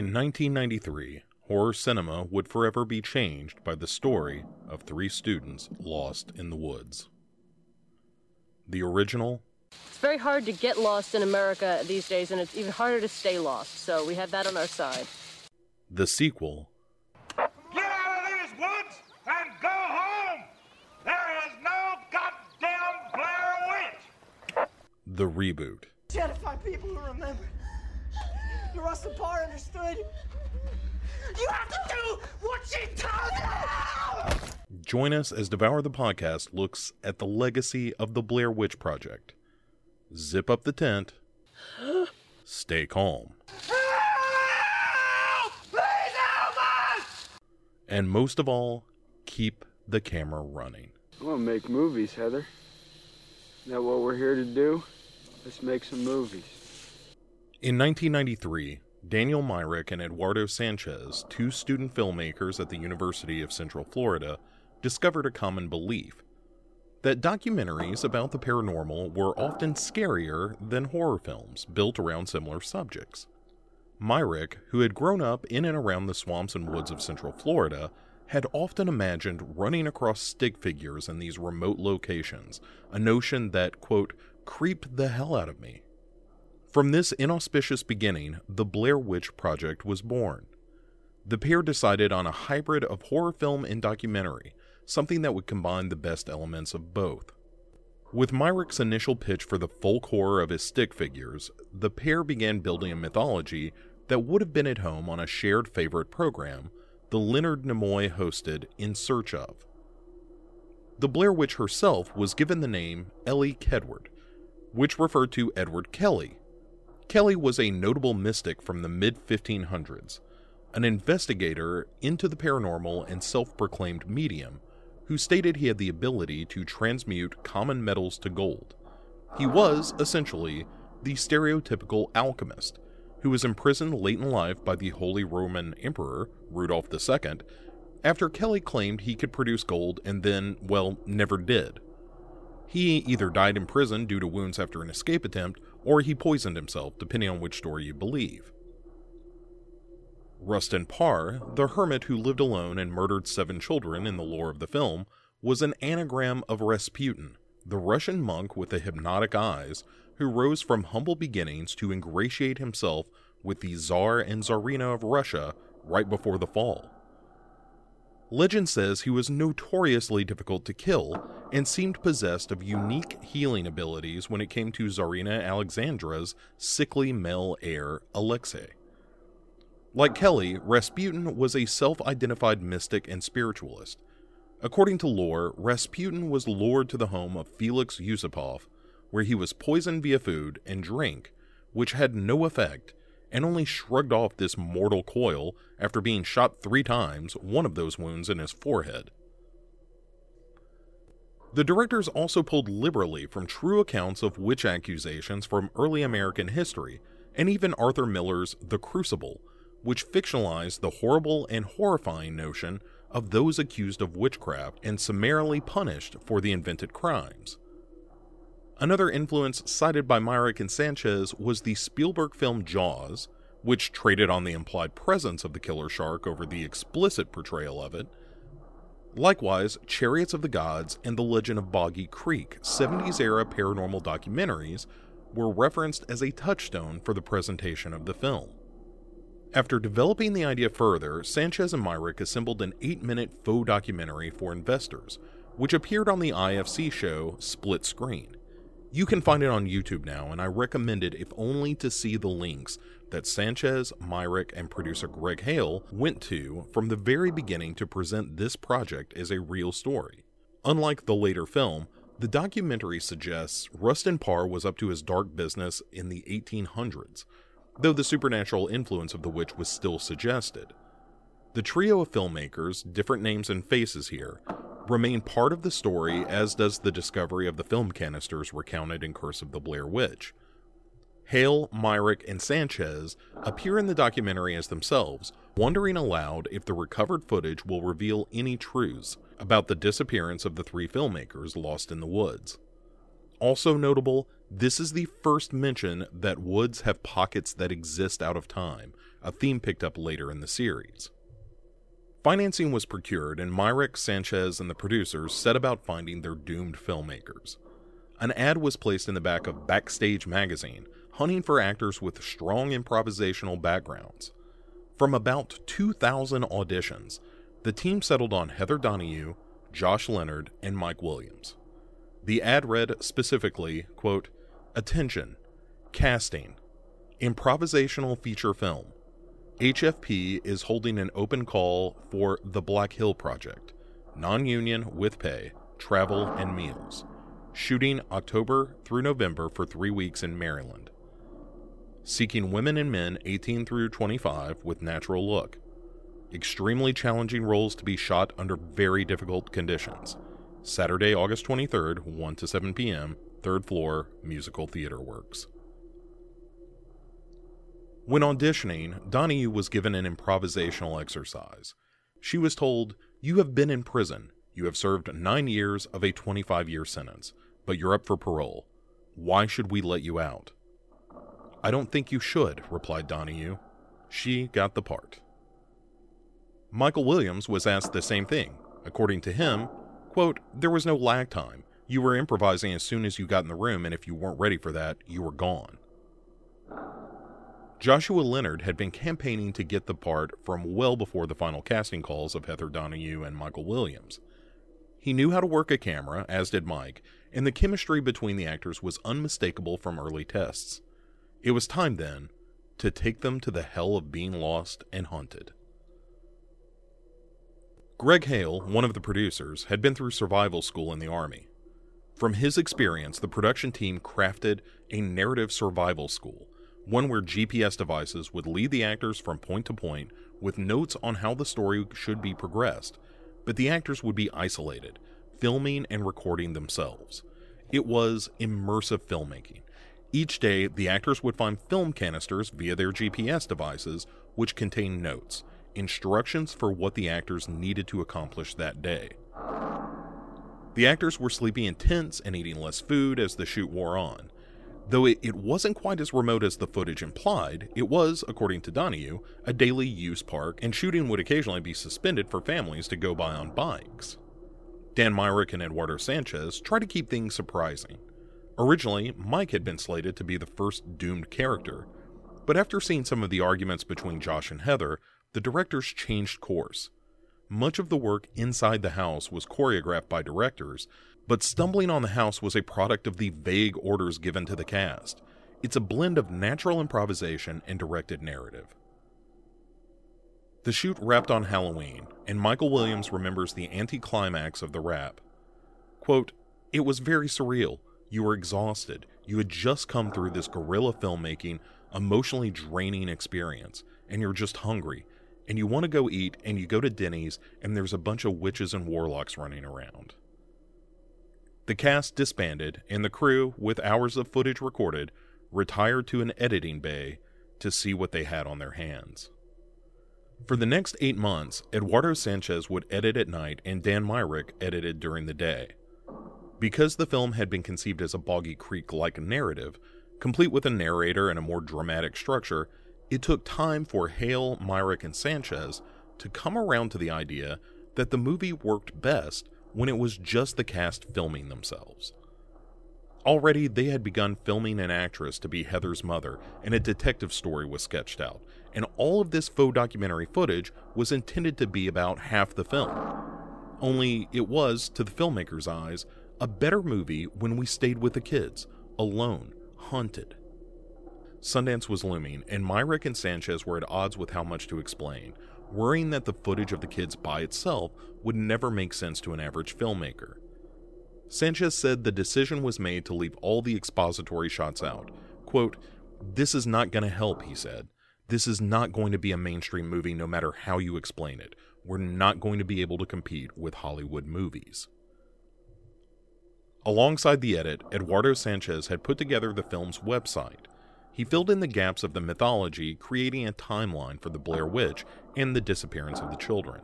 In 1993, horror cinema would forever be changed by the story of three students lost in the woods. The original, It's very hard to get lost in America these days, and it's even harder to stay lost. So we have that on our side. the sequel, Get out of these woods and go home! There is no goddamn Blair Witch! the reboot. She had to find people who remembered. The Rustin Parr understood. You have to do what she told you! Join us as Devour the Podcast looks at the legacy of the Blair Witch Project. Zip up the tent. Stay calm. Help! Please help us! And most of all, keep the camera running. I want to make movies, Heather. Isn't that what we're here to do? Let's make some movies. In 1993, Daniel Myrick and Eduardo Sanchez, two student filmmakers at the University of Central Florida, discovered a common belief that documentaries about the paranormal were often scarier than horror films built around similar subjects. Myrick, who had grown up in and around the swamps and woods of Central Florida, had often imagined running across stick figures in these remote locations, a notion that, quote, creeped the hell out of me. From this inauspicious beginning, the Blair Witch Project was born. The pair decided on a hybrid of horror film and documentary, something that would combine the best elements of both. With Myrick's initial pitch for the folk horror of his stick figures, the pair began building a mythology that would have been at home on a shared favorite program, the Leonard Nimoy hosted In Search of. The Blair Witch herself was given the name Ellie Kedward, which referred to Edward Kelly. Kelly was a notable mystic from the mid 1500s, an investigator into the paranormal and self proclaimed medium who stated he had the ability to transmute common metals to gold. He was, essentially, the stereotypical alchemist who was imprisoned late in life by the Holy Roman Emperor, Rudolph II, after Kelly claimed he could produce gold and then, well, never did. He either died in prison due to wounds after an escape attempt, or he poisoned himself, depending on which story you believe. Rustin Parr, the hermit who lived alone and murdered seven children in the lore of the film, was an anagram of Rasputin, the Russian monk with the hypnotic eyes who rose from humble beginnings to ingratiate himself with the Tsar and Tsarina of Russia right before the fall. Legend says he was notoriously difficult to kill and seemed possessed of unique healing abilities when it came to Tsarina Alexandra's sickly male heir, Alexei. Like Kelly, Rasputin was a self identified mystic and spiritualist. According to lore, Rasputin was lured to the home of Felix Yusupov, where he was poisoned via food and drink, which had no effect, and only shrugged off this mortal coil after being shot three times, one of those wounds in his forehead. The directors also pulled liberally from true accounts of witch accusations from early American history, and even Arthur Miller's The Crucible, which fictionalized the horrible and horrifying notion of those accused of witchcraft and summarily punished for the invented crimes. Another influence cited by Myrick and Sanchez was the Spielberg film Jaws, which traded on the implied presence of the killer shark over the explicit portrayal of it. Likewise, Chariots of the Gods and The Legend of Boggy Creek, 70s era paranormal documentaries, were referenced as a touchstone for the presentation of the film. After developing the idea further, Sanchez and Myrick assembled an 8 minute faux documentary for investors, which appeared on the IFC show Split Screen. You can find it on YouTube now, and I recommend it if only to see the links that Sanchez, Myrick, and producer Greg Hale went to from the very beginning to present this project as a real story. Unlike the later film, the documentary suggests Rustin Parr was up to his dark business in the 1800s, though the supernatural influence of the witch was still suggested. The trio of filmmakers, different names and faces here, remain part of the story, as does the discovery of the film canisters recounted in Curse of the Blair Witch. Hale, Myrick, and Sanchez appear in the documentary as themselves, wondering aloud if the recovered footage will reveal any truths about the disappearance of the three filmmakers lost in the woods. Also notable, this is the first mention that woods have pockets that exist out of time, a theme picked up later in the series. Financing was procured, and Myrick, Sanchez, and the producers set about finding their doomed filmmakers. An ad was placed in the back of Backstage magazine, hunting for actors with strong improvisational backgrounds. From about 2,000 auditions, the team settled on Heather Donahue, Josh Leonard, and Mike Williams. The ad read specifically, quote, Attention, casting, improvisational feature film. HFP is holding an open call for the Black Hill Project, non union with pay, travel, and meals. Shooting October through November for three weeks in Maryland. Seeking women and men 18 through 25 with natural look. Extremely challenging roles to be shot under very difficult conditions. Saturday, August 23rd, 1 to 7 p.m., third floor, Musical Theater Works. When auditioning, Donahue was given an improvisational exercise. She was told, You have been in prison. You have served nine years of a 25 year sentence, but you're up for parole. Why should we let you out? I don't think you should, replied Donahue. She got the part. Michael Williams was asked the same thing. According to him, quote, there was no lag time. You were improvising as soon as you got in the room, and if you weren't ready for that, you were gone. Joshua Leonard had been campaigning to get the part from well before the final casting calls of Heather Donahue and Michael Williams. He knew how to work a camera, as did Mike, and the chemistry between the actors was unmistakable from early tests. It was time, then, to take them to the hell of being lost and haunted. Greg Hale, one of the producers, had been through survival school in the Army. From his experience, the production team crafted a narrative survival school one where GPS devices would lead the actors from point to point with notes on how the story should be progressed, but the actors would be isolated, filming and recording themselves. It was immersive filmmaking. Each day, the actors would find film canisters via their GPS devices, which contained notes, instructions for what the actors needed to accomplish that day. The actors were sleeping in tents and eating less food as the shoot wore on. Though it, it wasn't quite as remote as the footage implied, it was, according to Donahue, a daily use park, and shooting would occasionally be suspended for families to go by on bikes. Dan Myrick and Eduardo Sanchez tried to keep things surprising. Originally, Mike had been slated to be the first doomed character, but after seeing some of the arguments between Josh and Heather, the directors changed course. Much of the work inside the house was choreographed by directors, but stumbling on the house was a product of the vague orders given to the cast. It's a blend of natural improvisation and directed narrative. The shoot wrapped on Halloween, and Michael Williams remembers the anticlimax of the wrap. Quote, It was very surreal. You were exhausted. You had just come through this guerrilla filmmaking, emotionally draining experience, and you're just hungry. And you want to go eat, and you go to Denny's, and there's a bunch of witches and warlocks running around. The cast disbanded, and the crew, with hours of footage recorded, retired to an editing bay to see what they had on their hands. For the next eight months, Eduardo Sanchez would edit at night and Dan Myrick edited during the day. Because the film had been conceived as a Boggy Creek like narrative, complete with a narrator and a more dramatic structure, it took time for Hale, Myrick, and Sanchez to come around to the idea that the movie worked best when it was just the cast filming themselves. Already, they had begun filming an actress to be Heather's mother, and a detective story was sketched out, and all of this faux documentary footage was intended to be about half the film. Only it was, to the filmmaker's eyes, a better movie when we stayed with the kids, alone, haunted. Sundance was looming, and Myrick and Sanchez were at odds with how much to explain, worrying that the footage of the kids by itself would never make sense to an average filmmaker. Sanchez said the decision was made to leave all the expository shots out. Quote, This is not going to help, he said. This is not going to be a mainstream movie no matter how you explain it. We're not going to be able to compete with Hollywood movies. Alongside the edit, Eduardo Sanchez had put together the film's website. He filled in the gaps of the mythology, creating a timeline for the Blair Witch and the disappearance of the children.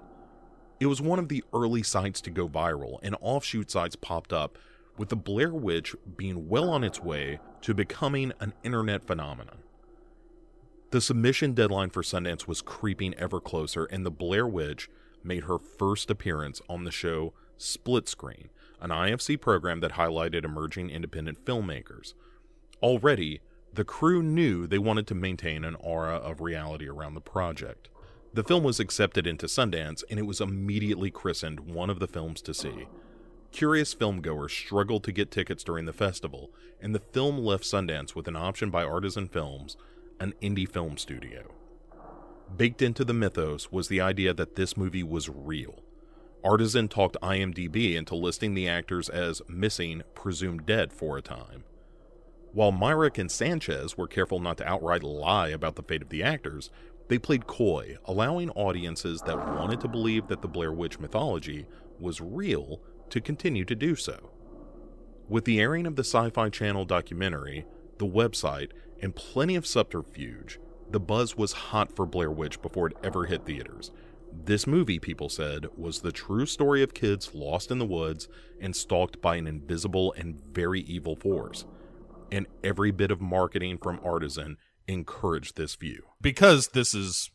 It was one of the early sites to go viral, and offshoot sites popped up, with the Blair Witch being well on its way to becoming an internet phenomenon. The submission deadline for Sundance was creeping ever closer, and the Blair Witch made her first appearance on the show Split Screen, an IFC program that highlighted emerging independent filmmakers. Already, the crew knew they wanted to maintain an aura of reality around the project. The film was accepted into Sundance, and it was immediately christened one of the films to see. Curious filmgoers struggled to get tickets during the festival, and the film left Sundance with an option by Artisan Films, an indie film studio. Baked into the mythos was the idea that this movie was real. Artisan talked IMDb into listing the actors as missing, presumed dead for a time. While Myrick and Sanchez were careful not to outright lie about the fate of the actors, they played coy, allowing audiences that wanted to believe that the Blair Witch mythology was real to continue to do so. With the airing of the Sci Fi Channel documentary, the website, and plenty of subterfuge, the buzz was hot for Blair Witch before it ever hit theaters. This movie, people said, was the true story of kids lost in the woods and stalked by an invisible and very evil force. And every bit of marketing from Artisan encouraged this view. Because this is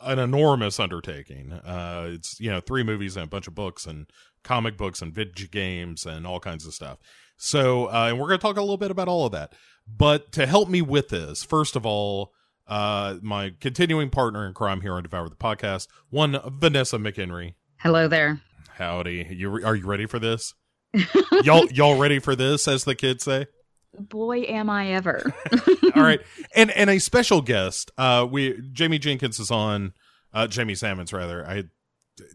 an enormous undertaking. Uh, it's, you know, three movies and a bunch of books and comic books and video games and all kinds of stuff. So, uh, and we're going to talk a little bit about all of that. But to help me with this, first of all, uh, my continuing partner in crime here on Devour the Podcast, one Vanessa McHenry. Hello there. Howdy. You are you ready for this? y'all y'all ready for this, as the kids say? Boy, am I ever. All right. And and a special guest, uh we Jamie Jenkins is on uh Jamie Salmons rather. I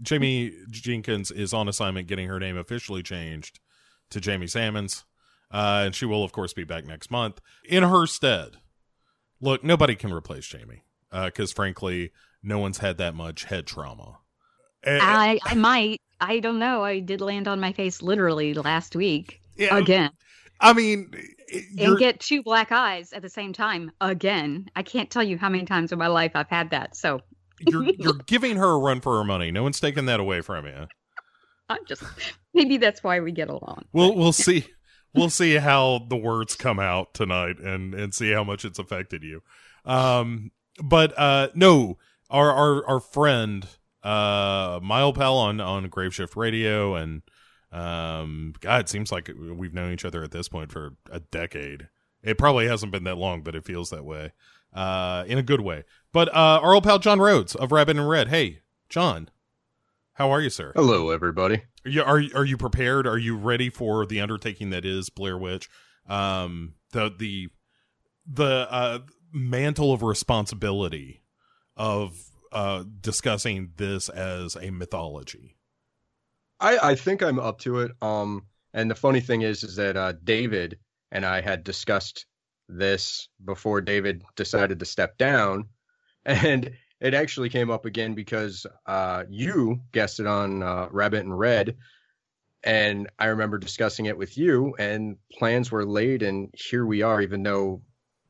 Jamie Jenkins is on assignment getting her name officially changed to Jamie Salmons. Uh and she will of course be back next month in her stead. Look, nobody can replace Jamie. Uh cuz frankly, no one's had that much head trauma. Eh, I I might. I don't know. I did land on my face literally last week yeah, again. I mean, and get two black eyes at the same time again. I can't tell you how many times in my life I've had that. So you're you're giving her a run for her money. No one's taking that away from you. I'm just maybe that's why we get along. We'll we'll see we'll see how the words come out tonight and and see how much it's affected you. Um, but uh, no, our our our friend uh Mile Pal on on Graveshift Radio and um God, it seems like we've known each other at this point for a decade. It probably hasn't been that long, but it feels that way. Uh, in a good way. But uh, our old pal John Rhodes of Rabbit and Red. Hey, John, how are you, sir? Hello, everybody. Are you, are are you prepared? Are you ready for the undertaking that is Blair Witch? Um, the the the uh, mantle of responsibility of uh, discussing this as a mythology. I, I think I'm up to it. Um, and the funny thing is, is that uh, David and I had discussed this before David decided to step down, and it actually came up again because uh, you guessed it on uh, Rabbit and Red, and I remember discussing it with you, and plans were laid, and here we are, even though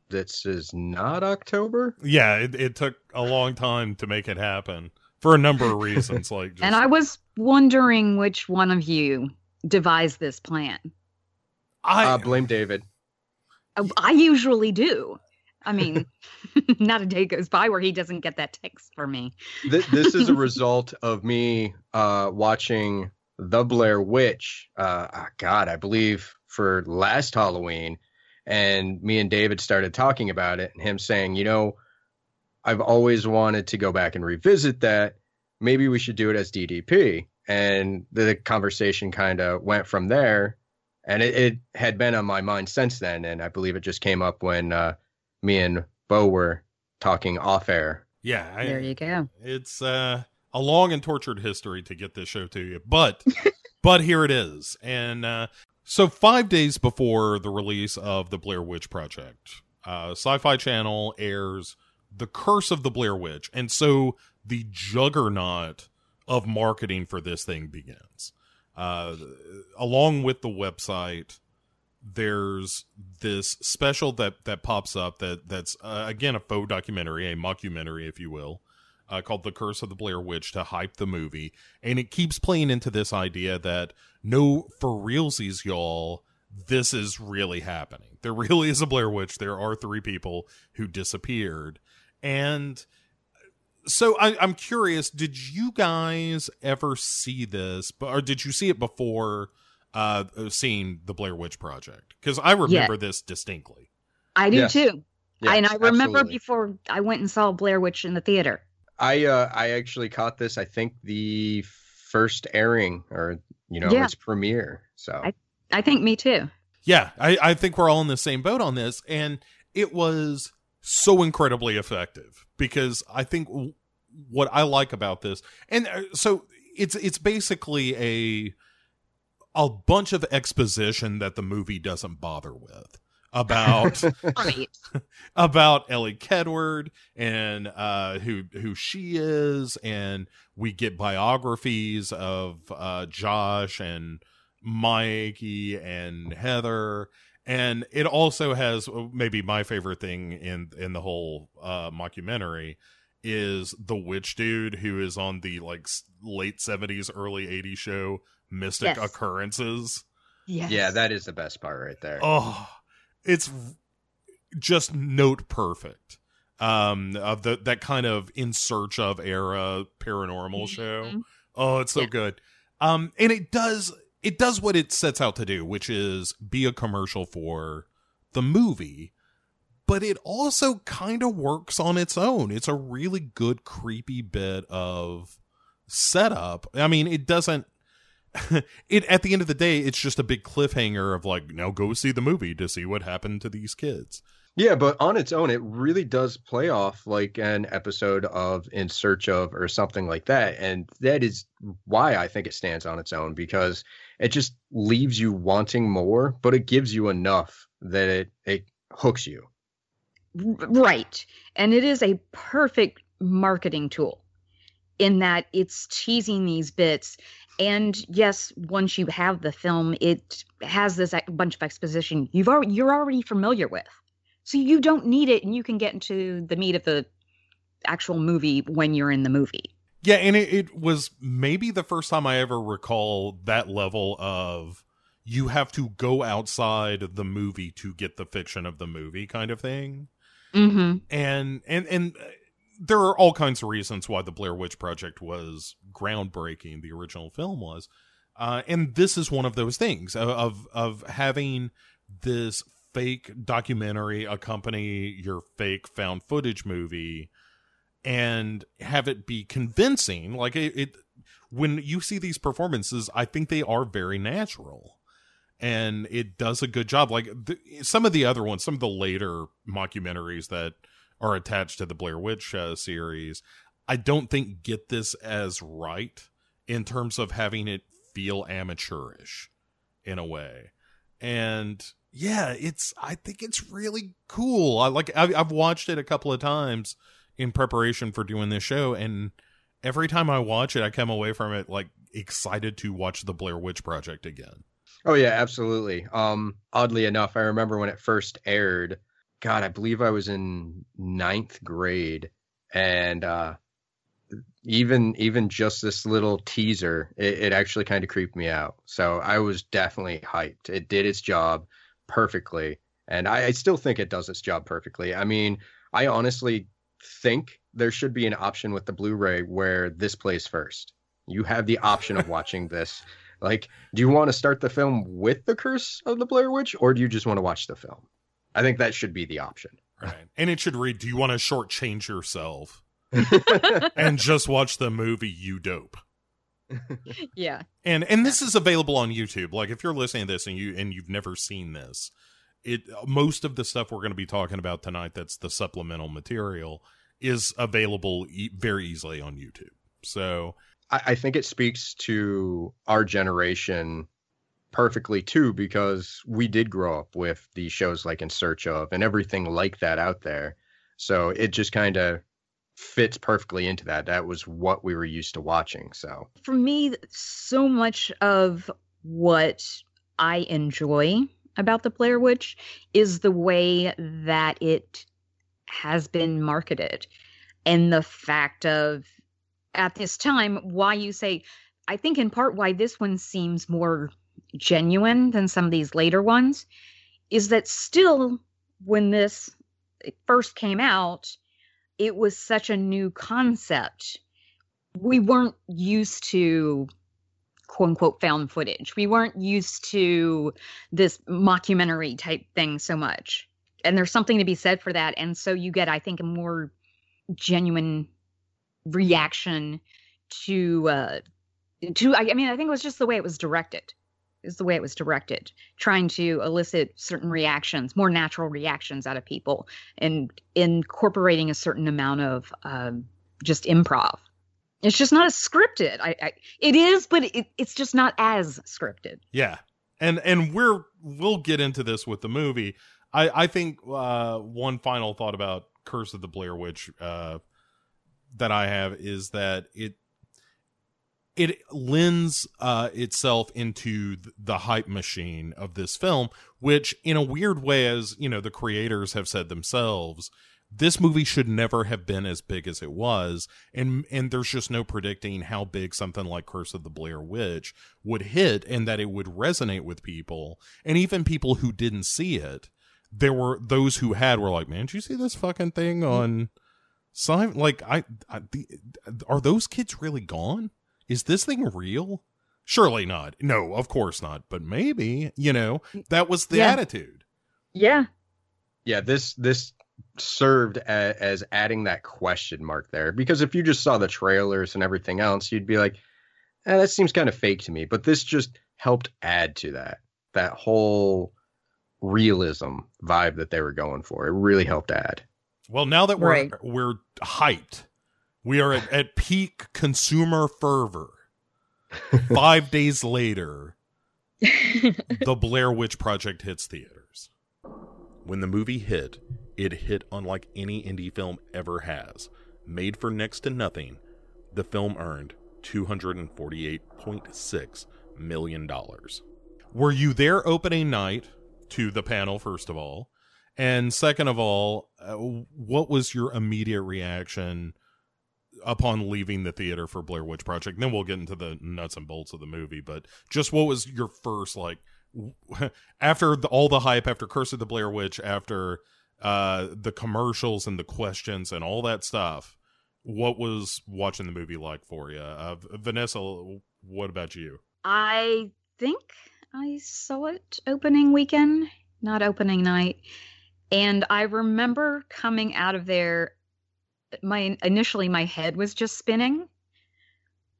this is not October. Yeah, it, it took a long time to make it happen for a number of reasons. like, just, And I was wondering which one of you devised this plan. I Uh, blame David. Uh, I usually do. I mean, not a day goes by where he doesn't get that text from me. Th- this is a result of me uh, watching The Blair Witch. Uh, ah, God, I believe for last Halloween, and me and David started talking about it, and him saying, you know, I've always wanted to go back and revisit that. Maybe we should do it as DDP. And the conversation kind of went from there. And it, it had been on my mind since then. And I believe it just came up when uh, me and Bo were talking off air. yeah, I, There you go. it's uh, a long and tortured history to get this show to you, but but here it is. And uh, so, five days before the release of the Blair Witch Project, uh, Sci-Fi Channel airs "The Curse of the Blair Witch," and so the juggernaut of marketing for this thing begins. Uh, along with the website, there's this special that that pops up that that's uh, again a faux documentary, a mockumentary, if you will, uh, called "The Curse of the Blair Witch" to hype the movie, and it keeps playing into this idea that no, for realsies, y'all, this is really happening. There really is a Blair Witch. There are three people who disappeared, And so I, I'm curious, did you guys ever see this, or did you see it before uh, seeing the Blair Witch Project? Because I remember this distinctly. I do Yes. too. Yes, and I remember absolutely. before I went and saw Blair Witch in the theater. I uh, I actually caught this. I think the first airing or you know Yeah. its premiere. So I- I think me too. Yeah, I, I think we're all in the same boat on this. And it was so incredibly effective because I think w- what I like about this, and uh, so it's it's basically a a bunch of exposition that the movie doesn't bother with about about Ellie Kedward and uh, who who she is, and we get biographies of uh, Josh and Mikey and Heather, and it also has uh, maybe my favorite thing in in the whole uh, mockumentary is the witch dude who is on the like late seventies, early eighties show Mystic Yes. Occurrences. yes. yeah, that is the best part right there. Oh, it's just note perfect. Um, of the that kind of in search of era paranormal show. Mhm. Oh, it's so Yeah. good. Um, and it does it does what it sets out to do, which is be a commercial for the movie. But it also kind of works on its own. It's a really good, creepy bit of setup. I mean, it doesn't it at the end of the day it's just a big cliffhanger of like now go see the movie to see what happened to these kids Yeah, but on its own, it really does play off like an episode of In Search of or something like that. And that is why I think it stands on its own because it just leaves you wanting more, but it gives you enough that it, it hooks you. Right. And it is a perfect marketing tool in that it's teasing these bits. And yes, once you have the film, it has this bunch of exposition you've already you're already familiar with. So you don't need it and you can get into the meat of the actual movie when you're in the movie. yeah and it, it was maybe the first time i ever recall that level of you have to go outside the movie to get the fiction of the movie kind of thing Mm-hmm. and and and there are all kinds of reasons why the Blair Witch Project was groundbreaking. The original film was, uh, and this is one of those things of of, of having this fake documentary accompany your fake found footage movie, and have it be convincing. Like it, it when you see these performances, I think they are very natural and it does a good job. Like the, some of the other ones, some of the later mockumentaries that are attached to the Blair Witch uh, series, I don't think get this as right in terms of having it feel amateurish in a way. And yeah, it's I think it's really cool. I like I've, I've watched it a couple of times in preparation for doing this show, and every time I watch it, I come away from it like excited to watch the Blair Witch Project again. Oh yeah, absolutely. Um, oddly enough, I remember when it first aired. God, I believe I was in ninth grade, and uh, even even just this little teaser, it, it actually kind of creeped me out. So I was definitely hyped. It did its job perfectly, and I, I still think it does its job perfectly. I mean, I honestly think there should be an option with the Blu-ray where this plays first. You have the option of watching this. Like, do you want to start the film with the Curse of the Blair Witch, or do you just want to watch the film? I think that should be the option. Right. And it should read, Do you want to shortchange yourself and just watch the movie You Dope? Yeah. And and this is available on YouTube. Like if you're listening to this and you and you've never seen this, it most of the stuff we're going to be talking about tonight that's the supplemental material is available e- very easily on YouTube. So, I, I think it speaks to our generation perfectly too, because we did grow up with these shows like In Search of and everything like that out there. So it just kind of fits perfectly into that. That was what we were used to watching. So for me, so much of what I enjoy about the Blair Witch is the way that it has been marketed and the fact of at this time why you say I think in part why this one seems more genuine than some of these later ones is that still when this first came out it was such a new concept. We weren't used to quote unquote found footage. We weren't used to this mockumentary type thing so much. And there's something to be said for that. And so you get, I think, a more genuine reaction to uh to I, I mean, I think it was just the way it was directed. Is the way it was directed, trying to elicit certain reactions, more natural reactions out of people, and incorporating a certain amount of um, just improv. It's just not as scripted. I, I it is, but it, it's just not as scripted. Yeah, and and we're we'll get into this with the movie. I I think uh, one final thought about Curse of the Blair Witch uh, that I have is that it it lends uh, itself into the hype machine of this film, which, in a weird way, as you know, the creators have said themselves, this movie should never have been as big as it was, and and there's just no predicting how big something like Curse of the Blair Witch would hit, and that it would resonate with people, and even people who didn't see it. There were those who had were like, "Man, did you see this fucking thing on?" Simon, like I, I the, are those kids really gone? Is this thing real? Surely not. No, of course not. But maybe, you know, that was the Yeah. attitude. Yeah, yeah this this served as, as adding that question mark there because if you just saw the trailers and everything else you'd be like eh, that seems kind of fake to me but this just helped add to that that whole realism vibe that they were going for it really helped add Well, now that we're Right. we're hyped, we are at, at peak consumer fervor. Five days later, the Blair Witch Project hits theaters. When the movie hit, it hit unlike any indie film ever has. Made for next to nothing, the film earned $248.6 million. Were you there opening night to the panel, first of all? And second of all, uh, what was your immediate reaction upon leaving the theater for Blair Witch Project? then we'll get into the nuts and bolts of the movie, but just what was your first, like, after the, all the hype, after Curse of the Blair Witch, after uh, the commercials and the questions and all that stuff, what was watching the movie like for you? Uh, Vanessa, what about you? I think I saw it opening weekend, not opening night. And I remember coming out of there my initially my head was just spinning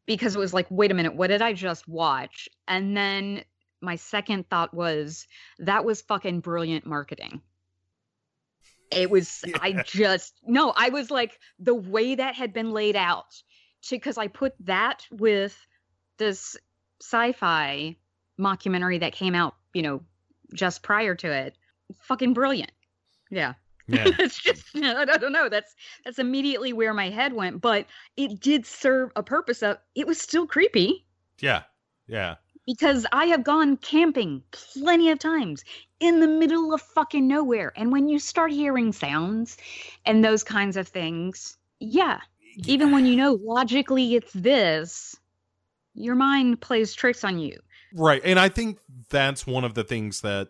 because it was like, wait a minute, what did I just watch? And then my second thought was that was fucking brilliant marketing. It was I just no, I was like the way that had been laid out to because I put that with this sci-fi mockumentary that came out, you know, just prior to it. Fucking brilliant. Yeah. Yeah. it's just I don't know. That's that's immediately where my head went, but it did serve a purpose of it was still creepy Yeah. Yeah. because I have gone camping plenty of times in the middle of fucking nowhere. And when you start hearing sounds and those kinds of things, yeah, even when you know logically it's this, your mind plays tricks on you. Right. And I think that's one of the things that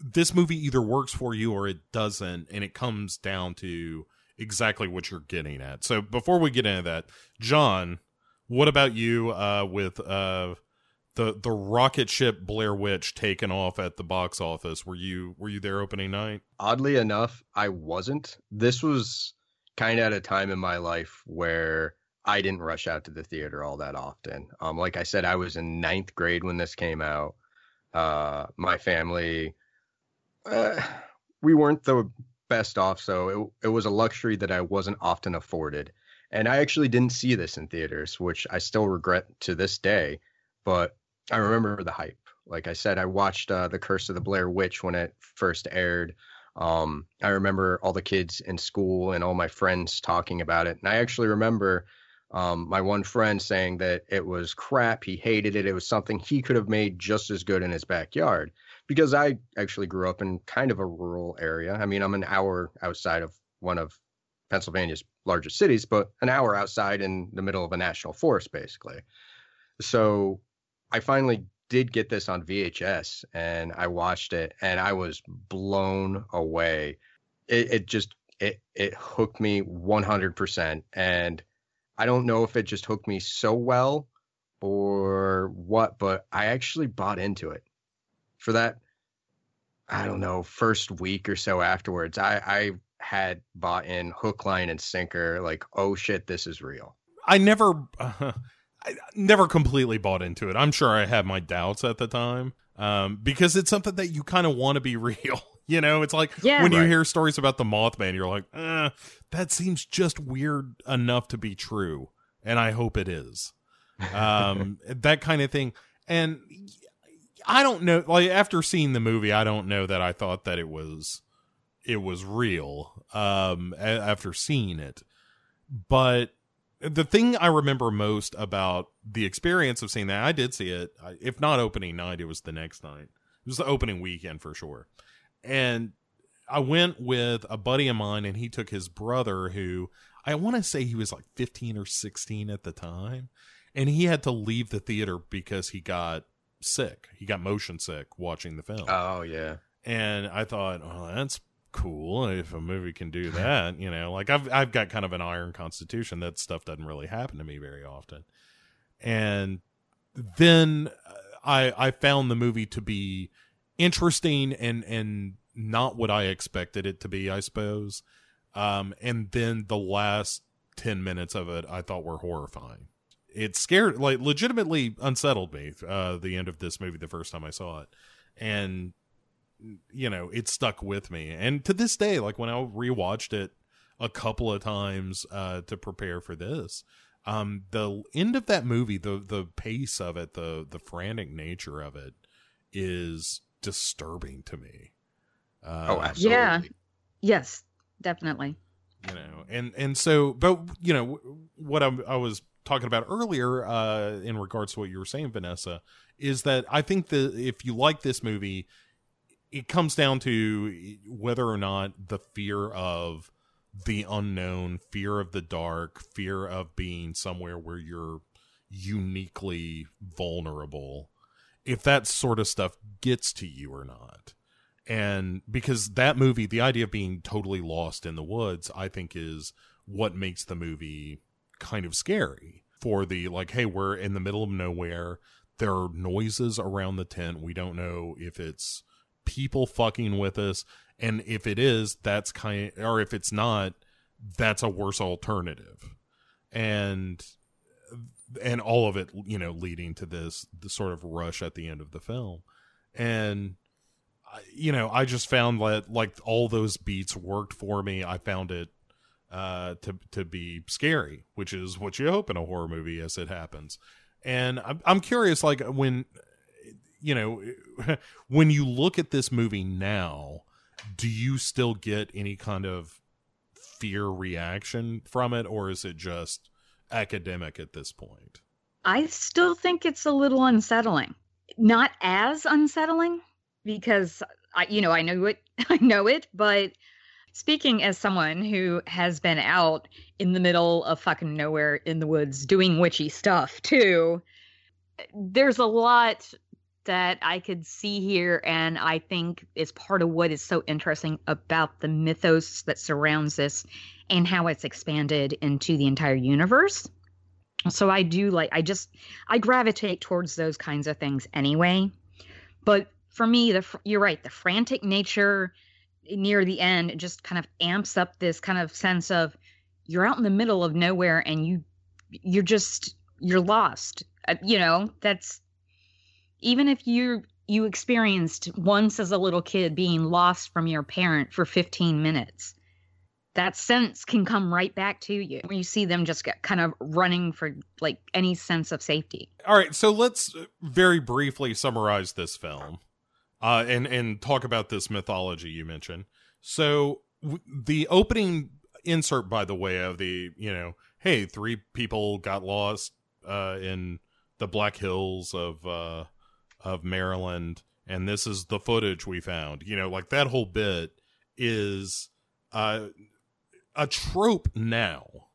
this movie either works for you or it doesn't. And it comes down to exactly what you're getting at. So before we get into that, John, what about you uh, with uh, the the rocket ship Blair Witch taken off at the box office? Were you were you there opening night? Oddly enough, I wasn't. This was kind of at a time in my life where I didn't rush out to the theater all that often. Um, like I said, I was in ninth grade when this came out. Uh, my family, uh, we weren't the best off, so it, it was a luxury that I wasn't often afforded. And I actually didn't see this in theaters, which I still regret to this day. But I remember the hype. Like I said, I watched uh, The Curse of the Blair Witch when it first aired. Um, I remember all the kids in school and all my friends talking about it. And I actually remember um, my one friend saying that it was crap. He hated it. It was something he could have made just as good in his backyard. Because I actually grew up in kind of a rural area. I mean, I'm an hour outside of one of Pennsylvania's largest cities, but an hour outside in the middle of a national forest, basically. So I finally did get this on VHS and I watched it and I was blown away. It, it just it it hooked me 100%. And I don't know if it just hooked me so well or what, but I actually bought into it for that. I don't know, first week or so afterwards, I, I had bought in hook, line, and sinker. Like, oh shit, this is real. I never, uh, I never completely bought into it. I'm sure I had my doubts at the time, um, because it's something that you kind of want to be real. You know, it's like Yeah. when you hear stories about the Mothman, you're like, eh, that seems just weird enough to be true, and I hope it is. Um, that kind of thing. And I don't know, like after seeing the movie, I don't know that I thought that it was it was real. Um, after seeing it, but the thing I remember most about the experience of seeing that, I did see it. If not opening night, it was the next night. It was the opening weekend for sure. And I went with a buddy of mine, and he took his brother, who I want to say he was like 15 or 16 at the time. And he had to leave the theater because he got sick. He got motion sick watching the film. Oh yeah. And I thought, well, that's cool if a movie can do that. You know, like I've I've got kind of an iron constitution. That stuff doesn't really happen to me very often. And then uh, I I found the movie to be interesting and and not what I expected it to be, I suppose. Um, and then the last ten minutes of it, I thought were horrifying. It scared, like, legitimately unsettled me. Uh, the end of this movie, the first time I saw it, and you know, it stuck with me. And to this day, like when I rewatched it a couple of times uh, to prepare for this, um, the end of that movie, the the pace of it, the the frantic nature of it, is disturbing to me. Uh, Oh, absolutely. Yeah. Yes, definitely. you know and and so but you know what I'm, i was talking about earlier uh in regards to what you were saying vanessa is that i think that if you like this movie it comes down to whether or not the fear of the unknown fear of the dark fear of being somewhere where you're uniquely vulnerable if that sort of stuff gets to you or not. And because that movie the idea of being totally lost in the woods i think is what makes the movie kind of scary for the like hey we're in the middle of nowhere. There are noises around the tent. We don't know if it's people fucking with us. And if it is that's kind or if it's not that's a worse alternative. And and all of it you know leading to this the sort of rush at the end of the film. And you know i just found that like all those beats worked for me. I found it uh to to be scary which is what you hope in a horror movie as it happens and i'm, I'm curious like when you know when you look at this movie now do you still get any kind of fear reaction from it or is it just academic at this point I still think it's a little unsettling. Not as unsettling because I you know, I know it I know it, but speaking as someone who has been out in the middle of fucking nowhere in the woods doing witchy stuff too, there's a lot that I could see here and I think is part of what is so interesting about the mythos that surrounds this and how it's expanded into the entire universe. So I do like I just I gravitate towards those kinds of things anyway. But for me, the you're right, the frantic nature near the end it just kind of amps up this kind of sense of you're out in the middle of nowhere and you you're just you're lost. Uh, you know, that's even if you you experienced once as a little kid being lost from your parent for 15 minutes that sense can come right back to you when you see them just get kind of running for like any sense of safety. All right, so let's very briefly summarize this film, uh, and and talk about this mythology you mentioned. So w- the opening insert, by the way, of the you know, hey, three people got lost uh, in the Black Hills of uh, of Maryland, and this is the footage we found. You know, like that whole bit is uh, a trope now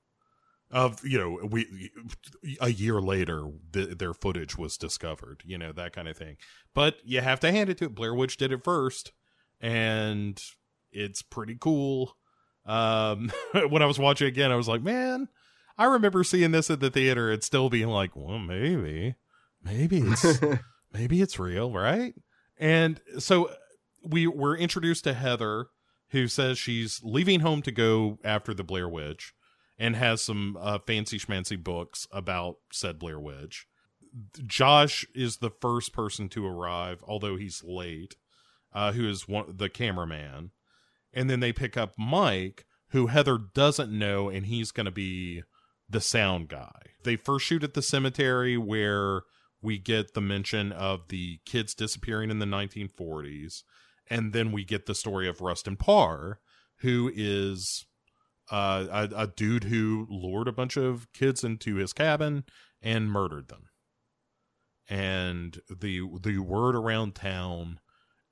of you know we a year later th- their footage was discovered you know that kind of thing. But you have to hand it to it blair witch did it first and it's pretty cool. Um, when I was watching again, I was like, man, I remember seeing this at the theater and still being like, well, maybe, maybe it's maybe it's real, right? And so we were introduced to Heather, who says she's leaving home to go after the Blair Witch, and has some uh, fancy schmancy books about said Blair Witch. Josh is the first person to arrive, although he's late. Uh, who is one the cameraman, and then they pick up Mike, who Heather doesn't know, and he's going to be the sound guy. They first shoot at the cemetery where we get the mention of the kids disappearing in the 1940s, and then we get the story of Rustin Parr, who is uh, a, a dude who lured a bunch of kids into his cabin and murdered them. And the the word around town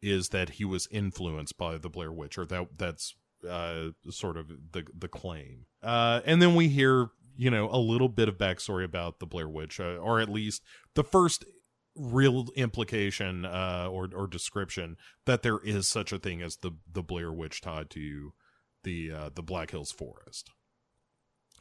is that he was influenced by the Blair Witch, or that that's uh, sort of the the claim. Uh, and then we hear you know a little bit of backstory about the Blair Witch, uh, or at least the first real implication uh, or or description that there is such a thing as the the Blair Witch tied to the uh, the Black Hills Forest.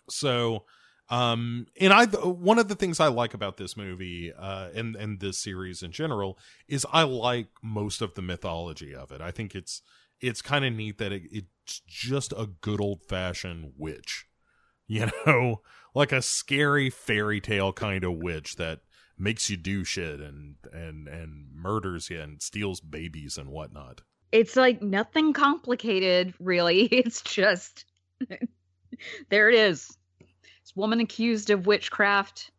So um, and I, one of the things I like about this movie, uh, and and this series in general, is I like most of the mythology of it. I think it's it's kind of neat that it, it's just a good old fashioned witch, you know, like a scary fairy tale kind of witch that makes you do shit and and and murders you and steals babies and whatnot. It's like nothing complicated, really. It's just there it is this woman accused of witchcraft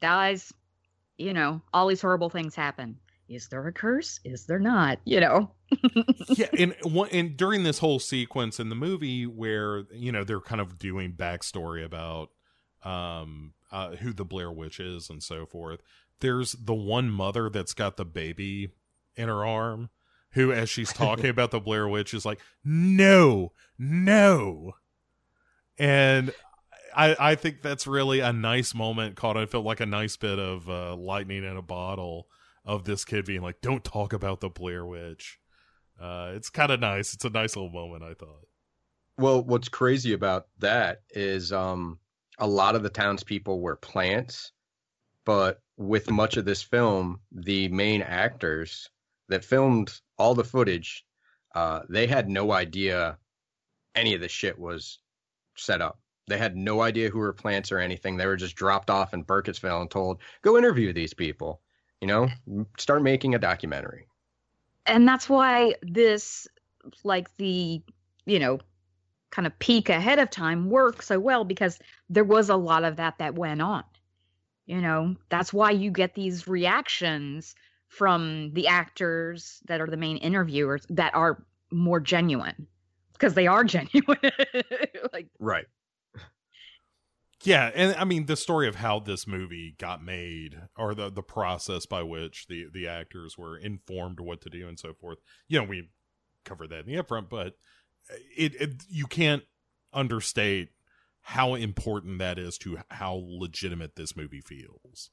dies. You know, all these horrible things happen. Is there a curse? Is there not? You know. yeah, and and during this whole sequence in the movie where you know they're kind of doing backstory about um uh, who the Blair Witch is and so forth. There's the one mother that's got the baby in her arm, who, as she's talking about the Blair Witch, is like, "No, no," and I, I think that's really a nice moment caught. I felt like a nice bit of uh, lightning in a bottle of this kid being like, "Don't talk about the Blair Witch." Uh, it's kind of nice. It's a nice little moment. I thought. Well, what's crazy about that is um, a lot of the townspeople were plants, but with much of this film, the main actors that filmed all the footage, uh, they had no idea any of the shit was set up. They had no idea who were plants or anything. They were just dropped off in Burkittsville and told, go interview these people, you know, start making a documentary. And that's why this, like the, you know, kind of peek ahead of time works so well because there was a lot of that that went on. You know, that's why you get these reactions from the actors that are the main interviewers that are more genuine because they are genuine. like right yeah and i mean the story of how this movie got made or the the process by which the the actors were informed what to do and so forth you know we covered that in the upfront but uh, it, it you can't understate how important that is to how legitimate this movie feels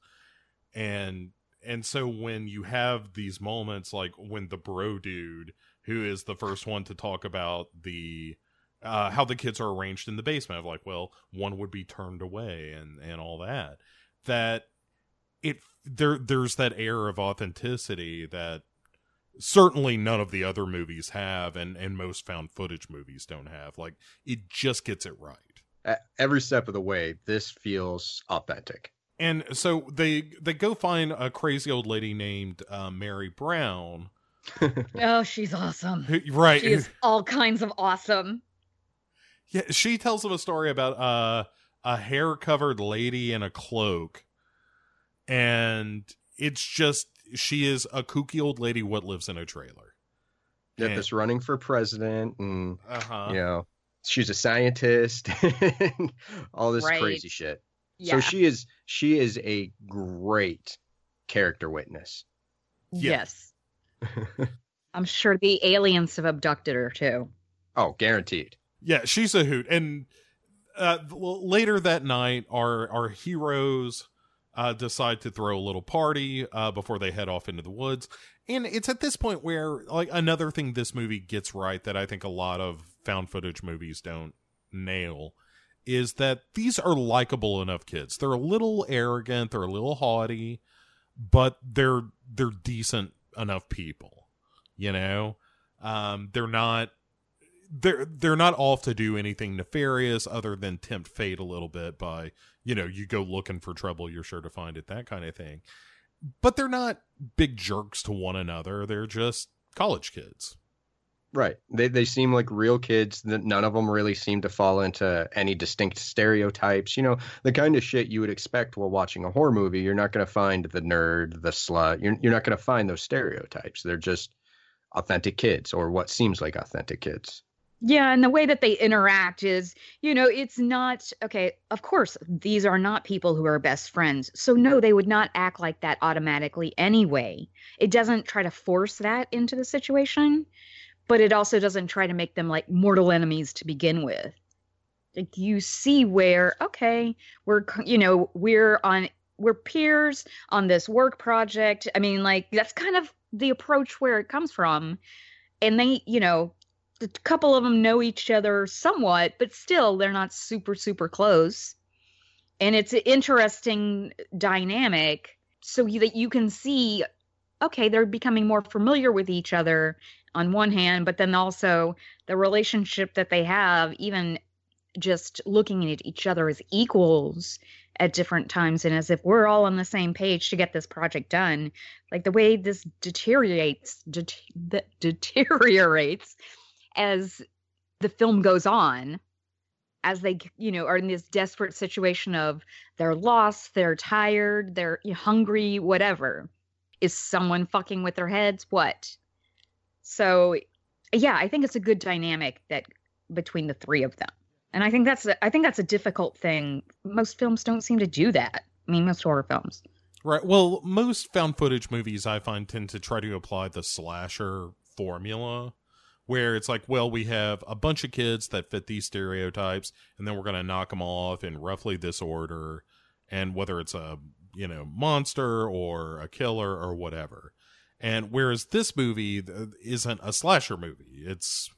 and and so when you have these moments like when the bro dude who is the first one to talk about the uh, how the kids are arranged in the basement of like, well, one would be turned away and and all that. That it there there's that air of authenticity that certainly none of the other movies have and and most found footage movies don't have like it just gets it right every step of the way this feels authentic and so they they go find a crazy old lady named uh, mary brown oh she's awesome right she's all kinds of awesome yeah, she tells them a story about uh, a hair covered lady in a cloak, and it's just she is a kooky old lady what lives in a trailer. Yeah, and, that's running for president, and uh-huh. you know she's a scientist, all this right. crazy shit. Yeah. So she is she is a great character witness. Yes. I'm sure the aliens have abducted her too. Oh, guaranteed. Yeah, she's a hoot. And uh, later that night, our our heroes uh, decide to throw a little party uh, before they head off into the woods. And it's at this point where, like, another thing this movie gets right that I think a lot of found footage movies don't nail is that these are likable enough kids. They're a little arrogant, they're a little haughty, but they're they're decent enough people. You know? Um they're not they're they're not off to do anything nefarious other than tempt fate a little bit by, you know, you go looking for trouble, you're sure to find it, that kind of thing. But they're not big jerks to one another. They're just college kids. Right. They they seem like real kids. None of them really seem to fall into any distinct stereotypes. You know, the kind of shit you would expect while watching a horror movie. You're not going to find the nerd, the slut. You're you're not going to find those stereotypes. They're just authentic kids or what seems like authentic kids. Yeah, and the way that they interact is, you know, it's not okay. Of course, these are not people who are best friends. So, no, they would not act like that automatically anyway. It doesn't try to force that into the situation, but it also doesn't try to make them like mortal enemies to begin with. Like, you see where, okay, we're, you know, we're on, we're peers on this work project. I mean, like, that's kind of the approach where it comes from. And they, you know, a couple of them know each other somewhat, but still they're not super super close. And it's an interesting dynamic so you, that you can see okay, they're becoming more familiar with each other on one hand, but then also the relationship that they have even just looking at each other as equals at different times and as if we're all on the same page to get this project done like the way this deteriorates det- deteriorates as the film goes on as they you know are in this desperate situation of they're lost they're tired they're hungry whatever is someone fucking with their heads? What? So yeah i think it's a good dynamic that between the three of them. And i think that's a, i think that's a difficult thing. Most films don't seem to do that. I mean most horror films. Right. Well most found footage movies i find tend to try to apply the slasher formula where it's like, well, we have a bunch of kids that fit these stereotypes, and then we're going to knock them off in roughly this order, and whether it's a you know monster or a killer or whatever. And whereas this movie isn't a slasher movie, it's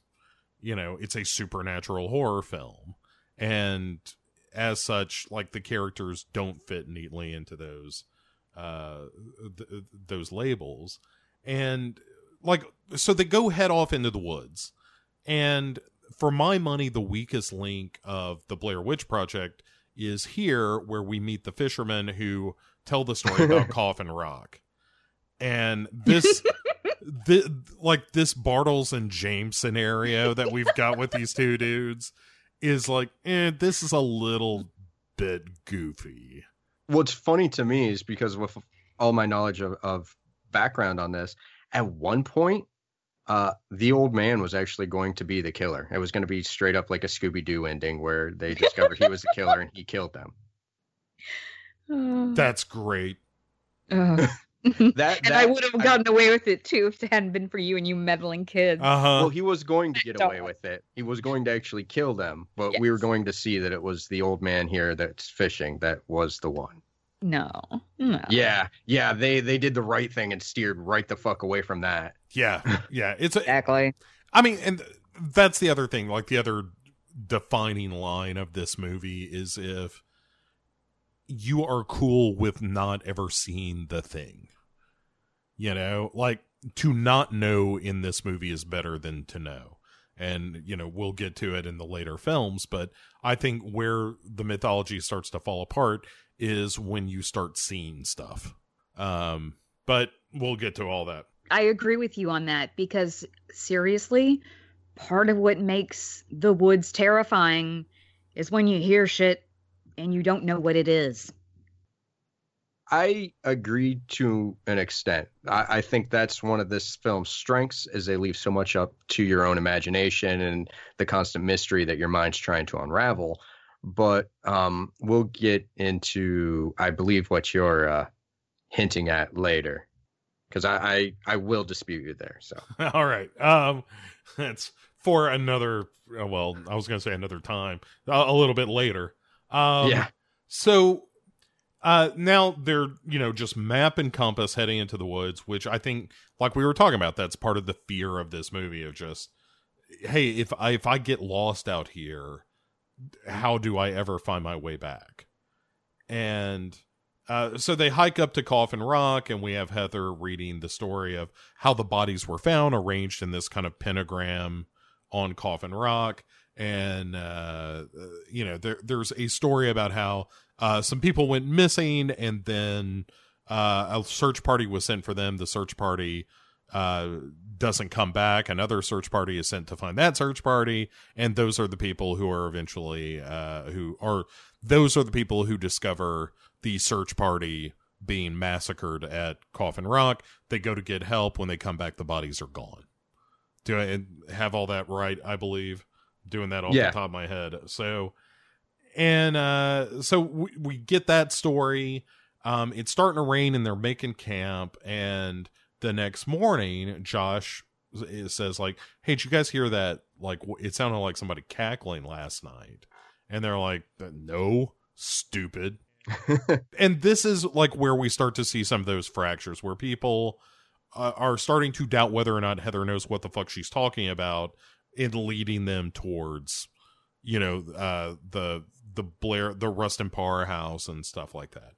you know it's a supernatural horror film, and as such, like the characters don't fit neatly into those uh th- those labels. And like so they go head off into the woods. And for my money the weakest link of the blair witch project is here where we meet the fishermen who tell the story about coffin rock. And this the like this Bartles and Jaymes scenario that we've got with these two dudes is like eh, this is a little bit goofy. What's funny to me is because with all my knowledge of, of background on this at one point, uh, the old man was actually going to be the killer. It was going to be straight up like a Scooby Doo ending where they discovered he was the killer and he killed them. That's great. Uh, That, and that I would have gotten away with it too if it hadn't been for you and you meddling kids. Uh huh. Well, he was going to get away with it. He was going to actually kill them, but we were going to see that it was the old man here that's fishing that was the one. No, no. Yeah, yeah, they they did the right thing and steered right the fuck away from that. yeah, yeah. It's a, exactly. I mean, and that's the other thing. Like the other defining line of this movie is if you are cool with not ever seeing the thing. You know, like to not know in this movie is better than to know. And, you know, we'll get to it in the later films, but I think where the mythology starts to fall apart is when you start seeing stuff. Um, but we'll get to all that. I agree with you on that because seriously, part of what makes the woods terrifying is when you hear shit and you don't know what it is. I agree to an extent. I, I think that's one of this film's strengths is they leave so much up to your own imagination and the constant mystery that your mind's trying to unravel. But um, we'll get into, I believe, what you're uh, hinting at later, because I, I I will dispute you there. So All right. Um, that's for another. uh, Well, I was going to say another time, a, a little bit later. Um, yeah, So, uh, now they're you know just map and compass heading into the woods, which I think, like we were talking about, that's part of the fear of this movie of just hey, if I if I get lost out here, how do I ever find my way back? And uh, so they hike up to Coffin Rock, and we have Heather reading the story of how the bodies were found, arranged in this kind of pentagram on Coffin Rock. And uh, uh, you know, there there's a story about how uh, some people went missing, and then uh, a search party was sent for them. The search party uh, doesn't come back. Another search party is sent to find that search party, and those are the people who are eventually uh, who are those are the people who discover the search party being massacred at Coffin Rock. They go to get help. When they come back, the bodies are gone. Do I have all that right? I believe doing that off Yeah. the top of my head. So, and uh, so we, we get that story. Um, it's starting to rain, and they're making camp. And the next morning, Josh says, "Like, hey, did you guys hear that? Like, it sounded like somebody cackling last night." And they're like, "No, stupid." and this is like where we start to see some of those fractures where people uh, are starting to doubt whether or not Heather knows what the fuck she's talking about in leading them towards you know uh the the Blair the Rustin Parr house and stuff like that.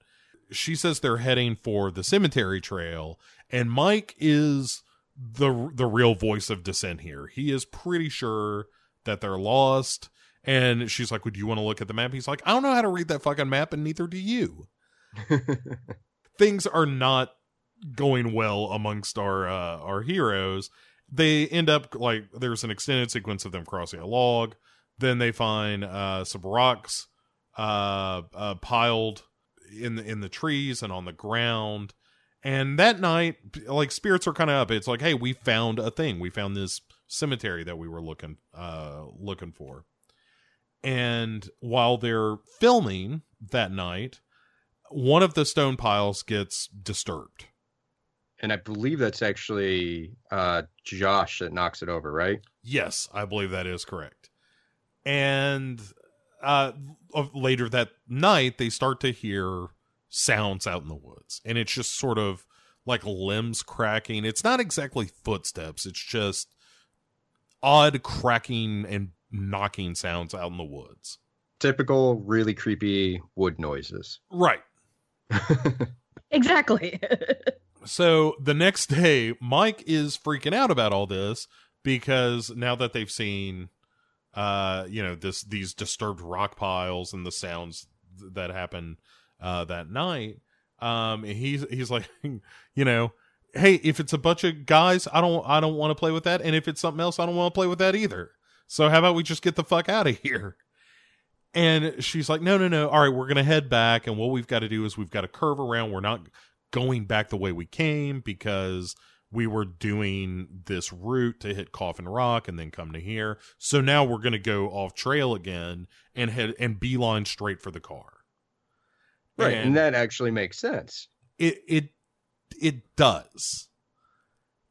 She says they're heading for the cemetery trail and Mike is the the real voice of dissent here. He is pretty sure that they're lost and she's like, "Would you want to look at the map?" He's like, "I don't know how to read that fucking map and neither do you." things are not going well amongst our uh, our heroes. They end up like there's an extended sequence of them crossing a log. Then they find uh, some rocks uh, uh, piled in the in the trees and on the ground. And that night, like spirits are kind of up. It's like, hey, we found a thing. We found this cemetery that we were looking uh, looking for. And while they're filming that night, one of the stone piles gets disturbed. and I believe that's actually uh, Josh that knocks it over, right? Yes, I believe that is correct. And uh later that night they start to hear sounds out in the woods and it's just sort of like limbs cracking. It's not exactly footsteps, it's just odd cracking and knocking sounds out in the woods. Typical, really creepy wood noises. Right. Exactly. So the next day, Mike is freaking out about all this because now that they've seen, uh, you know, this these disturbed rock piles and the sounds that happen uh, that night, um, he's he's like, you know, hey, if it's a bunch of guys, I don't I don't want to play with that, and if it's something else, I don't want to play with that either. So how about we just get the fuck out of here? And she's like, no, no, no. All right, we're to head back. And what we've got to do is we've got to curve around. We're not going back the way we came because we were doing this route to hit Coffin Rock and then come to here. So now we're going to go off trail again and head and beeline straight for the car. Right. And, And- that actually makes sense. it it it does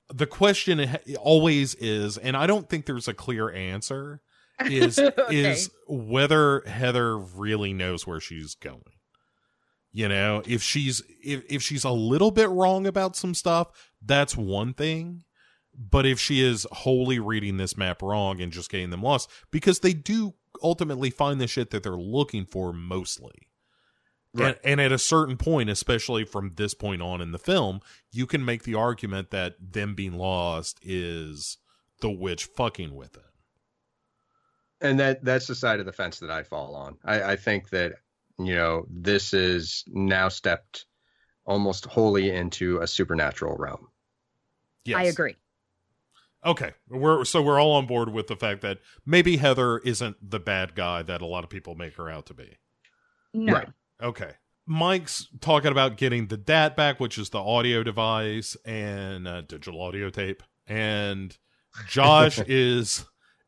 the question always is and i don't think there's a clear answer is Okay. is whether heather really knows where she's going you know if she's if, if she's a little bit wrong about some stuff that's one thing but if she is wholly reading this map wrong and just getting them lost because they do ultimately find the shit that they're looking for mostly Right. and, and at a certain point, especially from this point on in the film, you can make the argument that them being lost is the witch fucking with them. and that that's the side of the fence that I fall on. I, I think that you know this is now stepped almost wholly into a supernatural realm. Yes. I agree. Okay, we're so we're all on board with the fact that maybe Heather isn't the bad guy that a lot of people make her out to be. No. Right. Okay. Mike's talking about getting the DAT back, which is the audio device and uh, digital audio tape. And Josh is,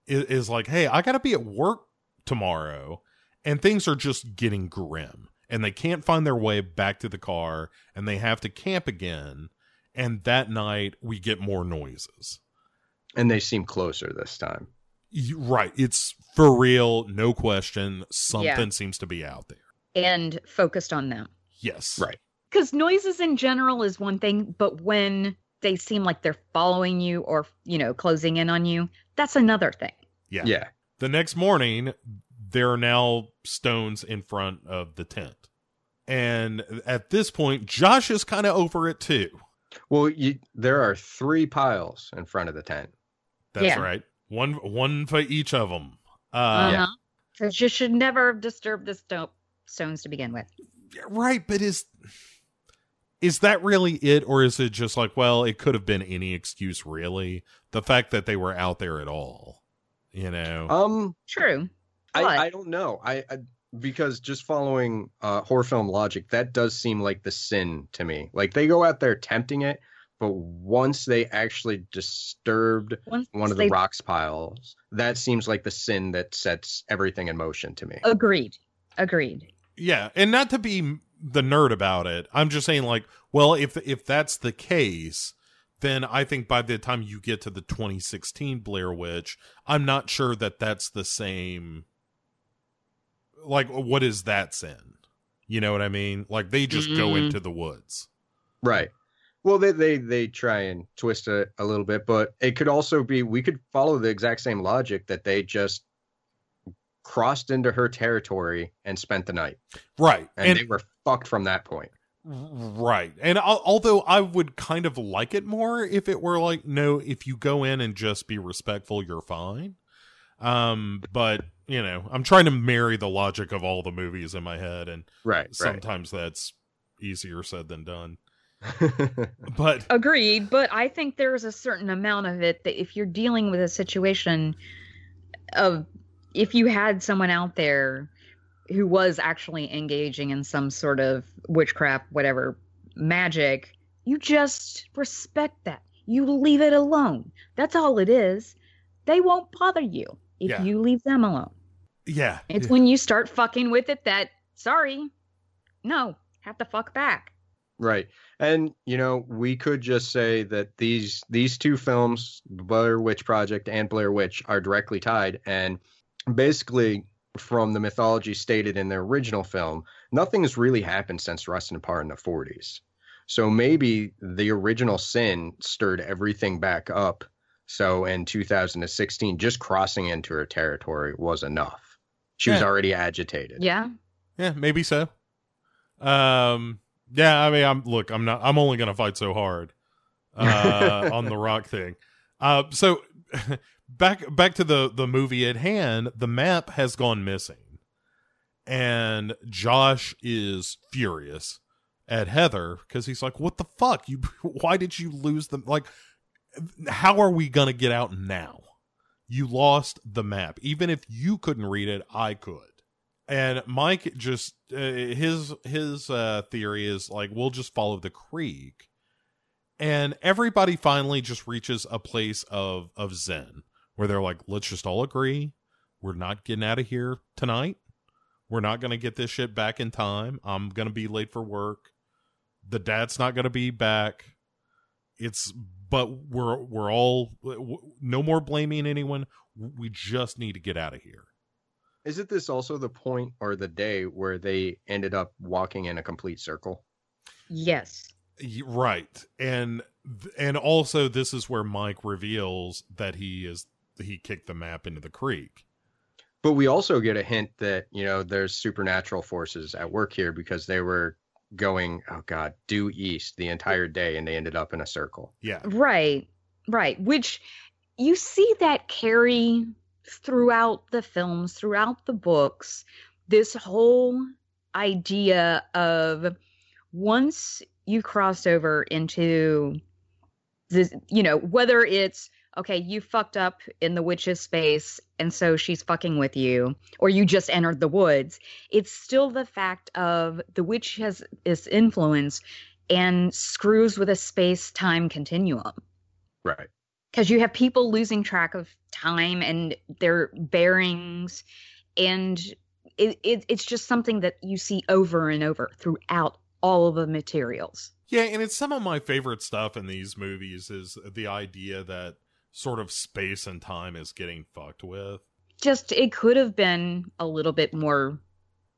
is is like, "Hey, I got to be at work tomorrow." And things are just getting grim. And they can't find their way back to the car and they have to camp again. And that night we get more noises. And they seem closer this time. You- Right. It's for real, no question. Something Yeah. seems to be out there. And focused on them. Yes. Right. Because noises in general is one thing, but when they seem like they're following you or you know closing in on you that's another thing Yeah. Yeah. The next morning, there are now stones in front of the tent. And at this point, Josh is kind of over it too. Well, you, there are three piles in front of the tent. That's Yeah. right. One one for each of them. Uh, uh-huh. so you should never disturb the sto- stones to begin with Right, but is is that really it or is it just like, well, it could have been any excuse really? The fact that they were out there at all. You know. Um, true But- I, I don't know. I, I because just following uh, horror film logic, that does seem like the sin to me. Like they go out there tempting it, but once they actually disturbed Once one of they- the rocks piles, that seems like the sin that sets everything in motion to me. agreed agreed Yeah, and not to be the nerd about it, I'm just saying like, well, if if that's the case, then I think by the time you get to the 2016 Blair Witch, I'm not sure that that's the same like what is that sin? You know what I mean? Like they just go Mm. into the woods. Right. Well, they they they try and twist it a little bit, but it could also be we could follow the exact same logic that they just crossed into her territory and spent the night, Right. and, And, they were fucked from that point. right. And al- although I would kind of like it more if it were like no, if you go in and just be respectful, you're fine. Um, but you know, I'm trying to marry the logic of all the movies in my head, and Right. sometimes that's easier said than done. But Agreed, but I think there's a certain amount of it that if you're dealing with a situation of if you had someone out there who was actually engaging in some sort of witchcraft, whatever magic, you just respect that. You leave it alone. That's all it is. They won't bother you if Yeah. you leave them alone. yeah, It's when you start fucking with it that, sorry, no, have to fuck back. Right. And you know, we could just say that these these two films, Blair Witch Project and Blair Witch, are directly tied and basically from the mythology stated in the original film, nothing has really happened since Rustin Parr in the 40s. So maybe the original sin stirred everything back up. So in 2016, just crossing into her territory was enough. She was already agitated. Yeah. yeah, maybe so. Um, yeah, I mean, I'm look, I'm not, I'm only gonna fight so hard uh, on the rock thing. Uh, so back back to the the movie at hand. The map has gone missing, and Josh is furious at Heather because he's like, "What the fuck? You? Why did you lose them? Like, how are we gonna get out now? You lost the map. Even if you couldn't read it, I could." And Mike just uh, his his uh, theory is like, we'll just follow the creek and everybody finally just reaches a place of of zen where they're like let's just all agree we're not getting out of here tonight. We're not going to get this shit back in time. I'm going to be late for work. The DAT's not going to be back. It's but we're we're all no more blaming anyone. We just need to get out of here. Isn't this also the point or the day where they ended up walking in a complete circle? Yes. Right. And and also this is where mike reveals that he is he kicked the map into the creek But we also get a hint that, you know, there's supernatural forces at work here because they were going, oh God, due east the entire day and they ended up in a circle. yeah Right. Right. Which you see that carry throughout the films, throughout the books, this whole idea of once you crossed over into this, you know, whether it's okay, you fucked up in the witch's space and so she's fucking with you, or you just entered the woods, it's still the fact of the witch has this influence and screws with a space time continuum. Right. because you have people losing track of time and their bearings and it, it, it's just something that you see over and over throughout all of the materials. Yeah, and it's some of my favorite stuff in these movies is the idea that sort of space and time is getting fucked with. just it could have been a little bit more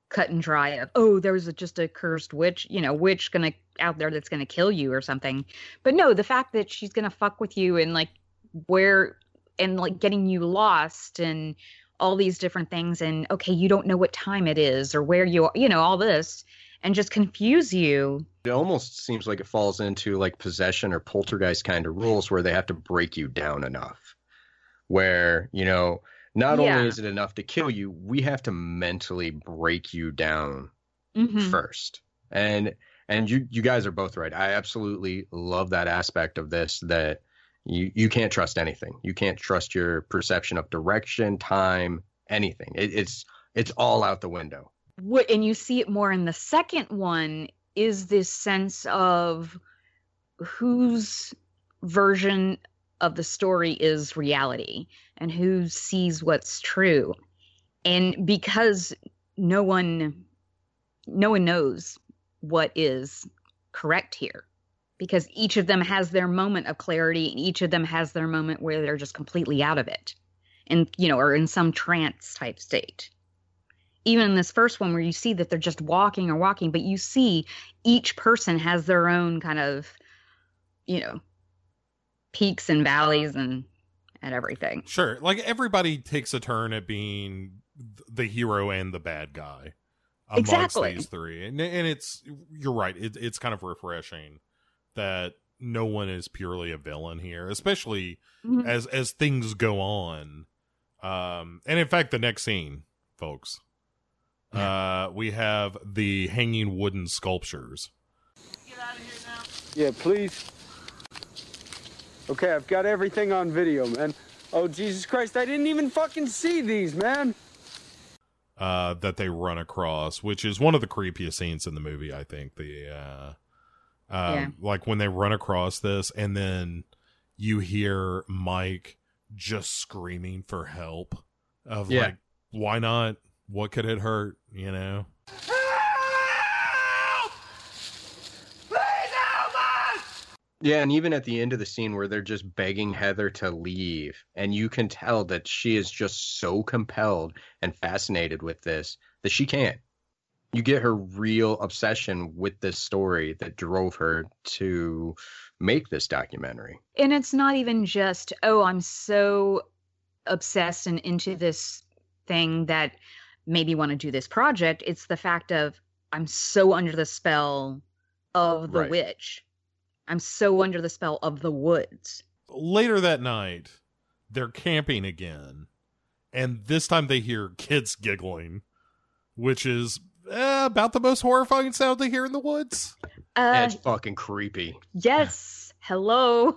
cut and dry of oh there's a, just a cursed witch you know witch gonna out there that's gonna kill you or something but no the fact that she's gonna fuck with you and like where and like getting you lost and all these different things and okay you don't know what time it is or where you are you know all this and just confuse you It almost seems like it falls into like possession or poltergeist kind of rules where they have to break you down enough. Where, you know, not Yeah. only is it enough to kill you, we have to mentally break you down Mhm. first. And and you you guys are both right. I absolutely love that aspect of this that you you can't trust anything. You can't trust your perception of direction, time, anything. It, it's it's all out the window. What and you see it more in the second one is this sense of whose version of the story is reality and who sees what's true. And because no one no one knows what is correct here because each of them has their moment of clarity and each of them has their moment where they're just completely out of it and you know or in some trance type state even in this first one where you see that they're just walking or walking but you see each person has their own kind of you know peaks and valleys and and everything Sure. Like everybody takes a turn at being the hero and the bad guy amongst Exactly. these three. And and it's you're right. It, it's kind of refreshing that no one is purely a villain here, especially Mhm. as as things go on. Um and in fact the next scene, folks. Uh we have the hanging wooden sculptures. Yeah, please. Okay, I've got everything on video, man. Oh, Jesus Christ, I didn't even fucking see these, man. uh, that they run across, which is one of the creepiest scenes in the movie. I think the uh, um, Yeah. like when they run across this, and then you hear Mike just screaming for help. Of Yeah. like, why not? What could it hurt? You know. Help! Help! Yeah, and even at the end of the scene where they're just begging Heather to leave, and you can tell that she is just so compelled and fascinated with this that she can't. You get her real obsession with this story that drove her to make this documentary. and it's not even just oh i'm so obsessed and into this thing that maybe want to do this project it's the fact of i'm so under the spell of the Right. witch i'm so under the spell of the woods Later that night, they're camping again, and this time they hear kids giggling, which is uh, about the most horrifying sound they hear in the woods. uh it's fucking creepy. yes hello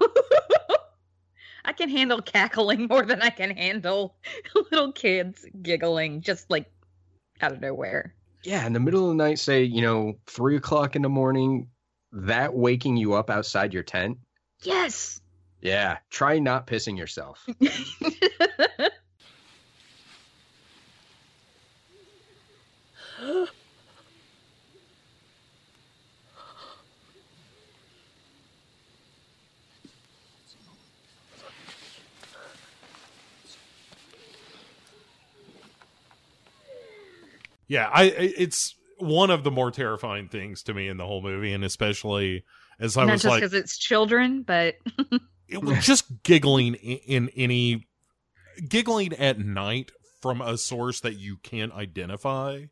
i can handle cackling more than i can handle little kids giggling just like out of nowhere Yeah, in the middle of the night, say, you know, three o'clock in the morning, that waking you up outside your tent. yes Yeah, try not pissing yourself. Yeah, I I- it's one of the more terrifying things to me in the whole movie, and especially as I not was just like, because it's children but it was just giggling in, in any giggling at night from a source that you can't identify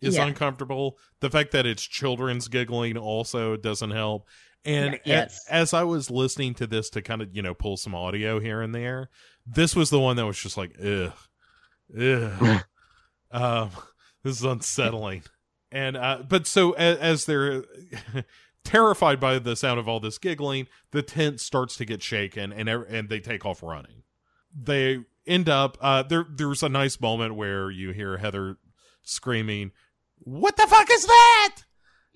is Yeah. uncomfortable. The fact that it's children's giggling also doesn't help. And yes. a- as I was listening to this to kind of you know pull some audio here and there, this was the one that was just like ugh, ugh. um, this is unsettling. And uh, but so as, as they're terrified by the sound of all this giggling, the tent starts to get shaken, and and they take off running. They end up uh, there. There's a nice moment where you hear Heather screaming, "What the fuck is that?"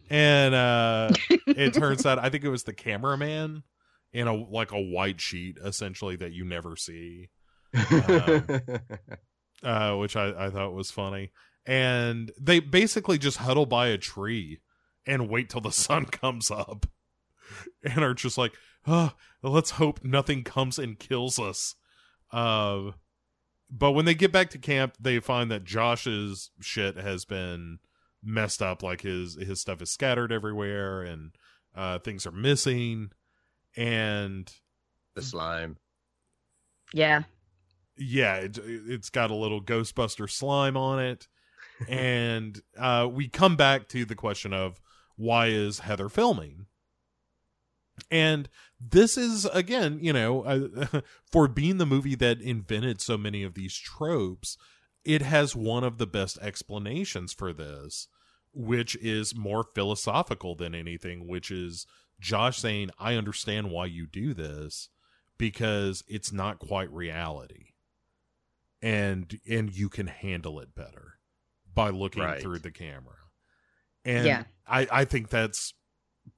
And uh, it turns out I think it was the cameraman in a like a white sheet, essentially that you never see uh, which I, I thought was funny. And they basically just huddle by a tree and wait till the sun comes up and are just like, oh, let's hope nothing comes and kills us. Uh, but when they get back to camp, they find that Josh's shit has been messed up. Like his his stuff is scattered everywhere, and uh, things are missing, and The slime. Yeah. yeah, it, it's got a little Ghostbuster slime on it, and uh, we come back to the question of why is Heather filming? And this is again, you know, uh, for being the movie that invented so many of these tropes, it has one of the best explanations for this, which is more philosophical than anything, which is Josh saying, "I understand why you do this because it's not quite reality." And and you can handle it better by looking Right. through the camera. And Yeah. I I think that's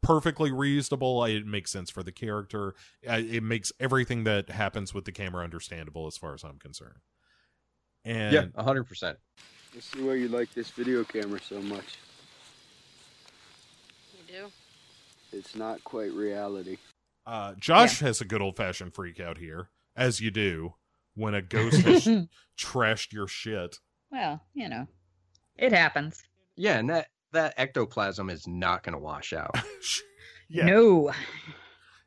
perfectly reasonable. It makes sense for the character. I- It makes everything that happens with the camera understandable as far as I'm concerned. And yeah, hundred percent. Let's see why you like this video camera so much. You do? It's not quite reality. uh, Josh has a good old fashioned freak out here, as you do when a ghost has trashed your shit. well, you know, it happens. Yeah, and that that ectoplasm is not going to wash out. yeah, No.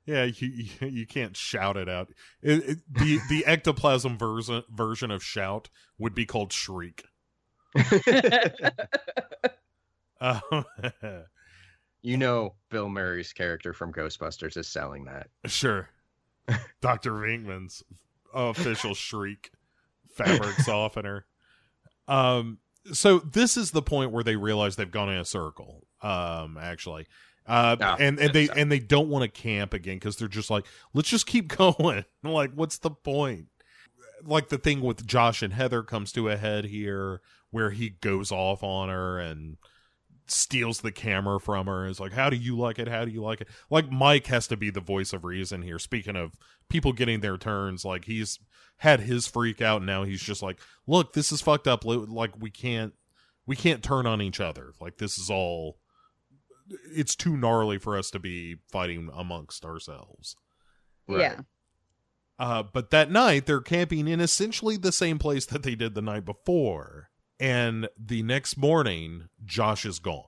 yeah, you, you you can't shout it out. It, it, the the ectoplasm version version of shout would be called shriek. Uh, you know, Bill Murray's character from Ghostbusters is selling that. Sure. Dr. Venkman's official shriek fabric softener. Um so this is the point where they realize they've gone in a circle. Um actually. Uh Ah, and and they that's- and they don't want to camp again cuz they're just like let's just keep going. like what's the point? Like the thing with Josh and Heather comes to a head here where he goes off on her and steals the camera from her is like how do you like it? How do you like it? Like mike has to be the voice of reason here. Speaking of people getting their turns like he's had his freak out and now he's just like look this is fucked up. Like we can't we can't turn on each other. Like this is all it's too gnarly for us to be fighting amongst ourselves. Yeah. uh, but that night they're camping in essentially the same place that they did the night before. And the next morning, Josh is gone.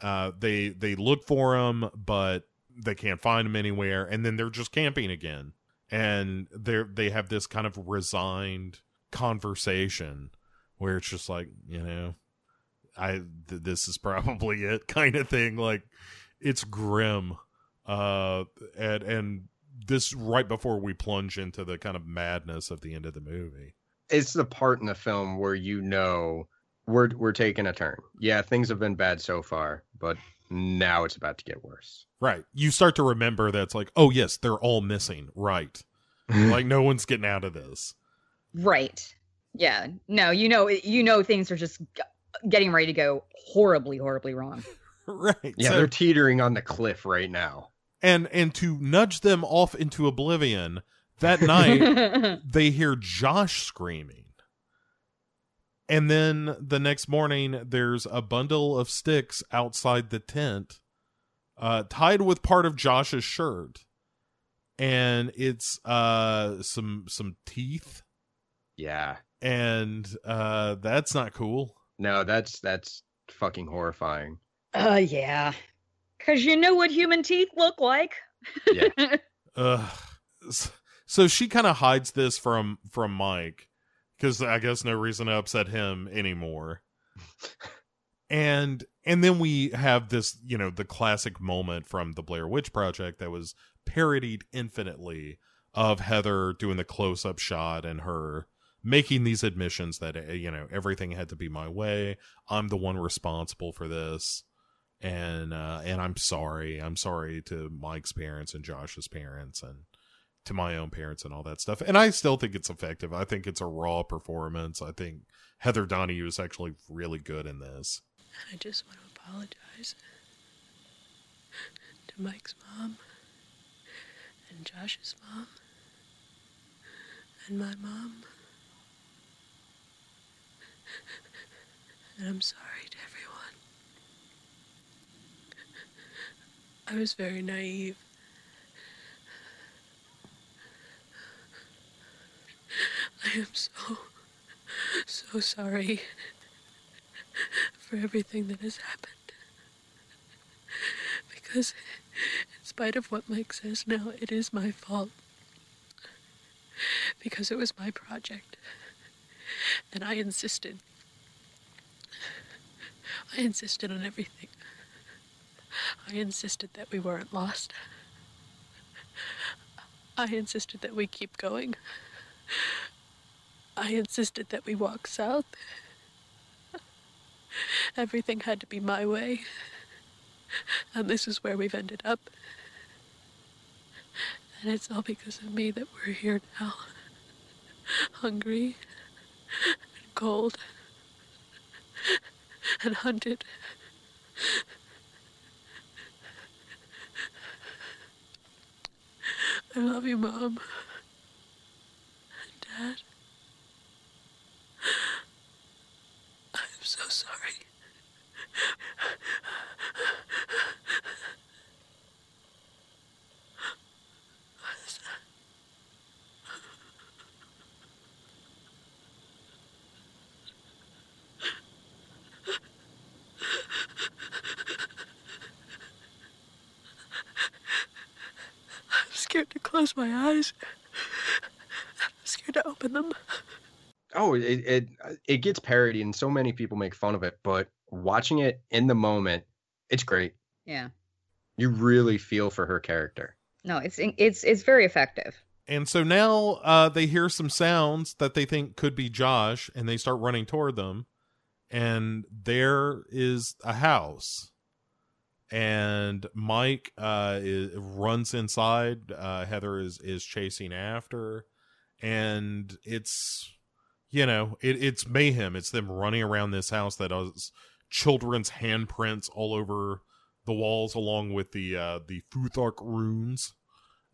Uh, they they look for him, but they can't find him anywhere. And then they're just camping again, and they they have this kind of resigned conversation where it's just like you know, I th- this is probably it kind of thing. Like it's grim, uh, and and this right before we plunge into the kind of madness of the end of the movie. It's the part in the film where you know we're we're taking a turn. Yeah, things have been bad so far, but now it's about to get worse. Right. You start to remember that's like, oh yes, they're all missing. Right. like no one's getting out of this. Right. Yeah. No, you know, you know, things are just getting ready to go horribly, horribly wrong. right. Yeah, So- they're teetering on the cliff right now. and and to nudge them off into oblivion that night they hear Josh screaming. And then the next morning, there's a bundle of sticks outside the tent, uh, tied with part of Josh's shirt, and it's uh some some teeth, Yeah. and uh that's not cool. No, that's that's fucking horrifying. uh, yeah. Because you know what human teeth look like. Yeah. Ugh. So she kind of hides this from from Mike because I guess no reason to upset him anymore. and and then we have this, you know, the classic moment from the Blair Witch Project that was parodied infinitely of Heather doing the close up shot and her making these admissions that uh, you know everything had to be my way. I'm the one responsible for this and uh and I'm sorry. I'm sorry to Mike's parents and Josh's parents and to my own parents and all that stuff. And I still think it's effective. I think it's a raw performance. I think Heather Donahue is actually really good in this. I just want to apologize to Mike's mom and Josh's mom and my mom. And I'm sorry to everyone. I was very naive. I am so, so sorry for everything that has happened. Because, in spite of what Mike says now, it is my fault. Because it was my project. And I insisted. I insisted on everything. I insisted that we weren't lost. I insisted that we keep going. I insisted that we walk south. Everything had to be my way. And this is where we've ended up. And it's all because of me that we're here now. Hungry and cold and hunted. I love you, Mom. And Dad. I'm so sorry. I'm scared to close my eyes. I'm scared to open them. Oh, it it it gets parodied, and so many people make fun of it. But watching it in the moment, it's great. Yeah. You really feel for her character. No, it's it's it's very effective. And so now uh, they hear some sounds that they think could be Josh, and they start running toward them. And there is a house, and Mike uh, is, runs inside. Uh, Heather is is chasing after, and it's you know it, it's mayhem. It's them running around this house that has children's handprints all over the walls, along with the uh, the Futhark runes.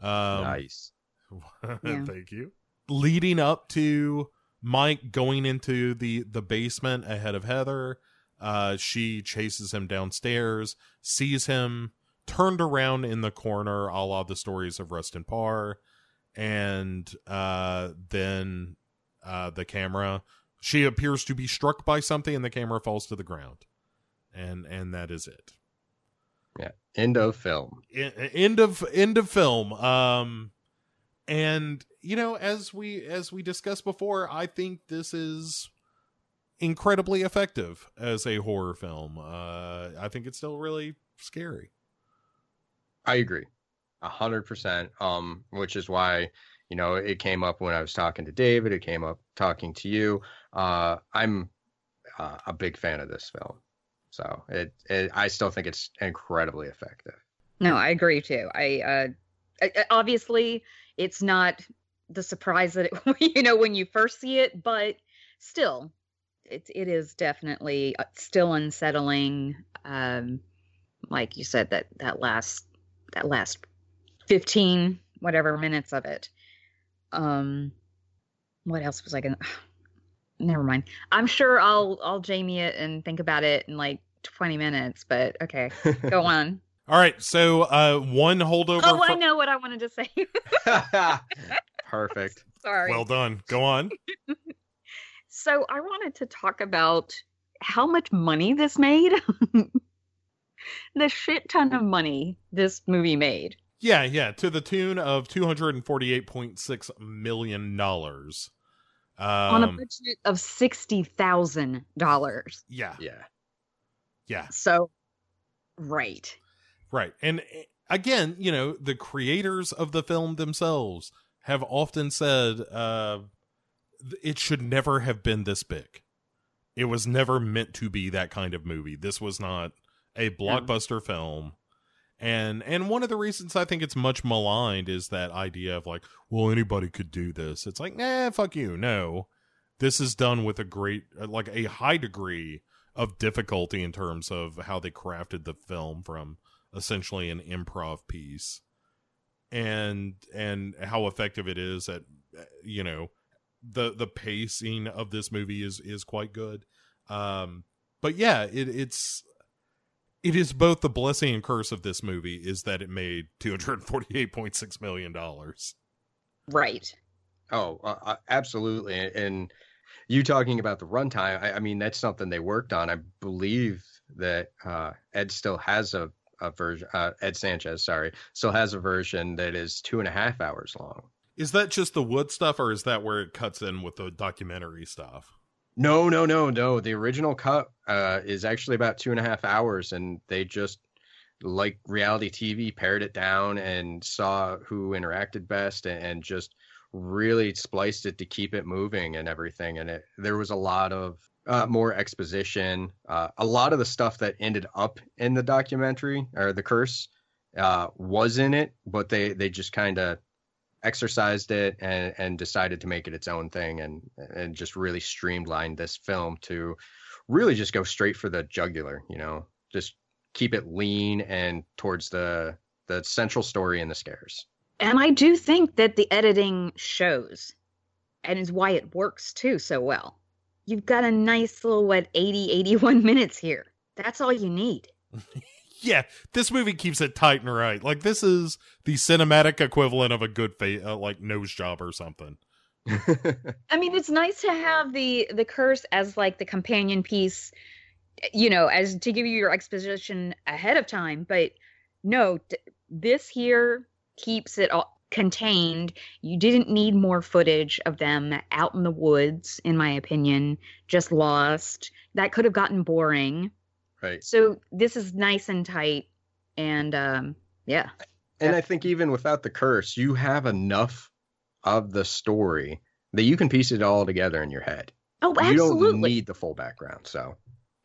Um, nice. Yeah. Thank you. Leading up to Mike going into the the basement ahead of Heather, uh, she chases him downstairs, sees him turned around in the corner, a la the stories of Rustin Parr, and uh, then uh, the camera. She appears to be struck by something, and the camera falls to the ground, and and that is it. Yeah. End of film. End of end of film um and you know as we as we discussed before i think this is incredibly effective as a horror film uh i think it's still really scary I agree, a hundred percent. Um, which is why you know it came up when I was talking to David. It came up talking to you. Uh, I'm uh, a big fan of this film, so it, it I still think it's incredibly effective. No, I agree too. I uh I- obviously it's not the surprise that it, you know when you first see it, but still it it is definitely uh, still unsettling um like you said that that last that last 15 whatever minutes of it. Um what else was I going to Never mind. I'm sure I'll I'll Jamie it and think about it in like 20 minutes, but okay. Go on. all right so uh one holdover Oh, I fro- know what I wanted to say. Perfect. Sorry. well done go on so I wanted to talk about how much money this made. the shit ton of money this movie made. Yeah yeah to the tune of 248.6 million dollars um on a budget of sixty thousand dollars. yeah Yeah. yeah So, right. Right. And eh, again, you know, the creators of the film themselves have often said uh it should never have been this big. It was never meant to be that kind of movie. This was not a blockbuster film. And and one of the reasons I think it's much maligned is that idea of like, well, anybody could do this. It's like, nah, fuck you. No. This is done with a great uh, like a high degree of difficulty in terms of how they crafted the film from essentially an improv piece and and how effective it is at uh, you know the the pacing of this movie is is quite good um but yeah it it's it is both the blessing and curse of this movie is that it made 248.6 million dollars Right. Oh, uh, uh, absolutely. And you talking about the runtime, I, I mean, that's something they worked on. I believe that uh, Ed still has a, a version, uh, Ed Sanchez, sorry, still has a version that is two and a half hours long. Is that just the wood stuff, or is that where it cuts in with the documentary stuff? No, no, no, no. The original cut uh, is actually about two and a half hours, and they just, like reality TV, pared it down and saw who interacted best and, and just really spliced it to keep it moving and everything. And it there was a lot of uh, more exposition. Uh, a lot of the stuff that ended up in the documentary or the curse uh, was in it, but they they just kind of exercised it and and decided to make it its own thing and and just really streamlined this film to really just go straight for the jugular. You know, just keep it lean and towards the the central story and the scares. And I do think that the editing shows and is why it works too so well. You've got a nice little, what, 80, 81 minutes here. That's all you need. yeah, this movie keeps it tight and right. Like, this is the cinematic equivalent of a good, fa- uh, like, nose job or something. I mean, it's nice to have the the curse as like the companion piece, you know, as to give you your exposition ahead of time. But no, this here keeps it all contained. You didn't need more footage of them out in the woods, in my opinion, just lost. That could have gotten boring. Right. So this is nice and tight. And um, yeah. And I think even without the curse, you have enough of the story that you can piece it all together in your head. Oh, absolutely. You don't need the full background. So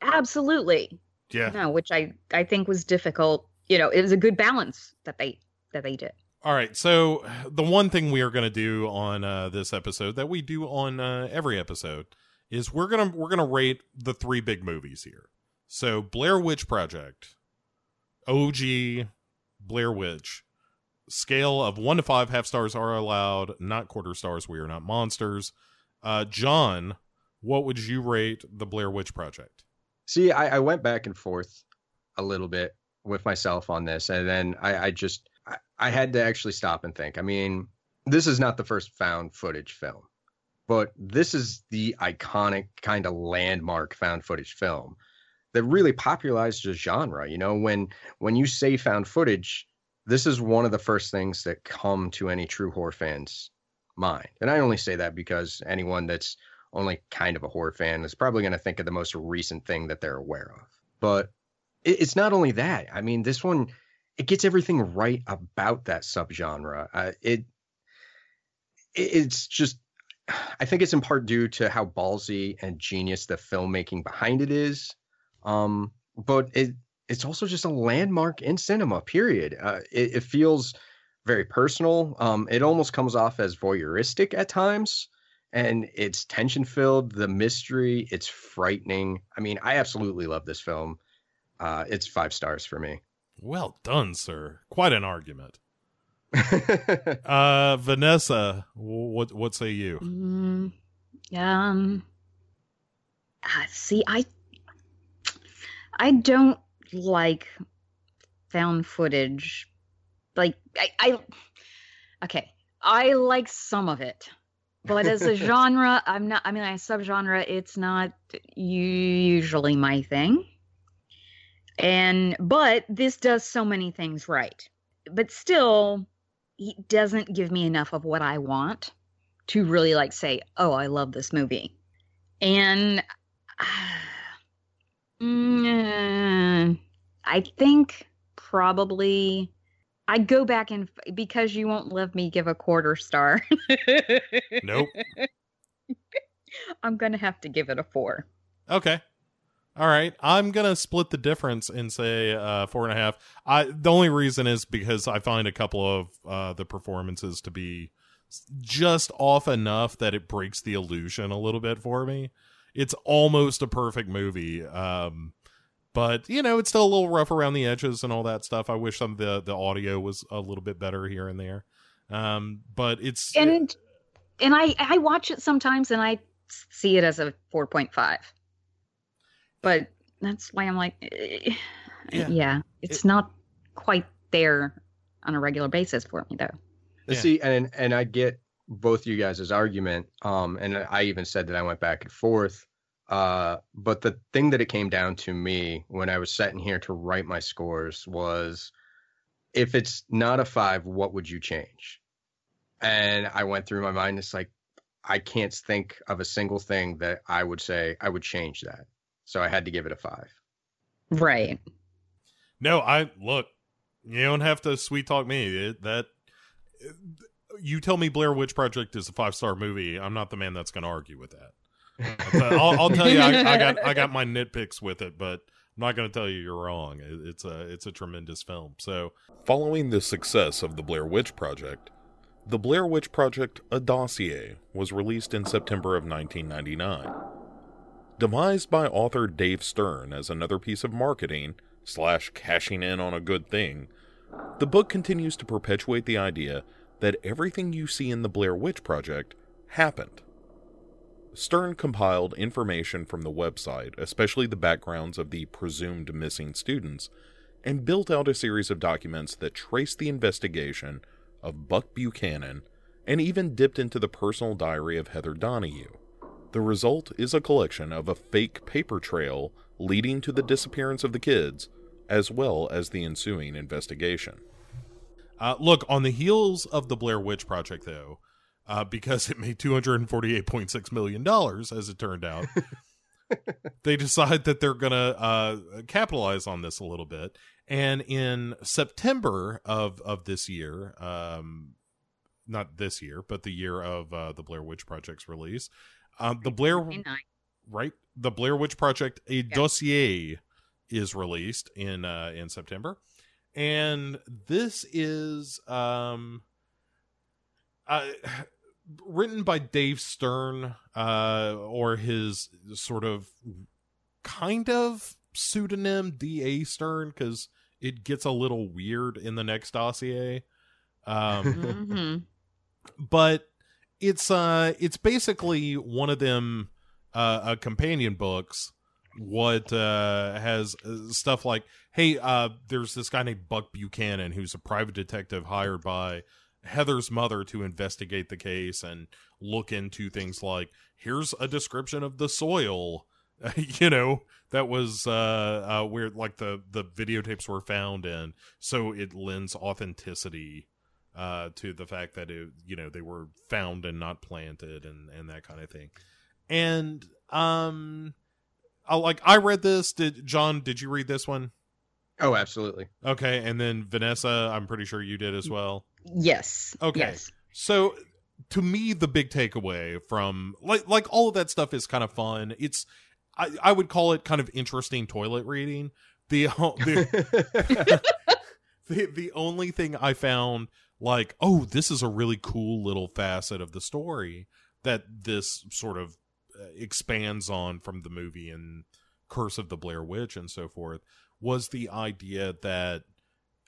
absolutely. Yeah. No, which I I think was difficult. You know, it was a good balance that they that they did. All right. So the one thing we are going to do on uh, this episode that we do on uh, every episode is we're gonna we're gonna rate the three big movies here. So Blair Witch Project, OG, Blair Witch, scale of one to five, half stars are allowed, not quarter stars. We are not monsters. Uh, John, what would you rate the Blair Witch Project? See, I, I went back and forth a little bit with myself on this, and then I, I just I, had to actually stop and think. I mean, this is not the first found footage film, but this is the iconic kind of landmark found footage film that really popularized the genre. You know, when when you say found footage, this is one of the first things that come to any true horror fans mind. And I only say that because anyone that's only kind of a horror fan is probably going to think of the most recent thing that they're aware of. But it's not only that. I mean, this one it gets everything right about that subgenre. Uh, it it's just I think it's in part due to how ballsy and genius the filmmaking behind it is. Um, but it it's also just a landmark in cinema. Period. Uh, it, it, feels very personal. Um, it almost comes off as voyeuristic at times, and it's tension filled. The mystery, it's frightening. I mean, I absolutely love this film. Uh, it's five stars for me. Well done, sir. Quite an argument. uh, Vanessa, what what say you? Mm, um, uh, see, I I don't like found footage. Like I, I okay, I like some of it, but as a genre, I'm not. I mean, a subgenre, it's not usually my thing. And but this does so many things right. But still he doesn't give me enough of what I want to really like say, "Oh, I love this movie." And uh, I think probably I go back and because you won't let me give a quarter star. nope. I'm gonna have to give it a four. Okay. All right, I'm gonna split the difference and say uh, four and a half. I the only reason is because I find a couple of uh, the performances to be just off enough that it breaks the illusion a little bit for me. It's almost a perfect movie, um, but you know it's still a little rough around the edges and all that stuff. I wish some of the the audio was a little bit better here and there, um, but it's and and I I watch it sometimes and I see it as a four point five but that's why I'm like, eh, yeah, yeah it's it, not quite there on a regular basis for me though. Yeah. See, and and I get both you guys' argument, um, and I even said that I went back and forth. Uh, but the thing that it came down to me when I was sitting here to write my scores was if it's not a five, what would you change? And I went through my mind. It's like, I can't think of a single thing that I would say I would change that. So I had to give it a five. Right. No, I look. You don't have to sweet talk me. It, that you tell me Blair Witch Project is a five star movie. I'm not the man that's going to argue with that. I'll, I'll, tell you, I, I, got I got my nitpicks with it, but I'm not going to tell you you're wrong. It, it's a it's a tremendous film. So, following the success of the Blair Witch Project, the Blair Witch Project: A Dossier was released in September of 1999. Devised by author Dave Stern as another piece of marketing slash cashing in on a good thing, the book continues to perpetuate the idea that everything you see in the Blair Witch Project happened. Stern compiled information from the website, especially the backgrounds of the presumed missing students, and built out a series of documents that traced the investigation of Buck Buchanan and even dipped into the personal diary of Heather Donahue. The result is a collection of a fake paper trail leading to the disappearance of the kids, as well as the ensuing investigation. Uh, look, on the heels of the Blair Witch Project, though, uh, because it made $248.6 million, as it turned out, they decide that they're going to uh, capitalize on this a little bit. And in September of, of this year, um, not this year, but the year of uh, the Blair Witch Project's release, um, the Blair, right? The Blair Witch Project, a yeah. dossier is released in uh, in September, and this is um, uh, written by Dave Stern, uh, or his sort of kind of pseudonym D.A. Stern, because it gets a little weird in the next dossier. Um, mm-hmm. But it's uh it's basically one of them uh, uh companion books what uh has uh, stuff like hey uh there's this guy named Buck Buchanan who's a private detective hired by Heather's mother to investigate the case and look into things like here's a description of the soil you know that was uh, uh where like the the videotapes were found in so it lends authenticity uh, to the fact that it, you know they were found and not planted and and that kind of thing. And um, I like I read this. Did John? Did you read this one? Oh, absolutely. Okay, and then Vanessa, I'm pretty sure you did as well. Yes. Okay. Yes. So to me, the big takeaway from like like all of that stuff is kind of fun. It's I, I would call it kind of interesting toilet reading. The the, the the only thing I found like, oh, this is a really cool little facet of the story that this sort of expands on from the movie and Curse of the Blair Witch and so forth was the idea that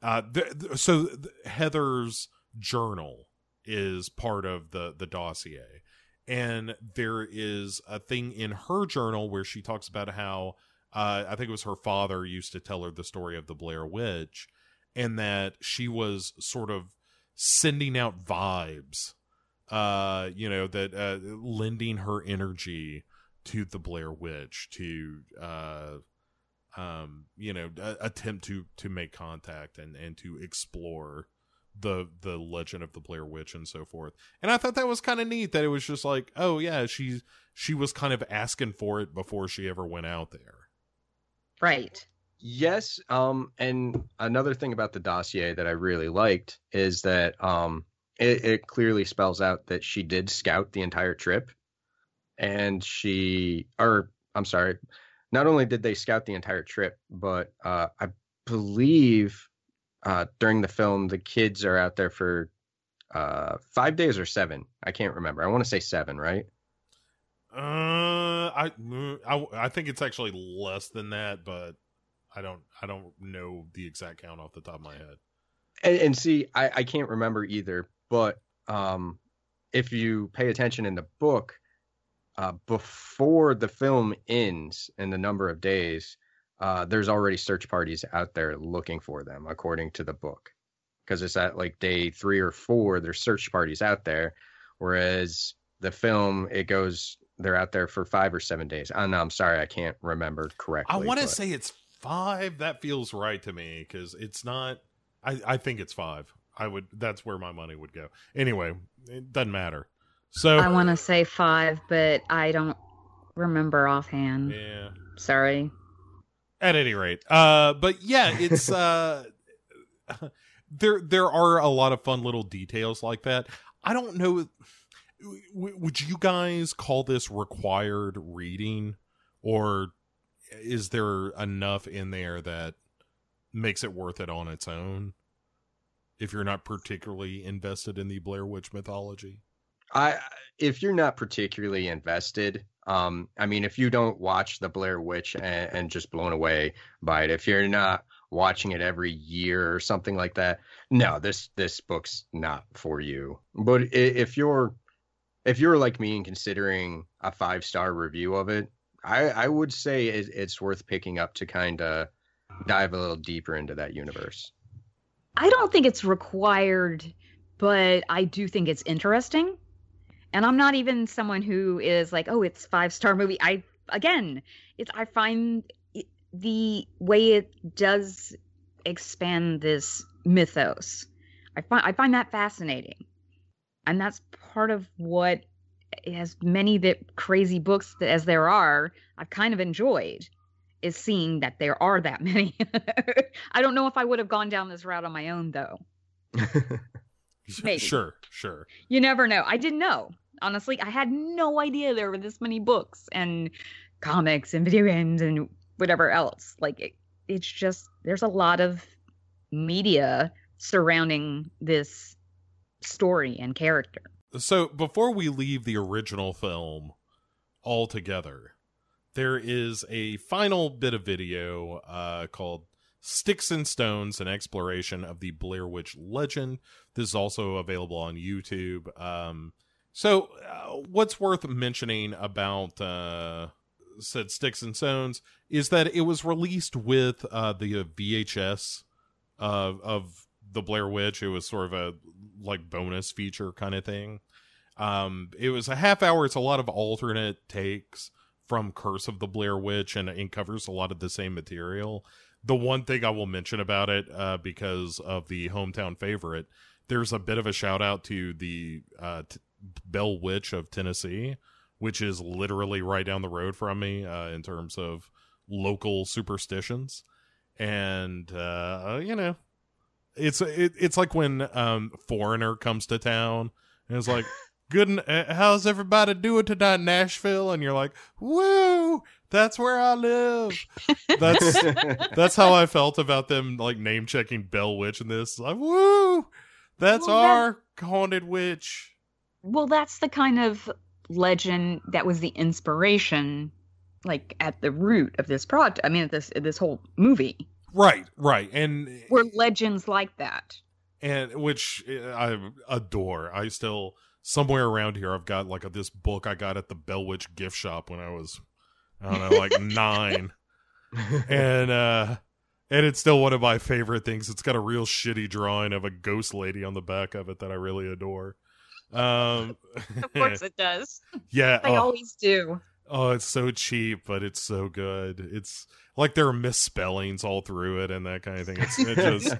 uh, th- th- so th- Heather's journal is part of the the dossier. And there is a thing in her journal where she talks about how uh, I think it was her father used to tell her the story of the Blair Witch and that she was sort of sending out vibes uh you know that uh lending her energy to the blair witch to uh um you know attempt to to make contact and and to explore the the legend of the blair witch and so forth. And i thought that was kind of neat that it was just like oh yeah she she was kind of asking for it before she ever went out there. Right. Yes, um, and another thing about the dossier that I really liked is that um, it, it clearly spells out that she did scout the entire trip, and she, or I'm sorry, not only did they scout the entire trip, but uh, I believe uh, during the film the kids are out there for uh, five days or seven. I can't remember. I want to say seven, right? Uh, I, I I think it's actually less than that, but I don't I don't know the exact count off the top of my head. And, and see, I, I can't remember either, but um, if you pay attention in the book, uh, before the film ends in the number of days, uh, there's already search parties out there looking for them, according to the book. Because it's at like day three or four, there's search parties out there whereas the film it goes they're out there for five or seven days. Oh no, I'm sorry, I can't remember correctly. I want to but- say it's five. That feels right to me because it's not. I I think it's five. I would. That's where my money would go. Anyway, it doesn't matter. So I want to say five, but I don't remember offhand. yeah. Sorry. At any rate, uh, but yeah, it's uh, there. There are a lot of fun little details like that. I don't know. w- Would you guys call this required reading, or is there enough in there that makes it worth it on its own? If you're not particularly invested in the Blair Witch mythology, I if you're not particularly invested, um, I mean, if you don't watch the Blair Witch and, and just blown away by it, if you're not watching it every year or something like that, no, this this book's not for you. But if you're if you're like me and considering a five star review of it, I I would say it, it's worth picking up to kind of dive a little deeper into that universe. I don't think it's required, but I do think it's interesting. And I'm not even someone who is like, oh, it's five star movie. I again, it's I find it, the way it does expand this mythos. I find I find that fascinating, and that's part of what, as many that crazy books that, as there are, I've kind of enjoyed is seeing that there are that many. I don't know if I would have gone down this route on my own though. Maybe. sure, sure. You never know. I didn't know. Honestly, I had no idea there were this many books and comics and video games and whatever else. Like it, it's just there's a lot of media surrounding this story and character. So before we leave the original film altogether, there is a final bit of video uh, called Sticks and Stones, an exploration of the Blair Witch legend. This is also available on YouTube. Um, so, uh, what's worth mentioning about uh, said Sticks and Stones is that it was released with uh, the VHS of of the Blair Witch. It was sort of a like bonus feature kind of thing. Um, it was a half hour. It's a lot of alternate takes from Curse of the Blair Witch, and it covers a lot of the same material. The one thing I will mention about it, uh, because of the hometown favorite, there's a bit of a shout out to the uh, t- Bell Witch of Tennessee, which is literally right down the road from me uh, in terms of local superstitions. And uh, you know, it's it, it's like when um foreigner comes to town and it's like good uh, how's everybody doing tonight in nashville and you're like woo that's where i live that's that's how i felt about them like name checking bell witch in this like woo that's Well, that- our haunted witch Well, that's the kind of legend that was the inspiration, like at the root of this project. I mean, this this whole movie right right and were legends like that. and which uh, I adore. I still somewhere around here I've got like a, this book I got at the Bell Witch gift shop when I was I don't know like nine, and uh and it's still one of my favorite things. It's got a real shitty drawing of a ghost lady on the back of it that I really adore. Um, Of course, it does. yeah, They oh. always do. Oh, it's so cheap, but it's so good. It's like there are misspellings all through it and that kind of thing. It's it just,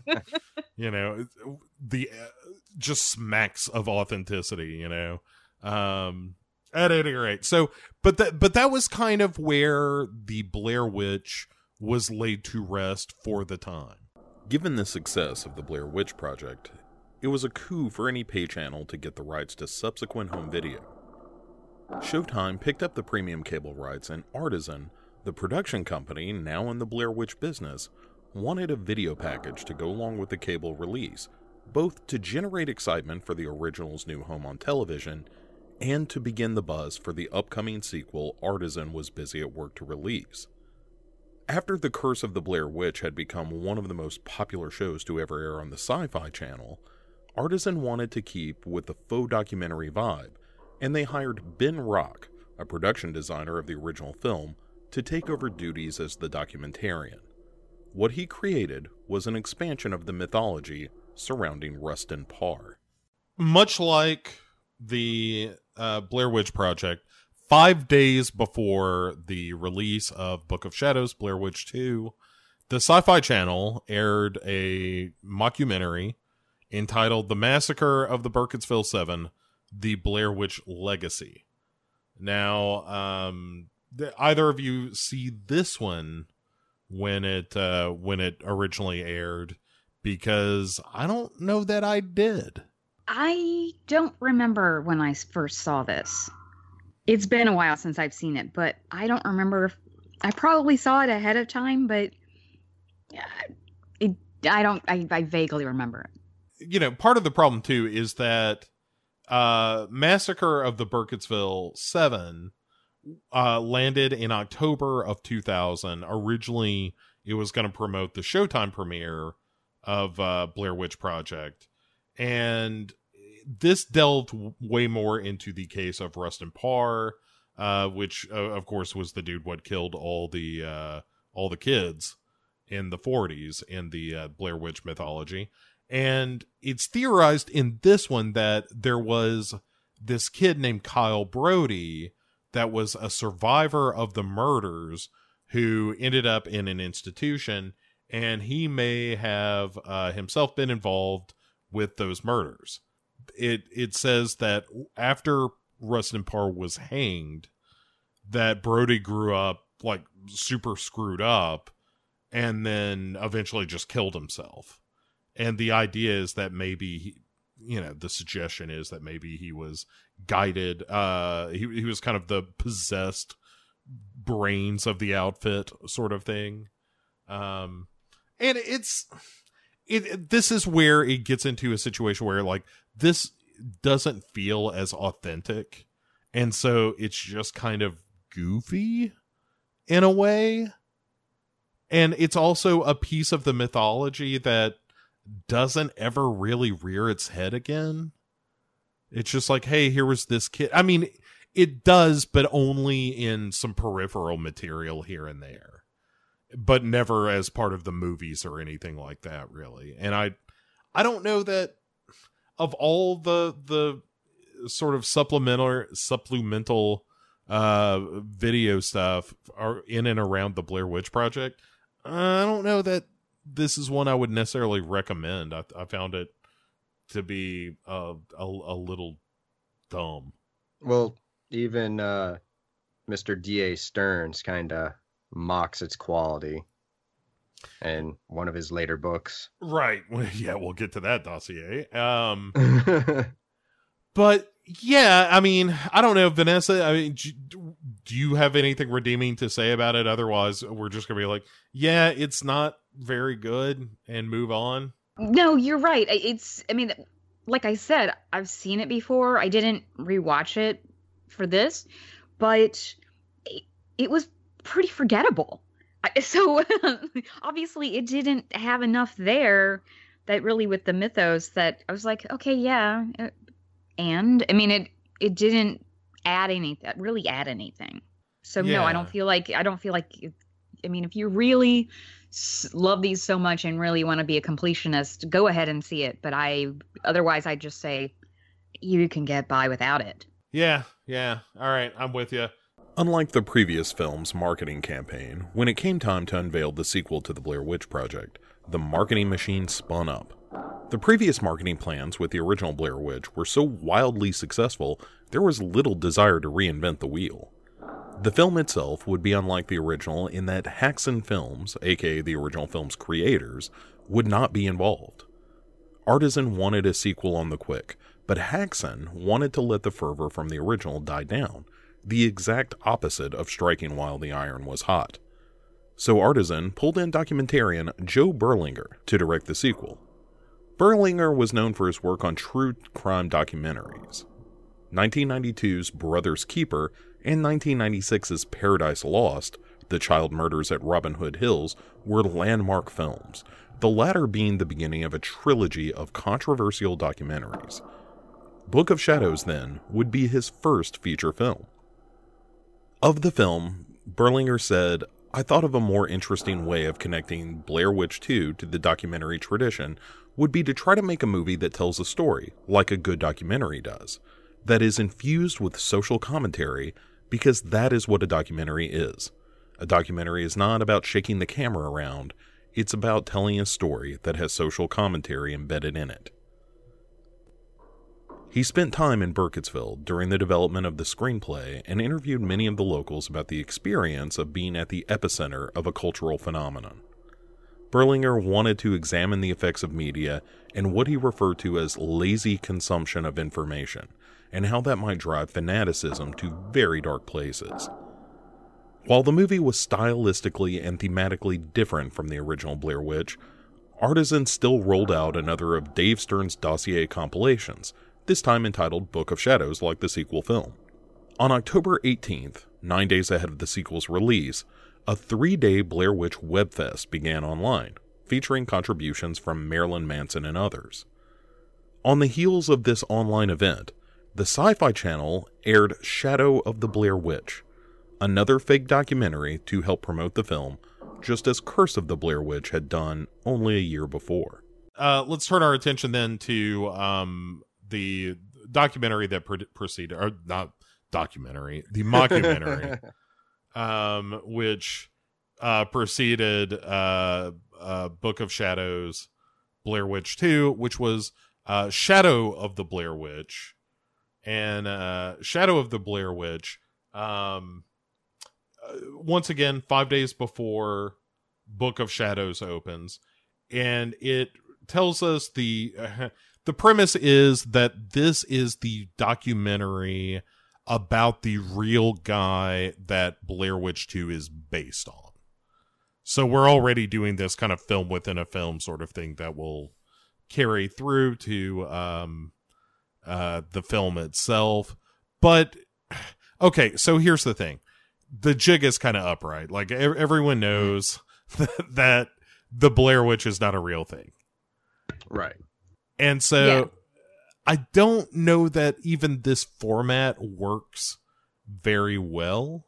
you know, the uh, just smacks of authenticity. You know, um, at any rate. So, but that but that was kind of where the Blair Witch was laid to rest for the time. Given the success of the Blair Witch Project, it was a coup for any pay channel to get the rights to subsequent home video. Showtime picked up the premium cable rights, and Artisan, the production company now in the Blair Witch business, wanted a video package to go along with the cable release, both to generate excitement for the original's new home on television and to begin the buzz for the upcoming sequel Artisan was busy at work to release. After The Curse of the Blair Witch had become one of the most popular shows to ever air on the Sci Fi Channel, Artisan wanted to keep with the faux documentary vibe, and they hired Ben Rock, a production designer of the original film, to take over duties as the documentarian. What he created was an expansion of the mythology surrounding Rustin Parr. much like the uh, Blair Witch Project, five days before the release of Book of Shadows, Blair Witch 2, the Sci Fi Channel aired a mockumentary entitled The Massacre of the Burkittsville Seven The Blair Witch Legacy. Now, um, th- either of you see this one when it uh, when it originally aired? Because I don't know that I did. I don't remember when I first saw this. It's been a while since I've seen it, but I don't remember. If, I probably saw it ahead of time, but yeah, it, I don't. I, I vaguely remember it. You know, part of the problem too is that uh, Massacre of the Burkittsville Seven uh, landed in October of 2000. Originally, it was going to promote the Showtime premiere of uh, Blair Witch Project, and this delved way more into the case of Rustin Parr, uh, which uh, of course was the dude what killed all the uh, all the kids in the 40s in the uh, Blair Witch mythology. And it's theorized in this one that there was this kid named Kyle Brody that was a survivor of the murders who ended up in an institution and he may have uh, himself been involved with those murders. It it says that after Rustin Parr was hanged, that Brody grew up like super screwed up, and then eventually just killed himself. And the idea is that maybe he, you know, the suggestion is that maybe he was guided. Uh, he he was kind of the possessed brains of the outfit, sort of thing. Um, and it's it this is where it gets into a situation where like this doesn't feel as authentic and so it's just kind of goofy in a way and it's also a piece of the mythology that doesn't ever really rear its head again. It's just like hey here was this kid. I mean it does but only in some peripheral material here and there but never as part of the movies or anything like that really. And i i don't know that of all the the sort of supplemental supplemental uh video stuff are in and around the blair witch project i don't know that this is one i would necessarily recommend i, I found it to be uh, a, a little dumb Well, even uh, Mr. D.A. Stearns kind of mocks its quality in one of his later books. right well, yeah we'll get to that dossier um But yeah, I mean, I don't know, Vanessa. I mean, do, do you have anything redeeming to say about it? Otherwise, we're just gonna be like, yeah, it's not very good, and move on. No, you're right. It's, I mean, like I said, I've seen it before. I didn't rewatch it for this, but it, it was pretty forgettable. So obviously, it didn't have enough there that really with the mythos that I was like, okay, yeah, uh, and I mean, it it didn't add anything, really add anything. So no, I don't feel like I don't feel like. It, I mean, if you really love these so much and really want to be a completionist, go ahead and see it. But I, otherwise, I just say you can get by without it. Yeah, yeah. All right, I'm with you. Unlike the previous film's marketing campaign, when it came time to unveil the sequel to the Blair Witch Project, the marketing machine spun up. The previous marketing plans with the original Blair Witch were so wildly successful, there was little desire to reinvent the wheel. The film itself would be unlike the original in that Haxan Films, aka the original film's creators, would not be involved. Artisan wanted a sequel on the quick, but Haxan wanted to let the fervor from the original die down, the exact opposite of striking while the iron was hot. So Artisan pulled in documentarian Joe Berlinger to direct the sequel. Berlinger was known for his work on true crime documentaries. 1992's Brother's Keeper and 1996's Paradise Lost, The Child Murders at Robin Hood Hills, were landmark films, the latter being the beginning of a trilogy of controversial documentaries. Book of Shadows, then, would be his first feature film. Of the film, Berlinger said, I thought of a more interesting way of connecting Blair Witch 2 to the documentary tradition would be to try to make a movie that tells a story, like a good documentary does, that is infused with social commentary because that is what a documentary is. A documentary is not about shaking the camera around, it's about telling a story that has social commentary embedded in it. He spent time in Burkittsville during the development of the screenplay and interviewed many of the locals about the experience of being at the epicenter of a cultural phenomenon. Berlinger wanted to examine the effects of media and what he referred to as lazy consumption of information, and how that might drive fanaticism to very dark places. While the movie was stylistically and thematically different from the original Blair Witch, Artisan still rolled out another of Dave Stern's dossier compilations, this time entitled Book of Shadows, like the sequel film. On October 18th, nine days ahead of the sequel's release, a three day Blair Witch Webfest began online, featuring contributions from Marilyn Manson and others. On the heels of this online event, the Sci Fi Channel aired Shadow of the Blair Witch, another fake documentary to help promote the film, just as Curse of the Blair Witch had done only a year before. Uh, let's turn our attention then to um, the documentary that pre- preceded, or not documentary, the mockumentary, um, which uh, preceded uh, uh, Book of Shadows, Blair Witch 2, which was uh, Shadow of the Blair Witch. And uh, Shadow of the Blair Witch, um, uh, once again, five days before Book of Shadows opens. And it tells us the uh, the premise is that this is the documentary about the real guy that Blair Witch 2 is based on. So we're already doing this kind of film within a film sort of thing that will carry through to um uh the film itself. But okay, so here's the thing. The jig is kind of upright. Like everyone knows that, that the Blair Witch is not a real thing. Right. And so yeah. I don't know that even this format works very well.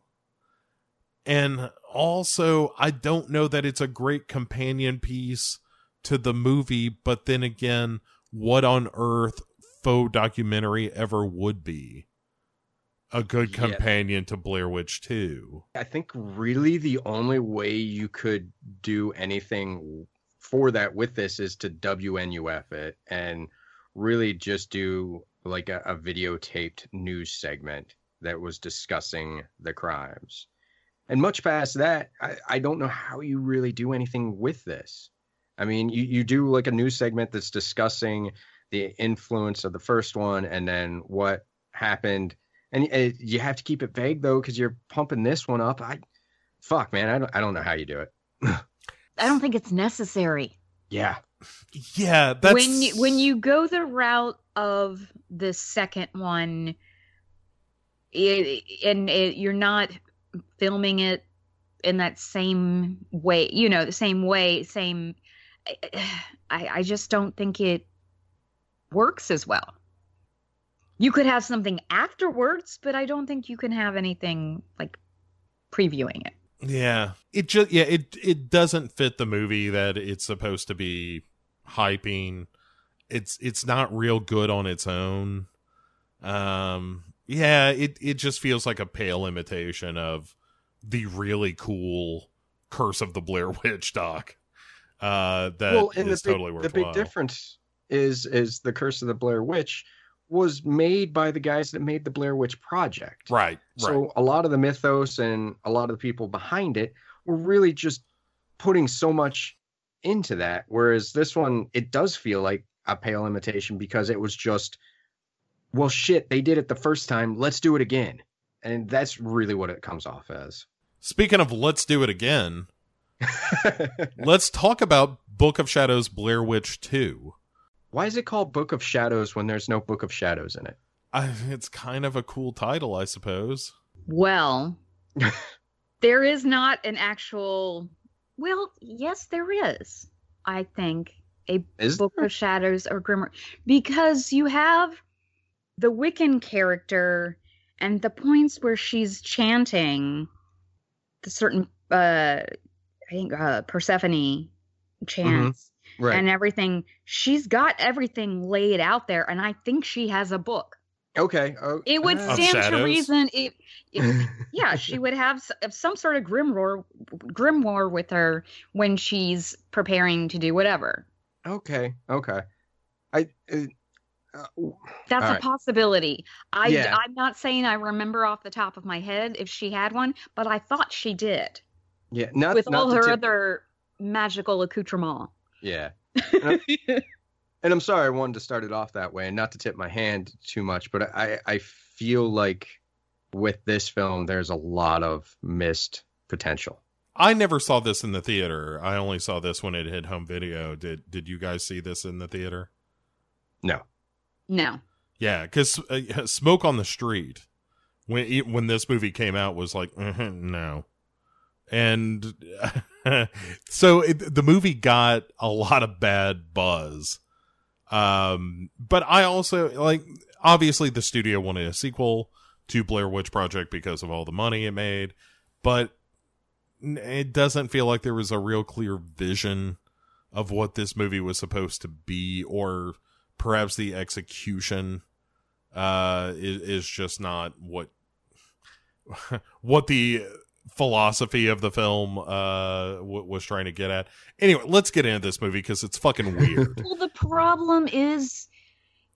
And also, I don't know that it's a great companion piece to the movie, but then again, what on earth faux documentary ever would be a good companion yeah. to Blair Witch 2? I think really the only way you could do anything for that with this is to WNUF it and really just do like a, a videotaped news segment that was discussing the crimes. And much past that, I, I don't know how you really do anything with this. I mean, you, you do like a news segment that's discussing the influence of the first one and then what happened. And it, you have to keep it vague though, because you're pumping this one up. I, fuck, man, I don't, I don't know how you do it. I don't think it's necessary. Yeah. Yeah, that's when you, when you go the route of the second one, it, and it, you're not filming it in that same way, you know, the same way, same. I, I just don't think it works as well. You could have something afterwards, but I don't think you can have anything like previewing it. Yeah. It just yeah, it it doesn't fit the movie that it's supposed to be hyping. It's it's not real good on its own. Um yeah, it it just feels like a pale imitation of the really cool Curse of the Blair Witch doc. Uh that well, and is the big, totally worthwhile. The big difference is is the Curse of the Blair Witch was made by the guys that made the Blair Witch Project. Right. So right. a lot of the mythos and a lot of the people behind it were really just putting so much into that. Whereas this one, it does feel like a pale imitation because it was just, well, shit, they did it the first time. Let's do it again. And that's really what it comes off as. Speaking of let's do it again, let's talk about Book of Shadows Blair Witch 2. Why is it called Book of Shadows when there's no Book of Shadows in it? I, it's kind of a cool title, I suppose. Well, there is not an actual. Well, yes, there is. I think a is Book there? of Shadows or Grimoire because you have the Wiccan character and the points where she's chanting the certain uh I think uh Persephone chants right. and everything. She's got everything laid out there, and I think she has a book. Okay. Oh, It would uh, stand to reason. It, it, yeah, she would have some sort of grimoire, grimoire with her when she's preparing to do whatever. okay. Okay. I. Uh, uh, That's a right. possibility. I, Yeah. I'm not saying I remember off the top of my head if she had one, but I thought she did yeah. Not with not all her tip- other magical accoutrement. Yeah. And I'm, and I'm sorry I wanted to start it off that way and not to tip my hand too much, but I, I feel like with this film, there's a lot of missed potential. I never saw this in the theater. I only saw this when it hit home video. Did Did you guys see this in the theater? No. No. Yeah, because uh, Smoke on the Street when when this movie came out was like "Mhm, no, and so it, the movie got a lot of bad buzz. Um, but I also like obviously the studio wanted a sequel to Blair Witch Project because of all the money it made, but it doesn't feel like there was a real clear vision of what this movie was supposed to be or perhaps the execution uh is, is just not what what the philosophy of the film uh w- was trying to get at anyway let's get into this movie because it's fucking weird Well, the problem is,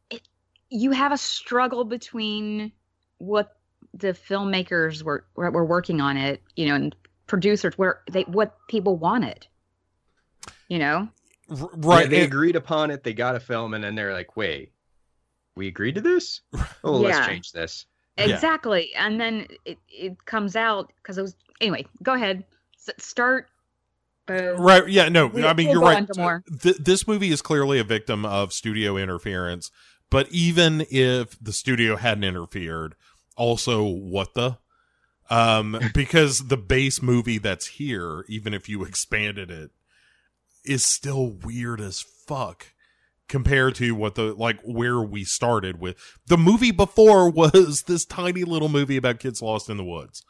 it, you have a struggle between what the filmmakers were were were working on it, you know, and producers where they what people wanted. You know, R- Right. right they and- agreed upon it. They got a film, and then they're like, "Wait, we agreed to this? Oh, Yeah. let's change this." Yeah. exactly. And then it it comes out because it was anyway. Go ahead, S- start. Boom. Right. Yeah. No. We- I mean, we'll you're right. more. Th- this movie is clearly a victim of studio interference. But even if the studio hadn't interfered, also what the, um, because the base movie that's here, even if you expanded it, is still weird as fuck compared to what the like where we started with the movie before was this tiny little movie about kids lost in the woods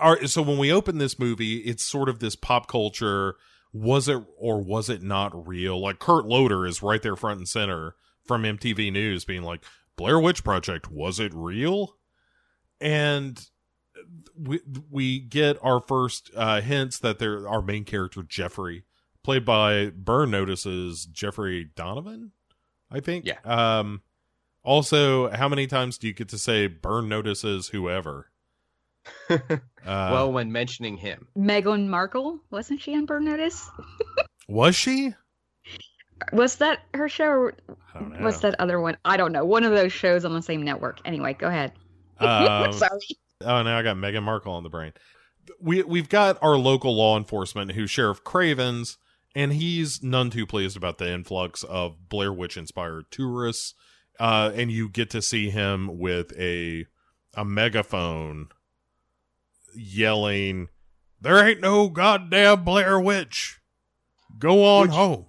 all right so when we open this movie it's sort of this pop culture was it or was it not real? Like kurt loder is right there front and center from mtv news being like blair witch project was it real? And we we get our first uh hints that there our main character jeffrey played by burn notices jeffrey donovan i think? Yeah. um also how many times do you get to say burn notices whoever well, when mentioning him, Meghan Markle wasn't she on Burn Notice? was she Was that her show? Or I don't know. What's that other one? I don't know. One of those shows on the same network. Anyway, go ahead. Um, Sorry. Oh, now I got Meghan Markle on the brain. We we've got our local law enforcement, who's Sheriff Cravens, and he's none too pleased about the influx of Blair Witch inspired tourists. Uh, and you get to see him with a a megaphone yelling, "There ain't no goddamn Blair Witch. Go on Which- home."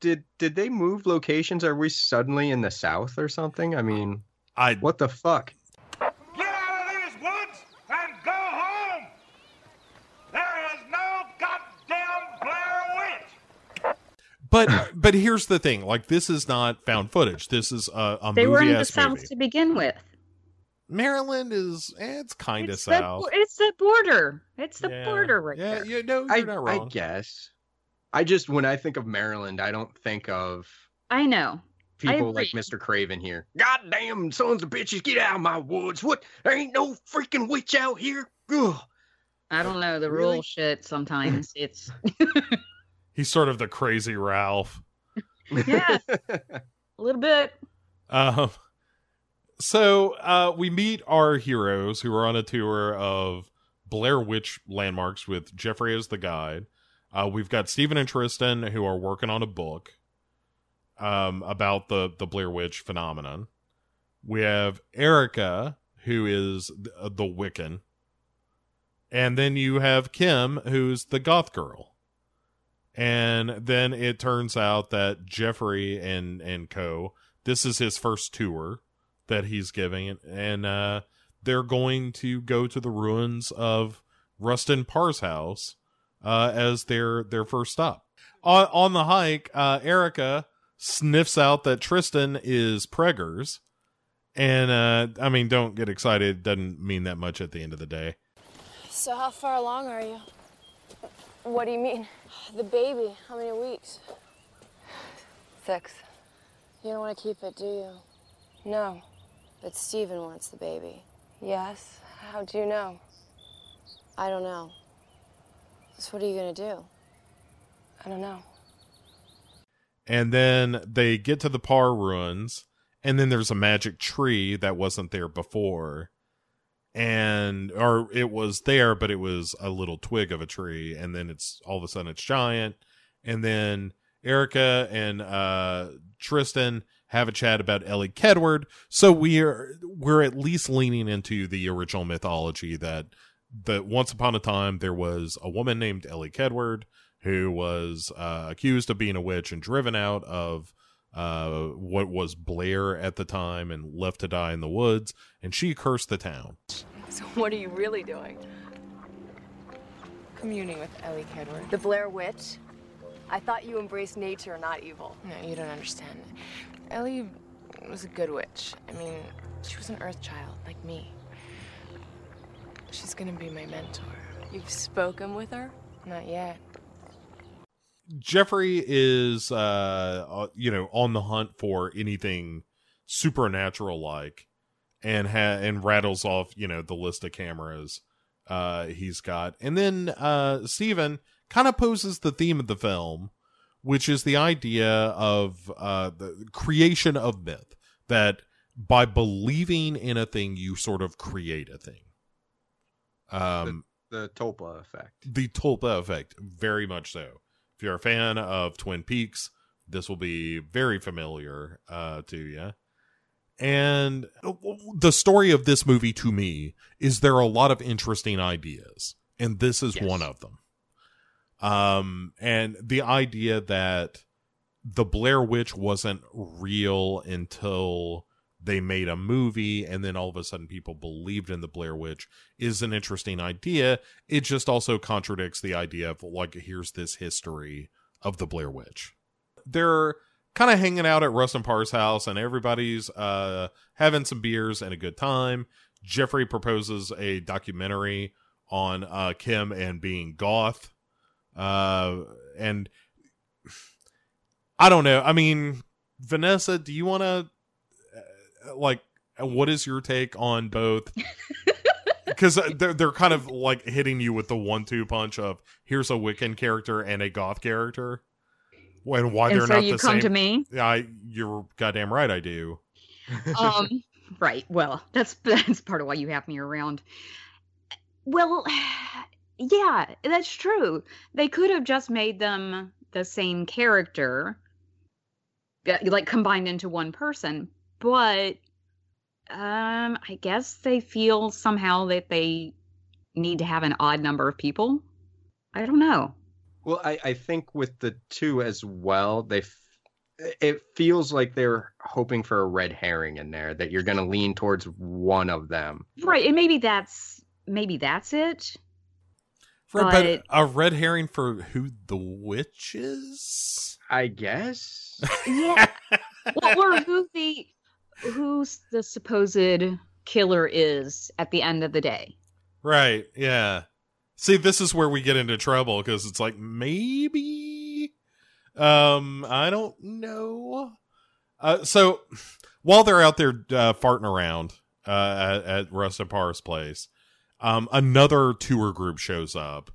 did did they move locations? Are we suddenly in the south or something? I mean, I what the fuck? Get out of these woods and go home! There is no goddamn Blair Witch! but but here's the thing: like this is not found footage. This is a, a They were in the South movie. to begin with. Maryland is eh, it's kind of It's the, south. it's the border. It's the Yeah. border right yeah, there. yeah, no, you're I, not I guess. I just when I think of Maryland, I don't think of I know. I people like. Mr. Craven here. Goddamn sons of bitches, get out of my woods! What? There ain't no freaking witch out here. Ugh. I don't know the Really? rule shit. Sometimes it's He's sort of the crazy Ralph. yeah, a little bit. Um, so uh, we meet our heroes who are on a tour of Blair Witch landmarks with Jeffrey as the guide. Uh, we've got Stephen and Tristan who are working on a book um, about the the Blair Witch phenomenon. We have Erica who is the, uh, the Wiccan, and then you have Kim who's the goth girl. And then it turns out that Jeffrey and and co this is his first tour that he's giving and uh they're going to go to the ruins of Rustin Parr's house uh as their their first stop. On on the hike, uh Erica sniffs out that Tristan is preggers And uh I mean, don't get excited. It doesn't mean that much at the end of the day. So how far along are you? What do you mean? The baby. How many weeks? Six. You don't want to keep it, do you? No, but Steven wants the baby. Yes. How do you know? I don't know. So what are you gonna do? I don't know. And then they get to the Parr ruins, and then there's a magic tree that wasn't there before. And or it was there, but it was a little twig of a tree, and then it's all of a sudden it's giant. And then Erica and uh Tristan have a chat about Elly Kedward. So we're we're at least leaning into the original mythology that that once upon a time there was a woman named Elly Kedward who was uh, accused of being a witch and driven out of uh, what was Blair at the time and left to die in the woods, and she cursed the town. So what are you really doing? Communing with Elly Kedward. The Blair Witch? I thought you embraced nature, not evil. No, you don't understand. Elly was a good witch. I mean, she was an earth child, like me. She's gonna be my mentor. You've spoken with her? Not yet. Jeffrey is, uh, uh, you know, on the hunt for anything supernatural like, and ha- and rattles off, you know, the list of cameras uh, he's got, and then uh, Steven kind of poses the theme of the film, which is the idea of uh, the creation of myth that by believing in a thing, you sort of create a thing. Um, The Tulpa effect. the Tulpa effect, very much so. If you're a fan of Twin Peaks, this will be very familiar uh, to you. And the story of this movie to me is there are a lot of interesting ideas, and this is Yes. one of them. Um, and the idea that the Blair Witch wasn't real until they made a movie and then all of a sudden people believed in the Blair Witch is an interesting idea. It just also contradicts the idea of like here's this history of the Blair Witch. They're kind of hanging out at Rustin Parr's house and everybody's uh having some beers and a good time. Jeffrey proposes a documentary on uh Kim and being goth. Uh and I don't know. I mean, Vanessa, do you want to like what is your take on both because they're, they're kind of like hitting you with the one-two punch of here's a wiccan character and a goth character and why and they're so not you the come same to me. I, you're goddamn right i do um right well that's that's part of why you have me around well yeah that's true. They could have just made them the same character uh, like combined into one person but um i guess they feel somehow that they need to have an odd number of people. I don't know. Well, I, I think with the two as well, they f- it feels like they're hoping for a red herring in there that you're going to lean towards one of them. right and maybe that's maybe that's it For, but But- a red herring for who? The witch is I guess. yeah. Well, or who the who's the supposed killer is at the end of the day. right yeah. See this is where we get into trouble because it's like maybe? Um i don't know. Uh so while they're out there uh, farting around uh at, at Rustin Parr's place um another tour group shows up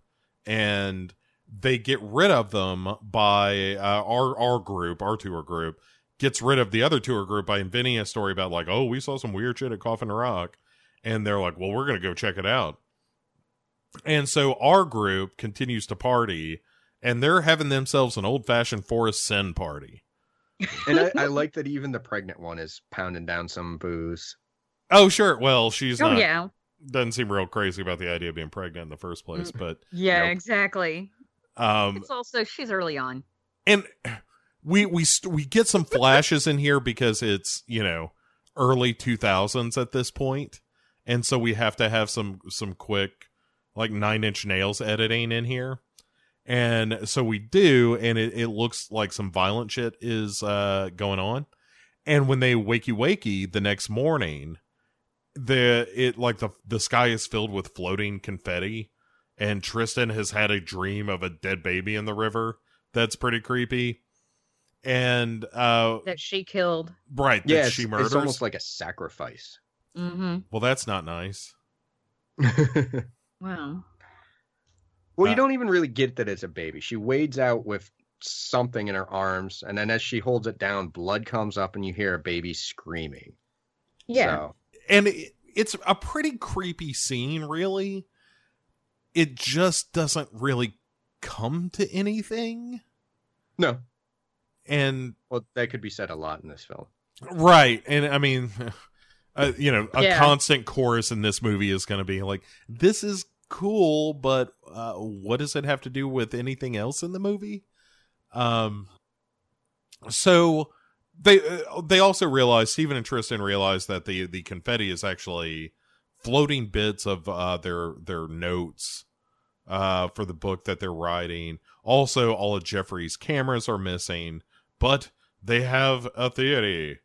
and they get rid of them by uh, our our group our tour group gets rid of the other tour group by inventing a story about like oh we saw some weird shit at coffin rock. And they're like well we're gonna go check it out. And so our group continues to party and they're having themselves an old fashioned forest sin party. And I, I like that even the pregnant one is pounding down some booze. oh sure. Well she's oh not yeah, doesn't seem real crazy about the idea of being pregnant in the first place but yeah, Nope. exactly. um It's also she's early on. and we we st- we get some flashes in here because it's you know early 2000s at this point and so we have to have some some quick like nine inch nails editing in here and so we do and it, it looks like some violent shit is uh going on and when they wakey wakey the next morning, the it like the the sky is filled with floating confetti, and Tristan has had a dream of a dead baby in the river. That's pretty creepy. And uh that she killed. right, Yeah, that she murders. it's almost like a sacrifice. Mm-hmm. well, that's not nice. Wow. Well, Uh, you don't even really get that it's a baby. She wades out with something in her arms, and then as she holds it down, blood comes up, and you hear a baby screaming. Yeah. So, and it, it's a pretty creepy scene really it just doesn't really come to anything no. and Well, that could be said a lot in this film. right and i mean uh, you know a Yeah. constant chorus in this movie is going to be like this is cool but uh, what does it have to do with anything else in the movie um so they uh, they also realize Stephen and Tristan realize that the the confetti is actually floating bits of uh their their notes uh for the book that they're writing. Also all of Jeffrey's cameras are missing, but they have a theory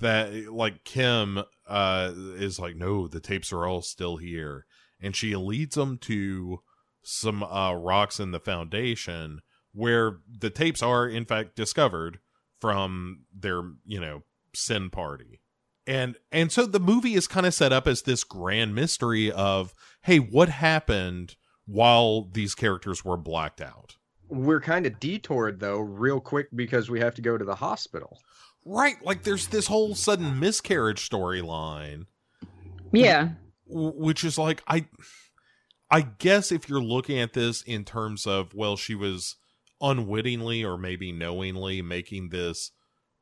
that like Kim uh is like no, the tapes are all still here and she leads them to some uh rocks in the foundation where the tapes are in fact discovered from their you know sin party and and so the movie is kind of set up as this grand mystery of hey what happened while these characters were blacked out We're kind of detoured though, real quick because we have to go to the hospital. right like there's this whole sudden miscarriage storyline Yeah. w- which is like i i guess if you're looking at this in terms of well she was unwittingly or maybe knowingly making this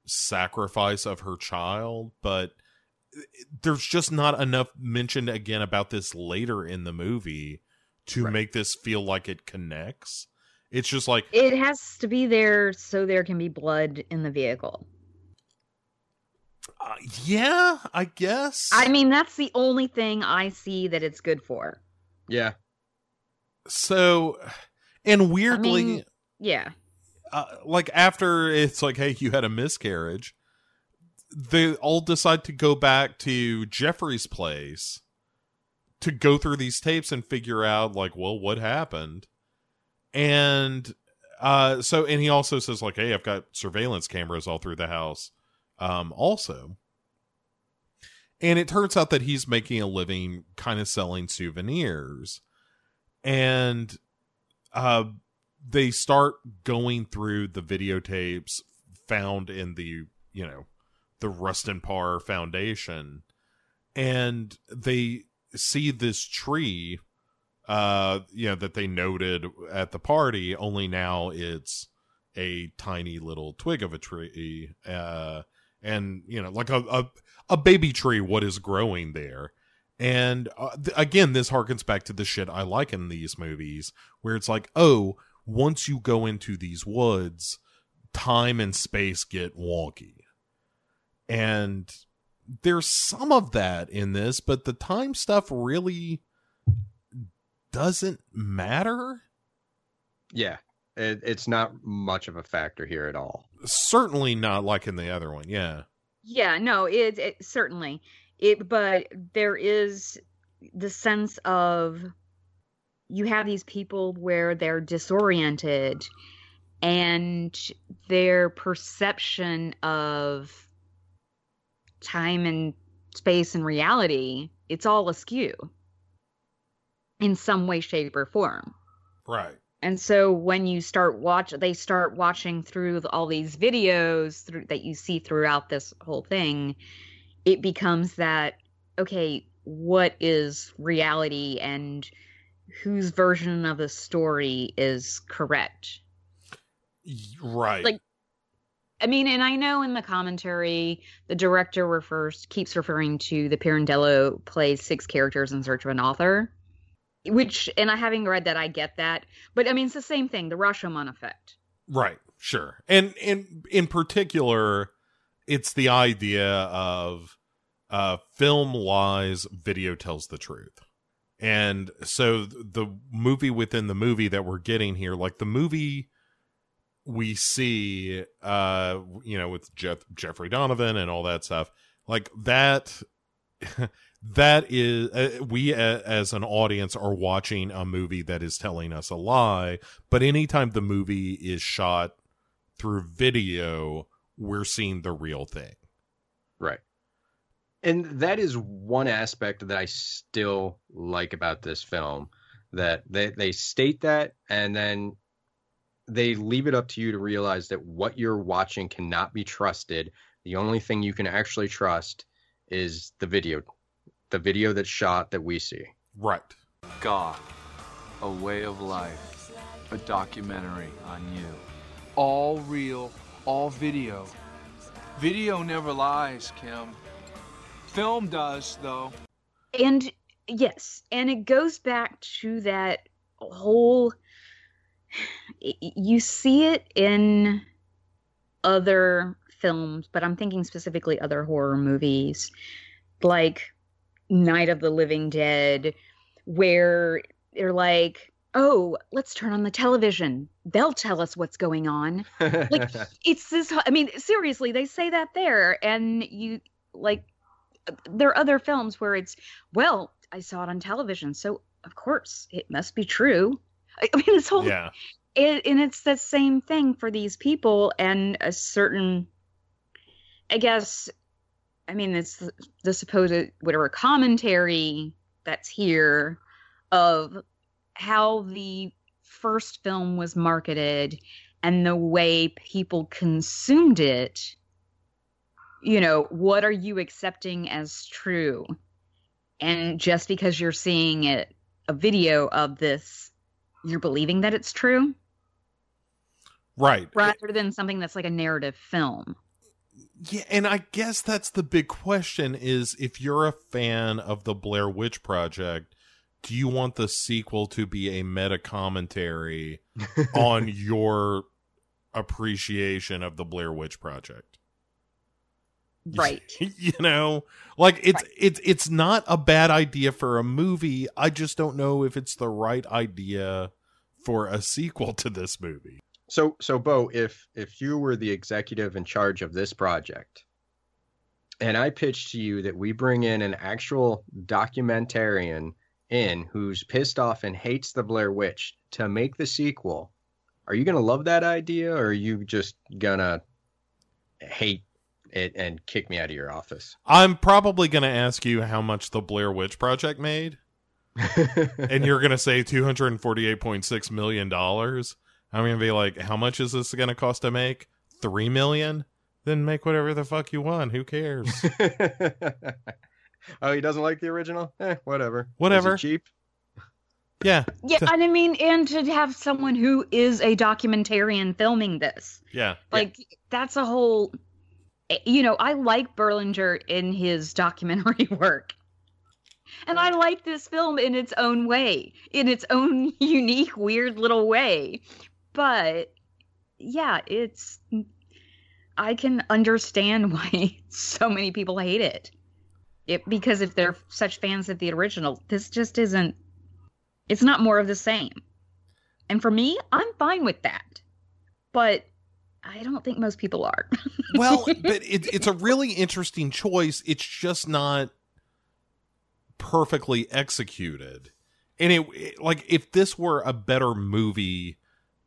sacrifice of her child but there's just not enough mentioned again about this later in the movie to Right. make this feel like it connects it's just like It has to be there so there can be blood in the vehicle. uh, yeah i guess I mean, that's the only thing I see that it's good for. Yeah. so and weirdly mean- Yeah. uh, like after it's like, hey, you had a miscarriage, they all decide to go back to Jeffrey's place to go through these tapes and figure out like, well, what happened? And uh so and he also says like, hey, I've got surveillance cameras all through the house. Um also. And it turns out that he's making a living kind of selling souvenirs. And uh they start going through the videotapes found in the you know the Rustin Parr Foundation, and they see this tree, uh, you know that they noted at the party. Only now it's a tiny little twig of a tree, uh, and you know like a a, a baby tree. What is growing there? And uh, th- again, this harkens back to the shit I like in these movies, where it's like, oh, once you go into these woods, time and space get wonky. And there's some of that in this, but the time stuff really doesn't matter. Yeah. It, it's not much of a factor here at all. Certainly not like in the other one. Yeah. Yeah, no, it, it certainly it, but there is the sense of you have these people where they're disoriented and their perception of time and space and reality it's all askew in some way shape or form Right. and so when you start watch they start watching through all these videos through, that you see throughout this whole thing it becomes that okay what is reality and whose version of the story is correct Right. Like, I mean, and I know in the commentary, the director refers keeps referring to the Pirandello plays six characters in search of an author, which, and I having read that, I get that, but I mean, it's the same thing, the Rashomon effect. Right, sure. And in in particular, it's the idea of uh film lies, video tells the truth. And so the movie within the movie that we're getting here, like the movie we see uh you know with Jeff Jeffrey Donovan and all that stuff like that that is uh, we uh, as an audience are watching a movie that is telling us a lie but anytime the movie is shot through video we're seeing the real thing Right. And that is one aspect that I still like about this film that they, they state that and then they leave it up to you to realize that what you're watching cannot be trusted. The only thing you can actually trust is the video, the video that's shot that we see. right God, a way of life, a documentary on you. All real, all video. Video never lies, Kim. Film does, though. And yes, and it goes back to that whole you see it in other films, but I'm thinking specifically other horror movies like Night of the Living Dead where they're like, "Oh, let's turn on the television. They'll tell us what's going on." like it's this i mean seriously they say that there and you like there are other films where it's well i saw it on television so of course it must be true. I mean this whole yeah. it, and it's the same thing for these people and a certain i guess i mean it's the, the supposed whatever commentary that's here of how the first film was marketed and the way people consumed it you know what are you accepting as true? And just because you're seeing it a video of this you're believing that it's true? Right. Rather than something that's like a narrative film. Yeah, and I guess that's the big question is if you're a fan of the Blair Witch Project, do you want the sequel to be a meta commentary on your appreciation of the Blair Witch Project? Right you know, like it's it's it's not a bad idea for a movie. I just don't know if it's the right idea for a sequel to this movie. So so Bo, if if you were the executive in charge of this project and I pitched to you that we bring in an actual documentarian in who's pissed off and hates the Blair Witch to make the sequel, are you gonna love that idea or are you just gonna hate it and kick me out of your office? I'm probably going to ask you how much the Blair Witch Project made. and you're going to say $248.6 million. I'm going to be like, how much is this going to cost to make? 3 million? Then make whatever the fuck you want. Who cares? oh, he doesn't like the original? Eh, whatever. Is it Whatever. cheap. yeah. yeah and i mean and to have someone who is a documentarian filming this Yeah. like that's a whole you know i like berlinger in his documentary work. And i like this film in its own way in its own unique weird little way. But yeah it's i can understand why so many people hate it. It because if they're such fans of the original this just isn't it's not more of the same. And for me i'm fine with that. But I don't think most people are. well, but it, it's a really interesting choice. It's just not perfectly executed. And it, it- like if this were a better movie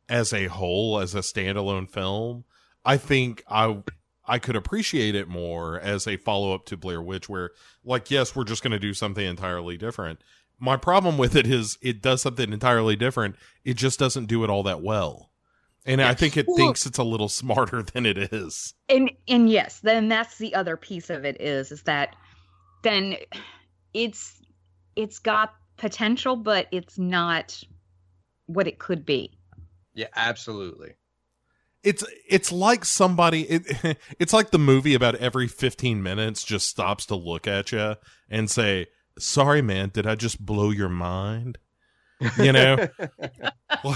as a whole, as a standalone film, I think I I could appreciate it more as a follow up to Blair Witch, where like yes, we're just going to do something entirely different. My problem with it is it does something entirely different. It just doesn't do it all that well. And I think it Well- thinks it's a little smarter than it is. and and yes, then that's the other piece of it is is that then it's it's got potential, but it's not what it could be. Yeah, absolutely. It's it's like somebody it it's like the movie about every 15 minutes just stops to look at you and say, "Sorry man, did I just blow your mind?" You know?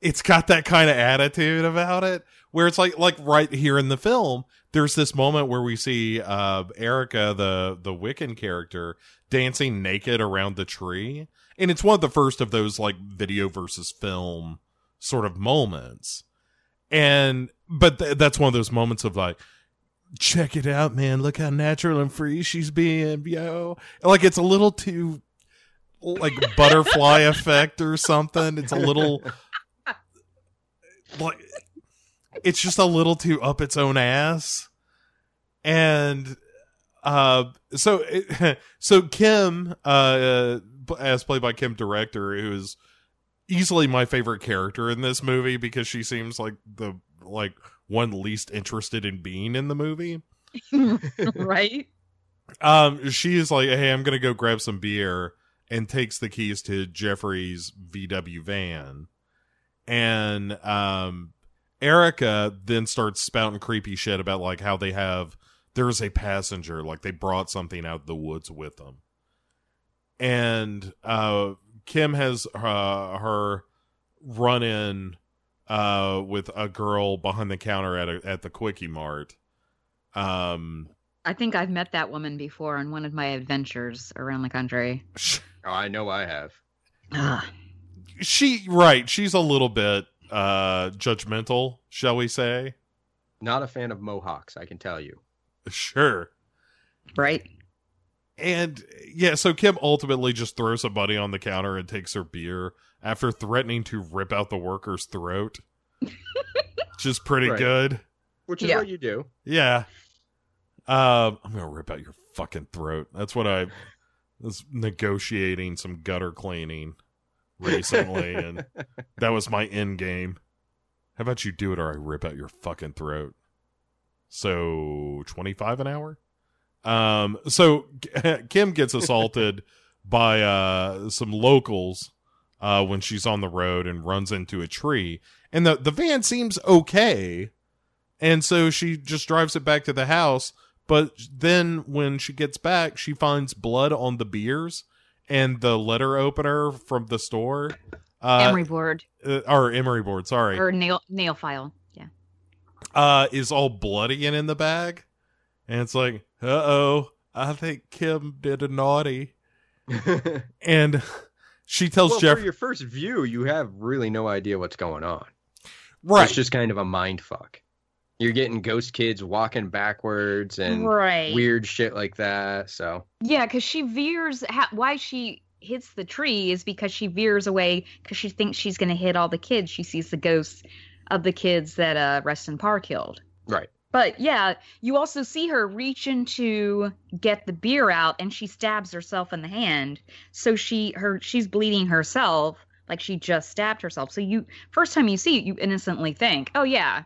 it's got that kind of attitude about it where it's like like right here in the film there's this moment where we see uh Erica the the Wiccan character dancing naked around the tree and it's one of the first of those like video versus film sort of moments. And but th- that's one of those moments of like check it out man. Look how natural and free she's being yo. Like it's a little too like butterfly effect or something. It's a little like it's just a little too up its own ass. And uh so it, so kim uh as played by kim director who is easily my favorite character in this movie because she seems like the like one least interested in being in the movie. Right? um she is like hey i'm gonna go grab some beer and takes the keys to jeffrey's vw van and um erica then starts spouting creepy shit about like how they have there's a passenger like they brought something out of the woods with them and uh kim has uh, her run in uh with a girl behind the counter at a, at the quickie mart um I think I've met that woman before on one of my adventures around the country. Oh, I know I have. Ah, she right she's a little bit uh judgmental shall we say Not a fan of mohawks, I can tell you. sure right? and yeah so kim ultimately just throws somebody on the counter and takes her beer after threatening to rip out the worker's throat which is pretty Right. good Which is Yeah. what you do. yeah um i'm gonna rip out your fucking throat that's what i was negotiating some gutter cleaning recently and that was my end game. How about you do it or i rip out your fucking throat? So 25 an hour? Um so kim gets assaulted by uh some locals uh when she's on the road and runs into a tree and the the van seems okay and so she just drives it back to the house but then when she gets back she finds blood on the beers and the letter opener from the store uh Emery board uh, or emery board sorry or nail nail file. Yeah. uh is all bloody and in the bag and it's like uh-oh i think kim did a naughty and she tells well, jeff for your first view, you have really no idea what's going on. right It's just kind of a mind fuck. You're getting ghost kids walking backwards and Right. weird shit like that. So Yeah, because she veers. Ha- why she hits the tree is because she veers away because she thinks she's going to hit all the kids. She sees the ghosts of the kids that uh, Rustin Parr killed. right. But yeah, you also see her reaching to get the beer out, and she stabs herself in the hand. So she her she's bleeding herself, like she just stabbed herself. So you first time you see it, you innocently think, oh yeah,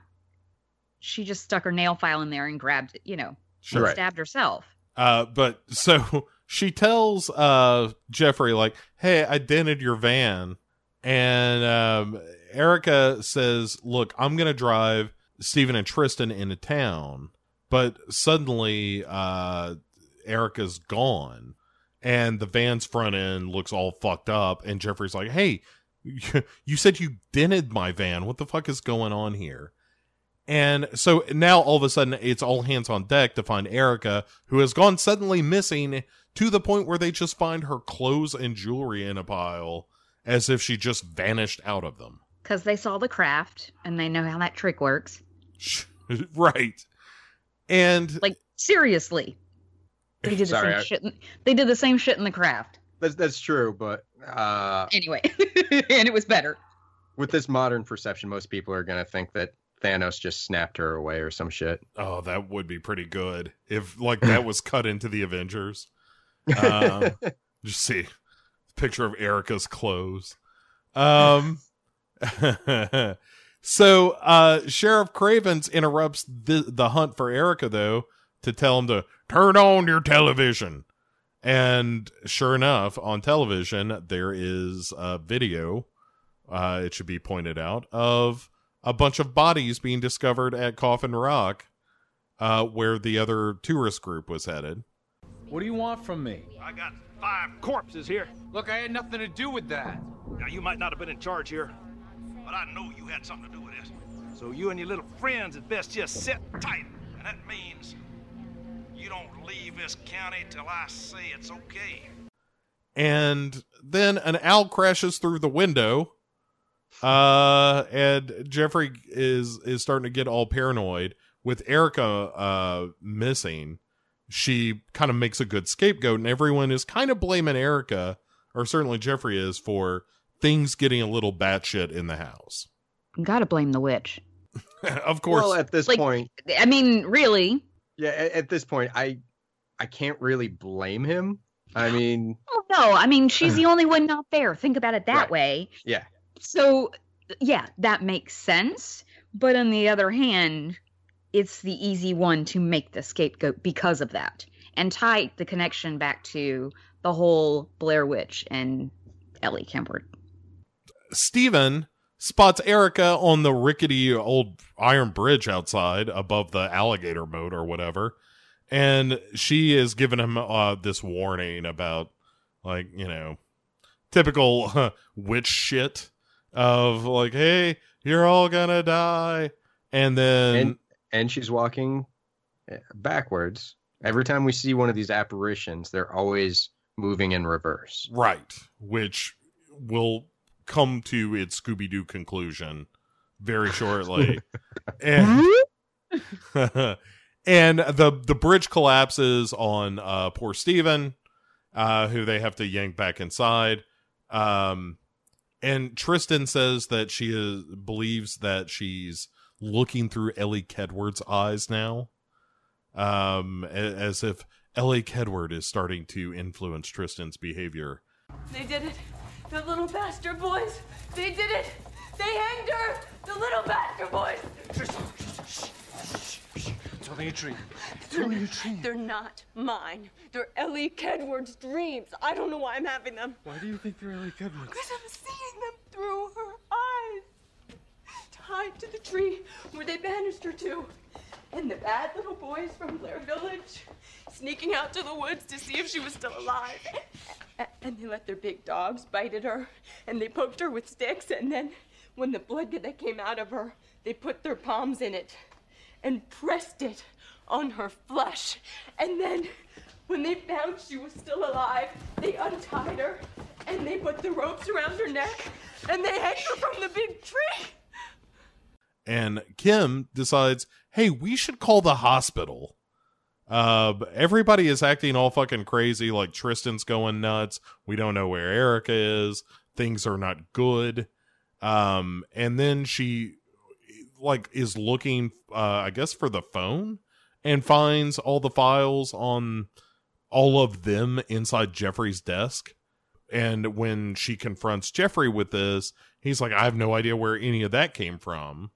she just stuck her nail file in there and grabbed it, you know, Sure. Right. stabbed herself. Uh, but so she tells uh Jeffrey like, "Hey, I dented your van," and um, Erica says, "Look, I'm gonna drive Stephen and Tristan into town," but suddenly uh, Erica's gone, and the van's front end looks all fucked up, and Jeffrey's like, "Hey." You said you dented my van. What the fuck is going on here? And so now all of a sudden it's all hands on deck to find Erica, who has gone suddenly missing to the point where they just find her clothes and jewelry in a pile as if she just vanished out of them. because they saw the craft and they know how that trick works. right. And Like seriously, they did the Sorry, same I- shit. In, they did the same shit in the craft. That's that's true, but uh, Anyway, and it was better. with this modern perception, most people are gonna think that Thanos just snapped her away or some shit. oh, that would be pretty good if like that was cut into the Avengers. Um, just see picture of Erica's clothes. Um, so uh, Sheriff Cravens interrupts the the hunt for Erica though to tell him to turn on your television. And sure enough, on television there is a video. Uh, it should be pointed out of a bunch of bodies being discovered at Coffin Rock, uh, where the other tourist group was headed. What do you want from me? I got five corpses here. Look, I had nothing to do with that. Now, you might not have been in charge here, but I know you had something to do with this. So you and your little friends had best just sit tight. And that means you don't leave this county till I say it's okay. and then an owl crashes through the window Uh, and Jeffrey is is starting to get all paranoid with Erica uh missing. She kind of makes a good scapegoat, and everyone is kind of blaming Erica, or certainly Jeffrey is, for things getting a little batshit in the house. Gotta blame the witch. of course. Well, at this Like- point, I mean, really? yeah, at, at this point, I I can't really blame him. I mean, Oh no, I mean she's the only one not there. Think about it that Right. way. yeah, So yeah, that makes sense. But on the other hand, it's the easy one to make the scapegoat because of that. And tie the connection back to the whole Blair Witch and Ellie Kemper. Stephen spots Erica on the rickety old iron bridge outside above the alligator moat or whatever. And she is giving him uh, this warning about, like, you know, typical witch shit of, like, hey, you're all gonna die. And then. and and she's walking eh, backwards. Every time we see one of these apparitions, they're always moving in reverse. Right, which will come to its Scooby Doo conclusion very shortly. and and the the bridge collapses on uh poor Steven, uh, who they have to yank back inside. Um and Tristan says that she is believes that she's looking through Elly Kedward's eyes now. Um as if Elly Kedward is starting to influence Tristan's behavior. They did it. The little bastard boys. They did it. They hanged her. The little bastard boys. It's only a dream. They're, they're not mine. They're Elly Kedward's dreams. I don't know why I'm having them. Why do you think they're Elly Kedward? Because I'm seeing them through her eyes. Tied to the tree where they banished her to. And the bad little boys from Blair Village sneaking out to the woods to see if she was still alive. And they let their big dogs bite at her, and they poked her with sticks, and then when the blood that came out of her, they put their palms in it and pressed it on her flesh. And then when they found she was still alive, they untied her and they put the ropes around her neck and they hanged her from the big tree. and Kim decides, "Hey, we should call the hospital." Uh, everybody is acting all fucking crazy. Like Tristan's going nuts. We don't know where Erica is. Things are not good. Um, and then she, like, is looking, uh, I guess, for the phone, and finds all the files on all of them inside Jeffrey's desk. And when she confronts Jeffrey with this, he's like, I have no idea where any of that came from.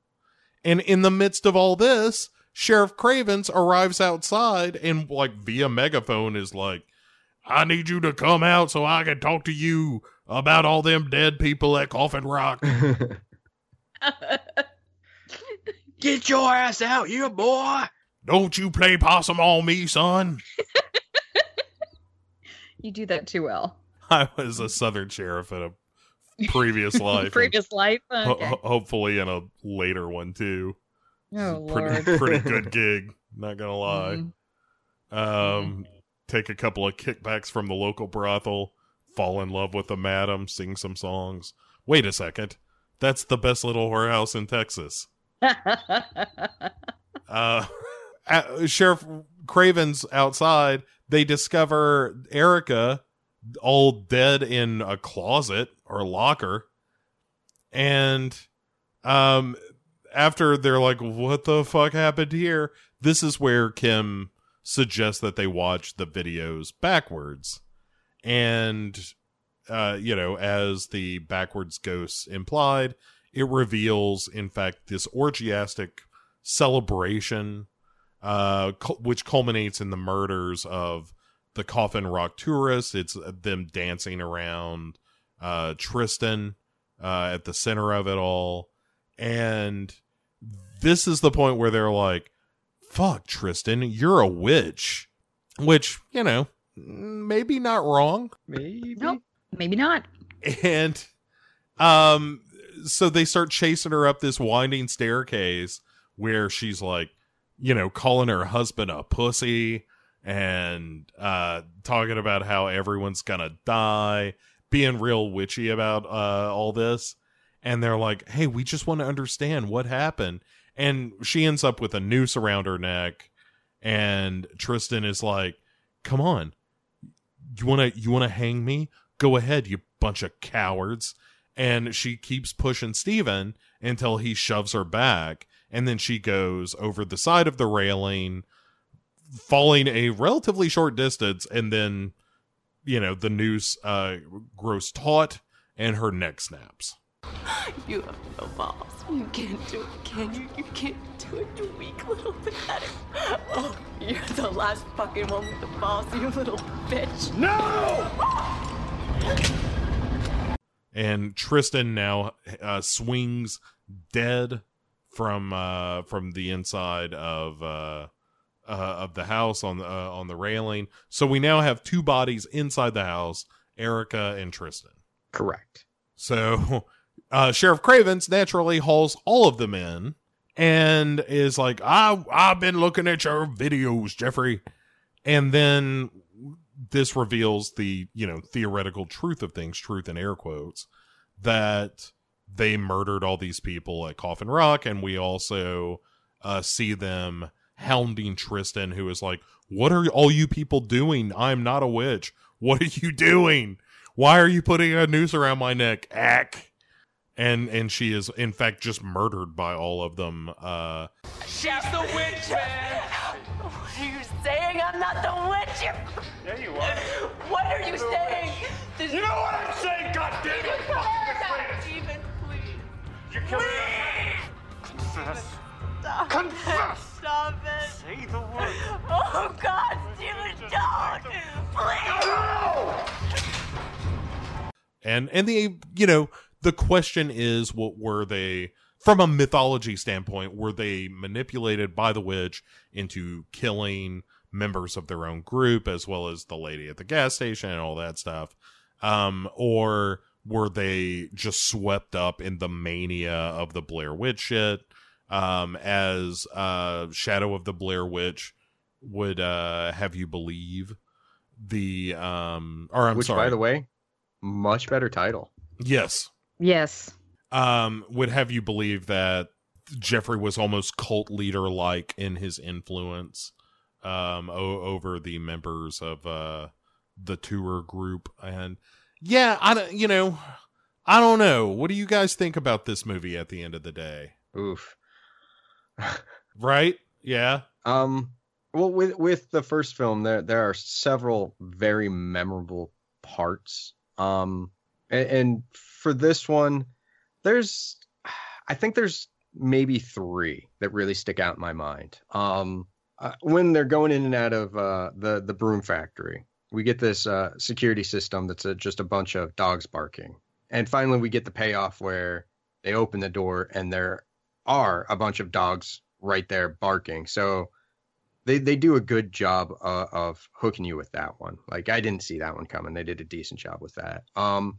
And in the midst of all this, Sheriff Cravens arrives outside and, like, via megaphone is like, I need you to come out so I can talk to you about all them dead people at Coffin Rock. Get your ass out here, boy. Don't you play possum on me, son. You do that too well. I was a Southern sheriff in a previous life. Previous life. Okay. ho- hopefully in a later one too. Oh pretty, lord. pretty good gig. Not gonna lie. Mhm. Um, take a couple of kickbacks from the local brothel, fall in love with a madam, sing some songs. Wait a second, that's the best little whorehouse in Texas. Uh, Sheriff Craven's outside. They discover Erica all dead in a closet or locker, and um, after they're like, "What the fuck happened here?" This is where Kim suggests that they watch the videos backwards, and uh, you know, as the backwards ghosts implied, it reveals, in fact, this orgiastic celebration, uh, cu- which culminates in the murders of the Coffin Rock tourists. It's them dancing around uh, Tristan uh, at the center of it all. And this is the point where they're like, fuck, Tristan, you're a witch. Which, you know, maybe not wrong. Maybe. Nope. Maybe not. And um so they start chasing her up this winding staircase where she's like, you know, calling her husband a pussy and uh talking about how everyone's gonna die, being real witchy about uh all this. and they're like, "Hey, we just want to understand what happened." And she ends up with a noose around her neck, and Tristan is like, "Come on, you want to you want to hang me? Go ahead, you bunch of cowards." And she keeps pushing Steven until he shoves her back, and then she goes over the side of the railing, falling a relatively short distance, and then you know the noose uh, grows taut, and her neck snaps. You have no balls. You can't do it, can you? You can't do it, you weak little pathetic. Oh, you're the last fucking one with the balls, you little bitch. No! and Tristan now uh, swings dead from uh, from the inside of uh, uh, of the house on the uh, on the railing. So we now have two bodies inside the house: Erica and Tristan. Correct. So uh, Sheriff Cravens naturally hauls all of them in and is like, "I I've been looking at your videos, Jeffrey," and then this reveals the you know theoretical truth of things truth in air quotes that they murdered all these people at coffin rock and we also uh, see them hounding tristan who is like what are all you people doing i'm not a witch what are you doing why are you putting a noose around my neck ack and and she is in fact just murdered by all of them uh She's the witch, man. What are you saying? I'm not the witch. Yeah, you are. What are you saying? This You know what I'm saying, goddamn it! Fucking Steven, please. You killed her. Confess. Stop Confess. It. Stop it. Say the word. Oh, God, Steven, don't. Please. and and the you know the question is what were they from a mythology standpoint were they manipulated by the witch into killing members of their own group as well as the lady at the gas station and all that stuff. Um or were they just swept up in the mania of the Blair Witch shit? Um as uh Shadow of the Blair Witch would uh have you believe the um or I'm Which, sorry. by the way, much better title. yes. Yes. um, would have you believe that Jeffrey was almost cult leader like in his influence um, o- over the members of uh, the tour group. And yeah, I don't, you know, I don't know. What do you guys think about this movie at the end of the day? Oof. Right? Yeah. Um. Well, with with the first film, there there are several very memorable parts. Um, and, and for this one, there's, I think there's maybe three that really stick out in my mind. Um, uh, when they're going in and out of uh, the the broom factory, we get this uh, security system that's a, just a bunch of dogs barking, and finally we get the payoff where they open the door and there are a bunch of dogs right there barking. So they they do a good job uh, of hooking you with that one. Like I didn't see that one coming. They did a decent job with that. Um,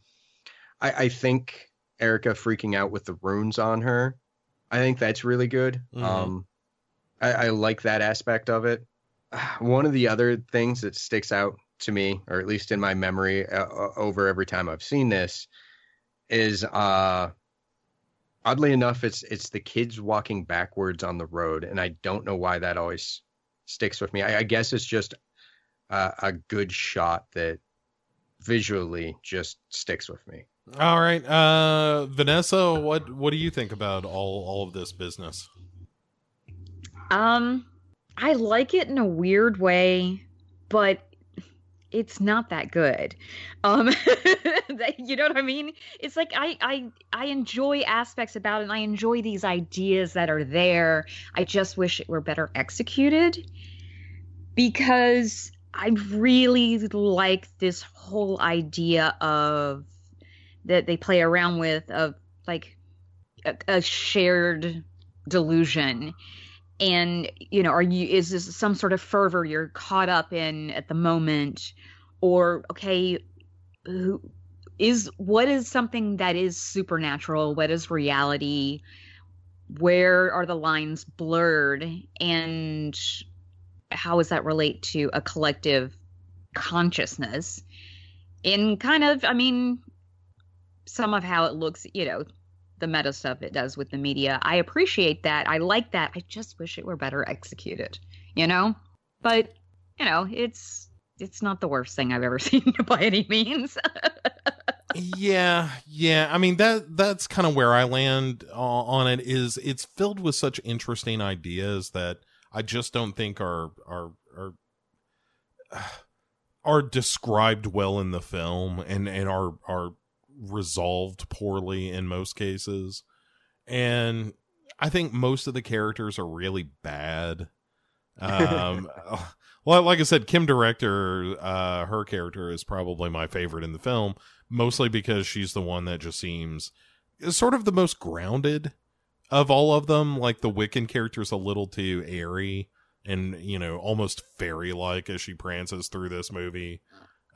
I, I think Erica freaking out with the runes on her. I think that's really good. Mhm. Um, I, I like that aspect of it. One of the other things that sticks out to me, or at least in my memory, uh, over every time I've seen this, is uh, oddly enough, it's it's the kids walking backwards on the road, and I don't know why that always sticks with me. I, I guess it's just uh, a good shot that visually just sticks with me. All right. Uh, Vanessa, what, what do you think about all, all of this business? Um, I like it in a weird way, but it's not that good. Um, you know what I mean? It's like I I I enjoy aspects about it. And I enjoy these ideas that are there. I just wish it were better executed because I really like this whole idea of that they play around with of like a, a shared delusion and you know are you is this some sort of fervor you're caught up in at the moment? Or okay who is what is something that is supernatural? What is reality? Where are the lines blurred? And how does that relate to a collective consciousness? In kind of i mean some of how it looks you know the meta stuff it does with the media. I appreciate that. I like that. I just wish it were better executed, you know? But, you know, it's it's not the worst thing I've ever seen by any means. yeah, yeah. I mean that that's kind of where I land uh, on it is it's filled with such interesting ideas that I just don't think are are are are described well in the film and and are are resolved poorly in most cases. And I think most of the characters are really bad. Um well like I said Kim Director uh her character is probably my favorite in the film mostly because she's the one that just seems sort of the most grounded of all of them like the Wiccan character is a little too airy and you know almost fairy like as she prances through this movie.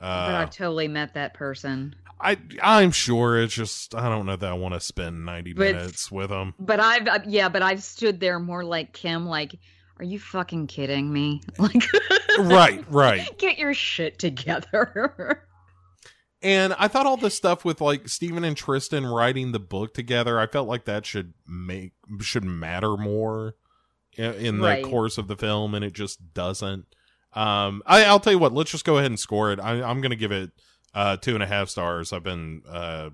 Uh, but I've totally met that person. I I'm sure it's just I don't know that I want to spend ninety But- minutes with them. But I've uh, yeah, but I've stood there more like Kim, like, are you fucking kidding me? Like, right, right. get your shit together. And I thought all this stuff with like Stephen and Tristan writing the book together, I felt like that should make should matter more in the Right. course of the film, and it just doesn't. Um, I, I'll tell you what. Let's just go ahead and score it. I, I'm going to give it uh, two and a half stars. I've been, uh,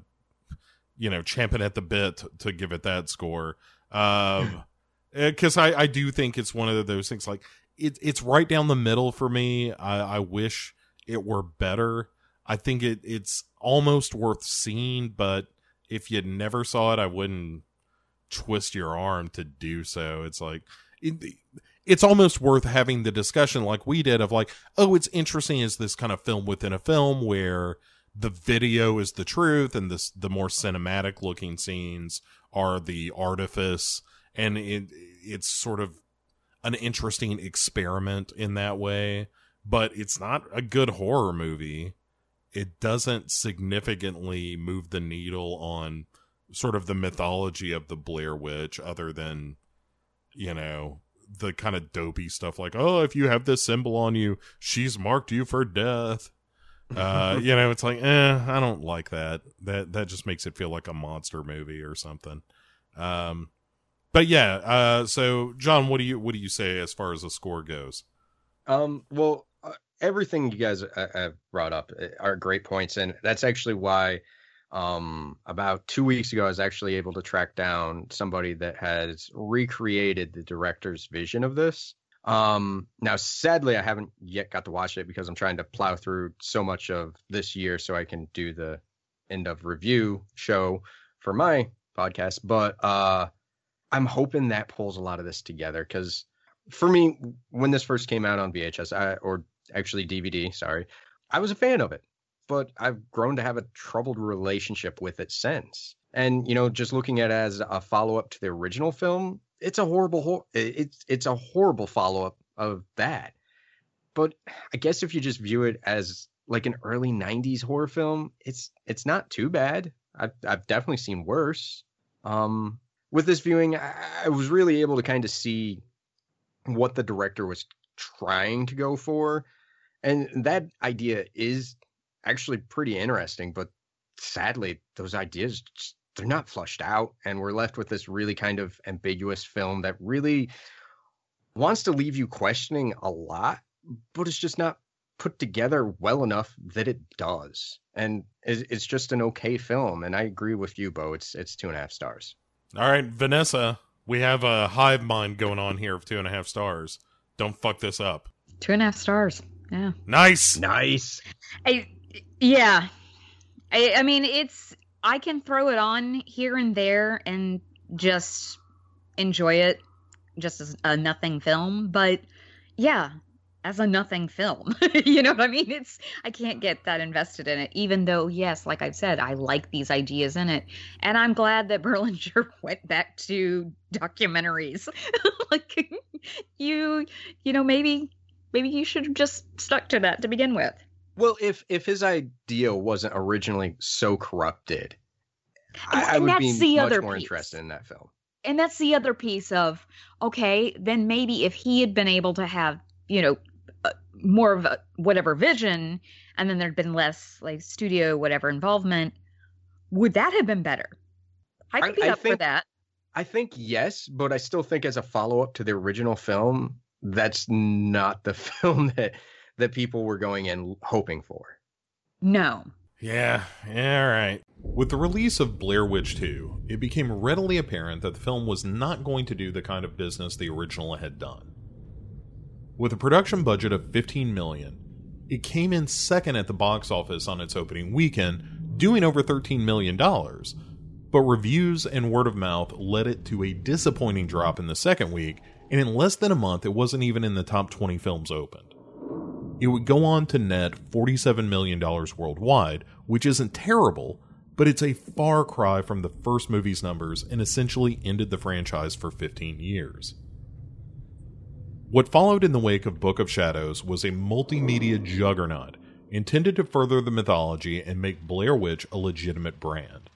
you know, champing at the bit to give it that score. Um, because I, I do think it's one of those things like it, it's right down the middle for me. I, I wish it were better. I think it it's almost worth seeing, but if you never saw it, I wouldn't twist your arm to do so. It's like it, it's almost worth having the discussion like we did of like, oh, it's interesting is this kind of film within a film where the video is the truth and this the more cinematic looking scenes are the artifice. And it it's sort of an interesting experiment in that way but it's not a good horror movie. It doesn't significantly move the needle on sort of the mythology of the Blair Witch other than you know the kind of dopey stuff like oh if you have this symbol on you she's marked you for death. Uh you know it's like eh I don't like that. That that just makes it feel like a monster movie or something. Um but yeah uh so John what do you what do you say as far as the score goes? Um, well, uh, everything you guys uh, have brought up uh, are great points, and that's actually why, um, about two weeks ago, I was actually able to track down somebody that has recreated the director's vision of this. Um, now, sadly, I haven't yet got to watch it because I'm trying to plow through so much of this year so I can do the end of review show for my podcast. But uh, I'm hoping that pulls a lot of this together because for me, when this first came out on VHS, I, or actually DVD, sorry, I was a fan of it, but I've grown to have a troubled relationship with it since. And you know, just looking at it as a follow up to the original film, it's a horrible, hor- it's it's a horrible follow up of that. But I guess if you just view it as like an early '90s horror film, it's it's not too bad. I've I've definitely seen worse. Um, with this viewing, I, I was really able to kind of see what the director was trying to go for. And that idea is actually pretty interesting, but sadly, those ideas just, they're not flushed out and we're left with this really kind of ambiguous film that really wants to leave you questioning a lot, but it's just not put together well enough that it does. And it's it's just an okay film. And I agree with you, Bo. It's it's two and a half stars. all right Vanessa we have a hive mind going on here of two and a half stars don't fuck this up Two and a half stars. Yeah. nice nice I yeah. I I mean it's I can throw it on here and there and just enjoy it just as a nothing film, but yeah, as a nothing film. you know what I mean? It's I can't get that invested in it even though yes, like I've said, I like these ideas in it. And I'm glad that Berlinger went back to documentaries. like you you know maybe maybe you should have just stuck to that to begin with. Well, if if his idea wasn't originally so corrupted, And- I, I and would that's be the much other more piece. interested in that film. and that's the other piece of okay then maybe if he had been able to have you know uh, more of a whatever vision and then there'd been less like studio whatever involvement would that have been better I could be I up for think- that. I think yes, but I still think as a follow up to the original film, that's not the film that that people were going in hoping for. No. Yeah, yeah, all right. With the release of Blair Witch 2, it became readily apparent that the film was not going to do the kind of business the original had done. With a production budget of 15 million, it came in second at the box office on its opening weekend, doing over 13 million dollars. But reviews and word of mouth led it to a disappointing drop in the second week, and in less than a month it wasn't even in the top 20 films opened. It would go on to net $47 million worldwide, which isn't terrible, but it's a far cry from the first movie's numbers and essentially ended the franchise for 15 years. What followed in the wake of Book of Shadows was a multimedia juggernaut intended to further the mythology and make Blair Witch a legitimate brand.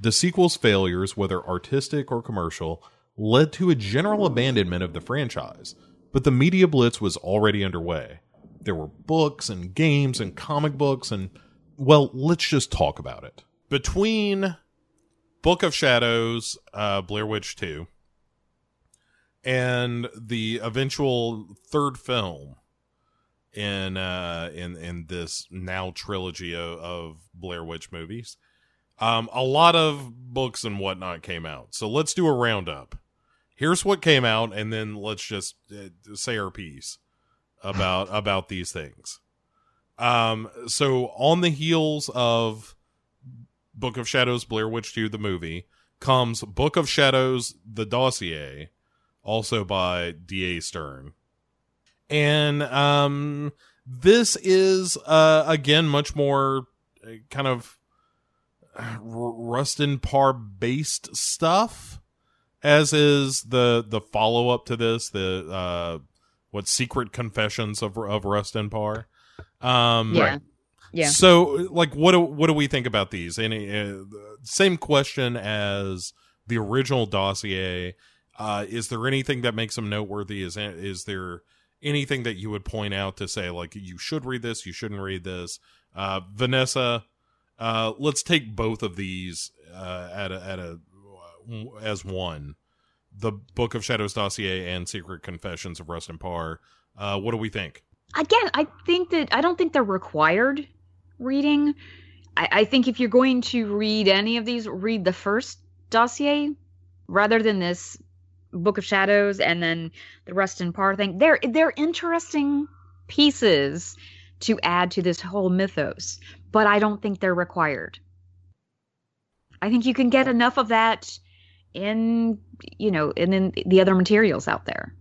The sequel's failures, whether artistic or commercial, led to a general abandonment of the franchise, but the media blitz was already underway. There were books and games and comic books, and, well, let's just talk about it. Between Book of Shadows, uh, Blair Witch 2, and the eventual third film in uh in in this now trilogy of, of Blair Witch movies. Um a lot of books and whatnot came out. So let's do a roundup. Here's what came out and then let's just uh, say our piece about about these things. Um so on the heels of Book of Shadows Blair Witch 2 the movie comes Book of Shadows the dossier also by D.A. Stern. And um this is uh again much more uh, kind of uh, Rustin Parr based stuff as is the the follow up to this the uh what secret confessions of of Rustin Parr. Um Yeah. Yeah. so, like, what do what do we think about these? Any uh, same question as the original dossier. Uh, is there anything that makes them noteworthy? Is is there anything that you would point out to say like you should read this, you shouldn't read this? Uh, Vanessa, uh, let's take both of these uh, at a, at a as one. The Book of Shadows dossier and Secret Confessions of Rustin Parr. Uh, what do we think? Again, I think that I don't think they're required reading. I, I think if you're going to read any of these, read the first dossier rather than this Book of Shadows and then the Rustin Parr thing. They're they're interesting pieces to add to this whole mythos, but I don't think they're required. I think you can get enough of that in you know and in the other materials out there.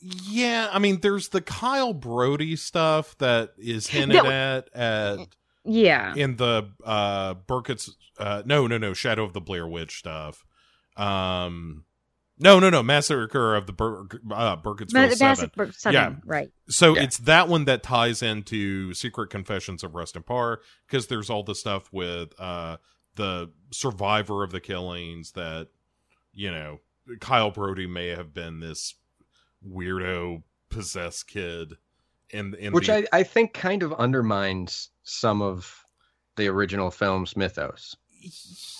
Yeah, I mean, there's the Kyle Brody stuff that is hinted That- at at Yeah. in the uh Burkett's uh no no no Shadow of the Blair Witch stuff. Um no no no Massacre of the Bur- uh, Burkittsville Seven. Seven, Yeah, right. So Yeah. it's that one that ties into Secret Confessions of Rustin Parr because there's all the stuff with uh the survivor of the killings that you know Kyle Brody may have been this weirdo possessed kid in in Which the, I, I think kind of undermines some of the original film's mythos.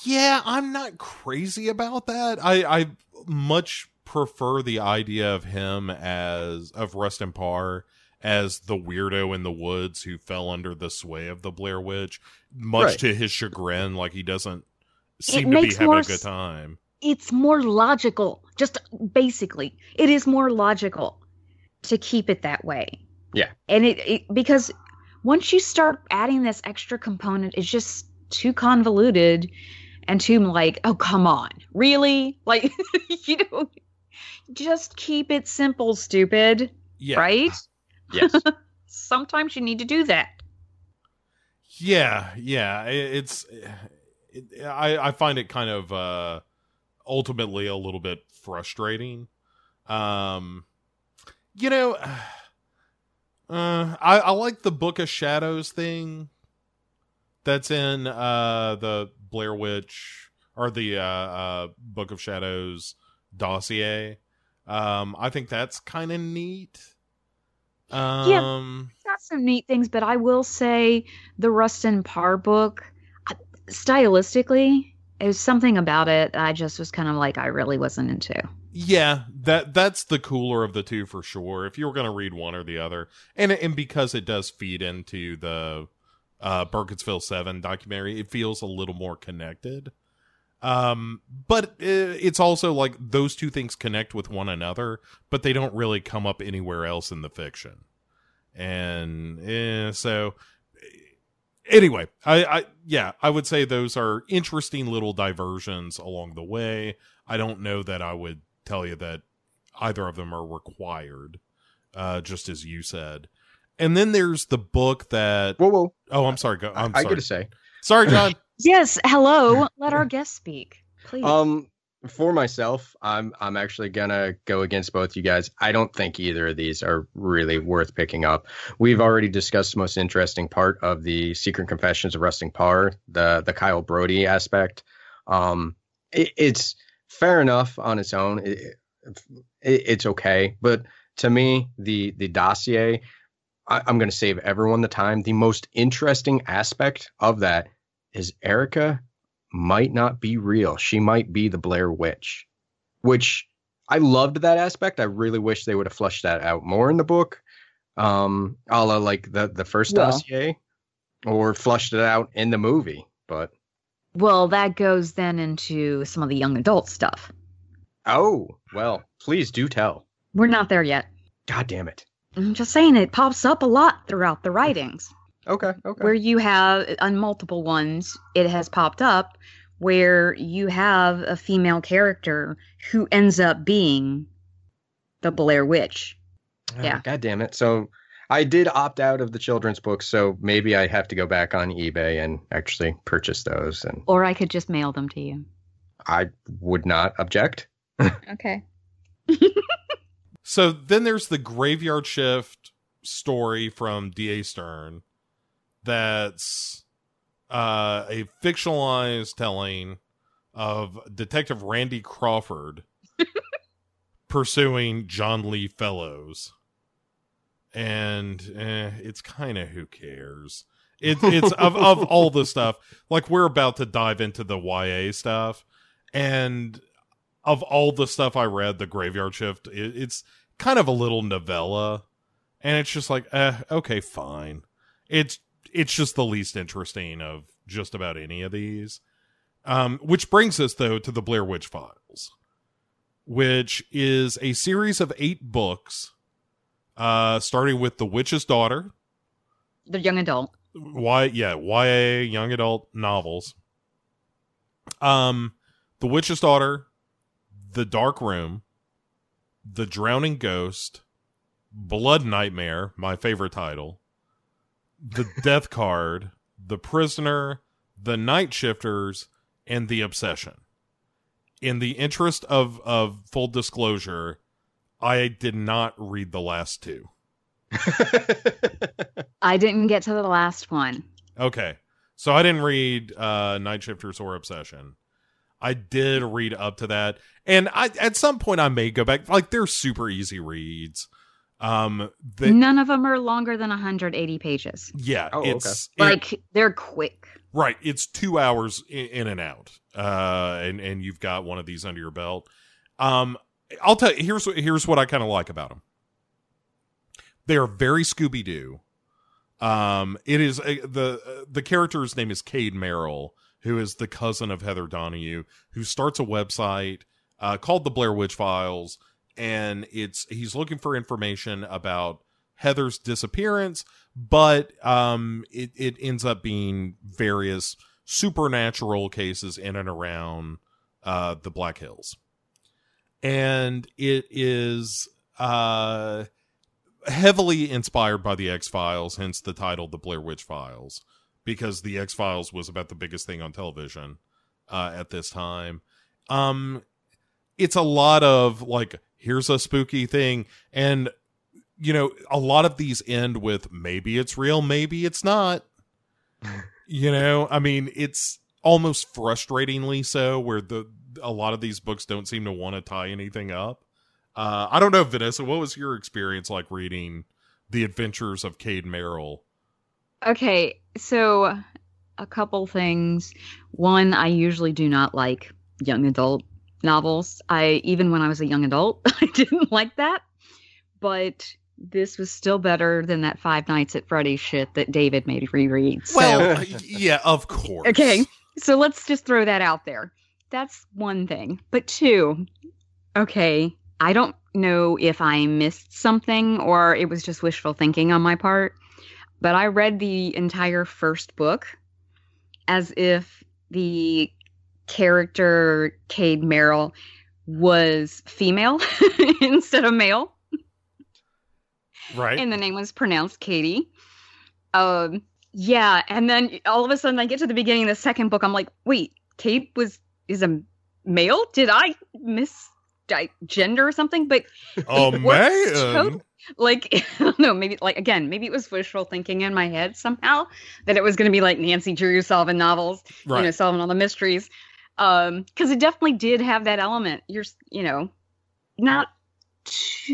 Yeah, I'm not crazy about that. I I much prefer the idea of him as of Rustin Parr as the weirdo in the woods who fell under the sway of the Blair Witch, much Right. to his chagrin. Like he doesn't seem to be having a good s- time. It's more logical. Just basically, it is more logical to keep it that way. Yeah. And it, it because once you start adding this extra component, it's just too convoluted and too like, oh come on, really? Like you know, just keep it simple, stupid. Yeah. Right? Yes. Sometimes you need to do that. Yeah, yeah. It's it, I I find it kind of uh ultimately a little bit frustrating. Um you know, uh I I like the Book of Shadows thing that's in uh the Blair Witch or the uh uh Book of Shadows dossier. Um I think that's kind of neat. Um yeah, got some neat things, but I will say the Rustin Parr book, stylistically, it was something about it I just was kind of like I really wasn't into. Yeah, that that's the cooler of the two for sure. If you were going to read one or the other, and and because it does feed into the uh Burkittsville 7 documentary, it feels a little more connected. Um but uh, it's also like those two things connect with one another, but they don't really come up anywhere else in the fiction. And eh, so anyway, I, I yeah, I would say those are interesting little diversions along the way. I don't know that I would tell you that either of them are required, uh, just as you said. And then there's the book that. Whoa, whoa! Oh, I'm sorry. Go. I'm I sorry. get to say. Sorry, John. Yes, hello. Let our guest speak, please. Um, for myself, I'm I'm actually gonna go against both you guys. I don't think either of these are really worth picking up. We've already discussed the most interesting part of the Secret Confessions of Rustin Parr, the the Kyle Brody aspect. Um, it, it's fair enough on its own. It, it, it's okay, but to me, the the dossier, I, I'm to save everyone the time. The most interesting aspect of that is Erica might not be real. She might be the Blair Witch, which I loved that aspect. I really wish they would have flushed that out more in the book, um, a la like the the first Well. dossier, or flushed it out in the movie. But well, that goes then into some of the young adult stuff. oh well, please do tell. We're not there yet. God damn it. I'm just saying it pops up a lot throughout the writings. Okay, okay. Where you have on multiple ones, it has popped up where you have a female character who ends up being the Blair Witch. Oh, Yeah. God damn it. So I did opt out of the children's books, so maybe I have to go back on eBay and actually purchase those. And Or I could just mail them to you. I would not object. Okay. So then there's the graveyard shift story from D.A. Stern that's uh, a fictionalized telling of Detective Randy Crawford pursuing John Lee Fellows. And eh, it's kind of who cares. It, it's of, of all the stuff, like we're about to dive into the YA stuff. And of all the stuff I read, the Graveyard Shift, it, it's kind of a little novella, and it's just like, eh, okay, fine. It's it's just the least interesting of just about any of these. Um, which brings us though to the Blair Witch Files, which is a series of eight books, uh, starting with The Witch's Daughter, The young adult. Why? yeah, YA young adult novels. Um The Witch's Daughter, The Dark Room, The Drowning Ghost, Blood Nightmare, my favorite title, The Death Card, The Prisoner, The Night Shifters, and The Obsession. In the interest of of full disclosure, I did not read the last two. I didn't get to the last one. Okay. So I didn't read uh Night Shifters or Obsession. I did read up to that. And I at some point I may go back like they're super easy reads. Um they, None of them are longer than 180 pages. yeah, Oh, okay. it's it- Like they're quick. right, it's 2 hours in, in and out. Uh and and you've got one of these under your belt. Um I'll tell you here's here's what I kind of like about them. They are very Scooby Doo. Um, it is a, the the character's name is Cade Merrill, who is the cousin of Heather Donahue, who starts a website uh, called the Blair Witch Files, and it's he's looking for information about Heather's disappearance, but um, it it ends up being various supernatural cases in and around uh, the Black Hills, and it is uh heavily inspired by the X Files, hence the title The Blair Witch Files, because the X Files was about the biggest thing on television uh, at this time. Um, it's a lot of like, here's a spooky thing, and you know, a lot of these end with maybe it's real, maybe it's not. you know, I mean, it's almost frustratingly so, where the a lot of these books don't seem to want to tie anything up. Uh, I don't know, Vanessa. What was your experience like reading The Adventures of Cade Merrill? Okay, so a couple things. One, I usually do not like young adult novels. I even when I was a young adult, I didn't like that. But this was still better than that Five Nights at Freddy's shit that David made reread. So, Well, yeah, of course. okay, so let's just throw that out there. That's one thing. But two, okay, I don't know if I missed something or it was just wishful thinking on my part, but I read the entire first book as if the character Cade Merrill was female instead of male Right. and the name was pronounced Katie. Um, yeah, and then all of a sudden I get to the beginning of the second book. I'm like, wait, Kate was is a male? Did I miss di- gender or something? But Oh man? tot- like I don't know, maybe like again, maybe it was wishful thinking in my head somehow that it was going to be like Nancy Drew solving novels, you know, solving all the mysteries. Um, because it definitely did have that element. You're, you know, not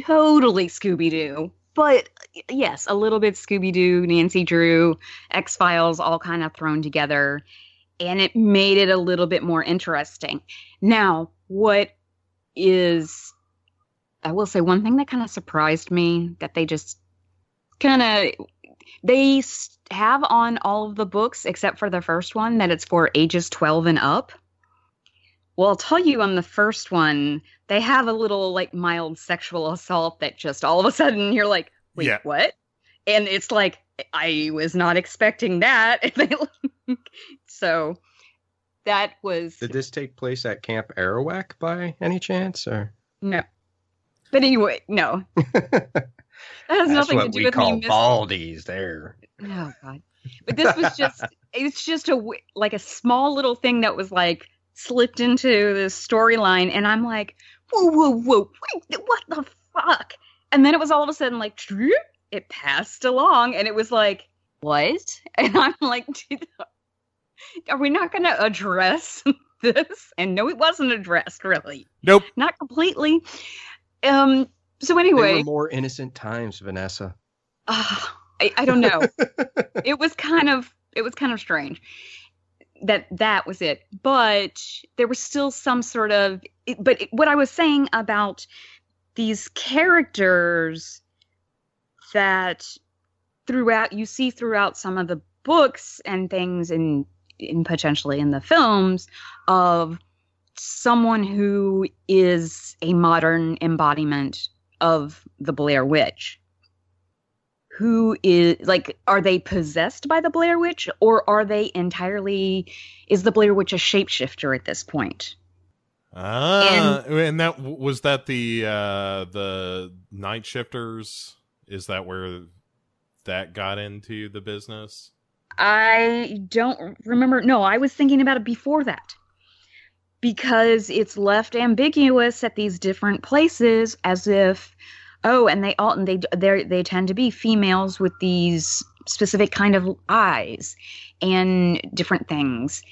totally Scooby Doo, but yes, a little bit Scooby Doo, Nancy Drew, X Files, all kind of thrown together, and it made it a little bit more interesting. Now, what is, I will say, one thing that kind of surprised me that they just kind of they have on all of the books except for the first one that it's for ages 12 and up. Well, I'll tell you on the first one, they have a little like mild sexual assault that just all of a sudden you're like, wait, Yeah. what? And it's like, I was not expecting that. So that was Did this take place at Camp Arawak by any chance? Or no. But anyway, no. that has that's nothing what to do with call me. miss- baldies there. Oh god. But this was just it's just a, like a small little thing that was like slipped into this storyline and I'm like, "Whoa, whoa, whoa. Wait, what the fuck?" And then it was all of a sudden like it passed along and it was like, "What?" And I'm like, "Are we not going to address this?" And no, it wasn't addressed really. Nope. Not completely. Um so They anyway, were more innocent times, Vanessa. Ah, I, I don't know. it was kind of it was kind of strange that that was it, but there was still some sort of. But what I was saying about these characters that throughout you see throughout some of the books and things in in potentially in the films of someone who is a modern embodiment of the Blair Witch who is like are they possessed by the Blair Witch or are they entirely is the Blair Witch a shapeshifter at this point? Ah, and, that was that the uh the night shifters. Is that where that got into the business? I don't remember. No, I was thinking about it before that. Because it's left ambiguous at these different places as if oh, and they all and they they they tend to be females with these specific kind of eyes and different things.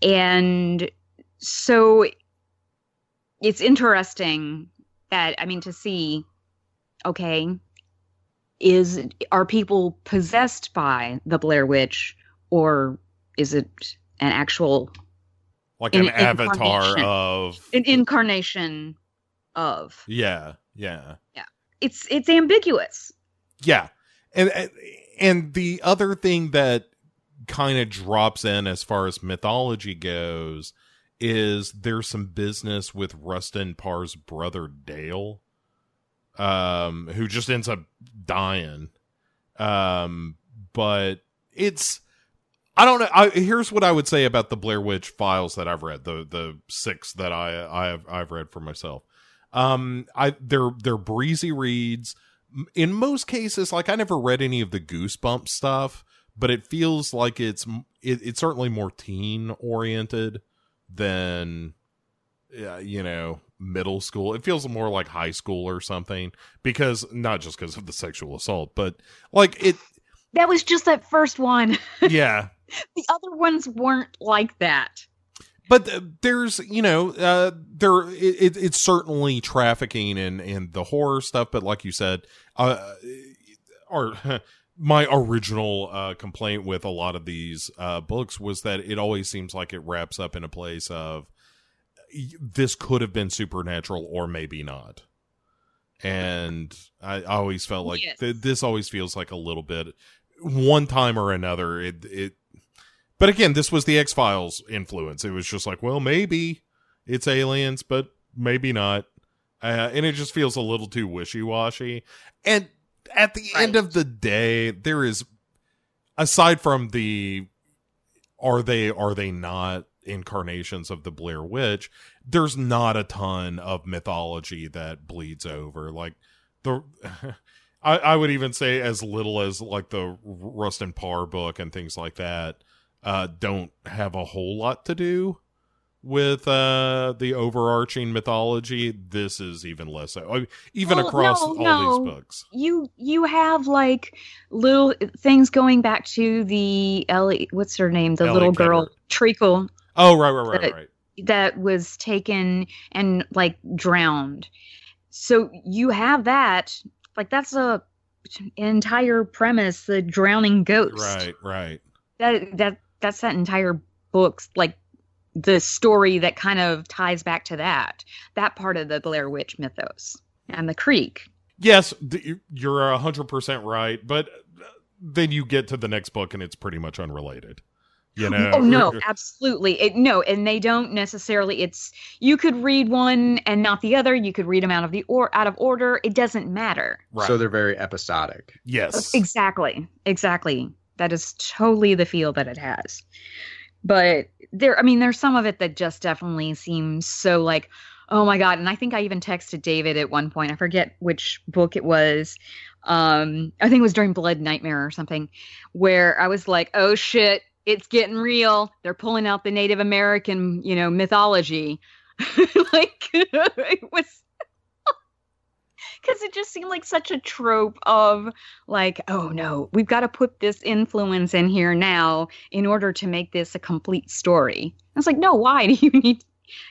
And so it's interesting that I mean to see okay is are people possessed by the Blair Witch or is it an actual Like An an avatar of an incarnation of yeah, yeah. yeah it's it's ambiguous Yeah. And and- the other thing that kind of drops in as far as mythology goes is there's some business with Rustin Parr's brother Dale um who just ends up dying. Um but it's I don't know. I, here's what I would say about the Blair Witch files that I've read, the the six that I I have I've read for myself. Um, I they're they're breezy reads. In most cases, like I never read any of the Goosebump stuff, but it feels like it's it, it's certainly more teen oriented than uh, you know middle school. It feels more like high school or something because not just because of the sexual assault, but like it. that was just that first one Yeah, the other ones weren't like that but there's you know uh there it, it, it's certainly trafficking and and the horror stuff but like you said uh or my original uh, complaint with a lot of these uh, books was that it always seems like it wraps up in a place of this could have been supernatural or maybe not. And I I always felt like Yes. th- this always feels like a little bit one time or another. It it, but again, this was the X Files influence. It was just like, well, maybe it's aliens, but maybe not. Uh, and it just feels a little too wishy washy. And at the end of the day, there is, aside from the, are they are they not incarnations of the Blair Witch? There's not a ton of mythology that bleeds over. Like the, I, I would even say as little as like the Rustin Parr book and things like that uh, don't have a whole lot to do with uh the overarching mythology this is even less so I mean, even Well, across no, all no. these books You you have like little things going back to the Ellie. What's her name? The Ellie little girl Treacle. oh right right right that, right that was taken and like drowned. So you have that. Like that's a entire premise. The drowning ghost. right right That that that's that entire book's like the story that kind of ties back to that that part of the Blair Witch mythos and the creek. yes you're a hundred percent right but then you get to the next book and it's pretty much unrelated you oh, know Oh no, absolutely. It, no, and they don't necessarily. It's you could read one and not the other. You could read them out of the or out of order. It doesn't matter. So they're very episodic. yes Exactly. Exactly. That is totally the feel that it has. But there, I mean, there's some of it that just definitely seems so like, oh my god. And I think I even texted David at one point. I forget which book it was. Um, I think it was during Blood Nightmare or something, where I was like, oh shit, it's getting real. They're pulling out the Native American, you know, mythology. like it was because it just seemed like such a trope of like oh no we've got to put this influence in here now in order to make this a complete story. I was like no why do you need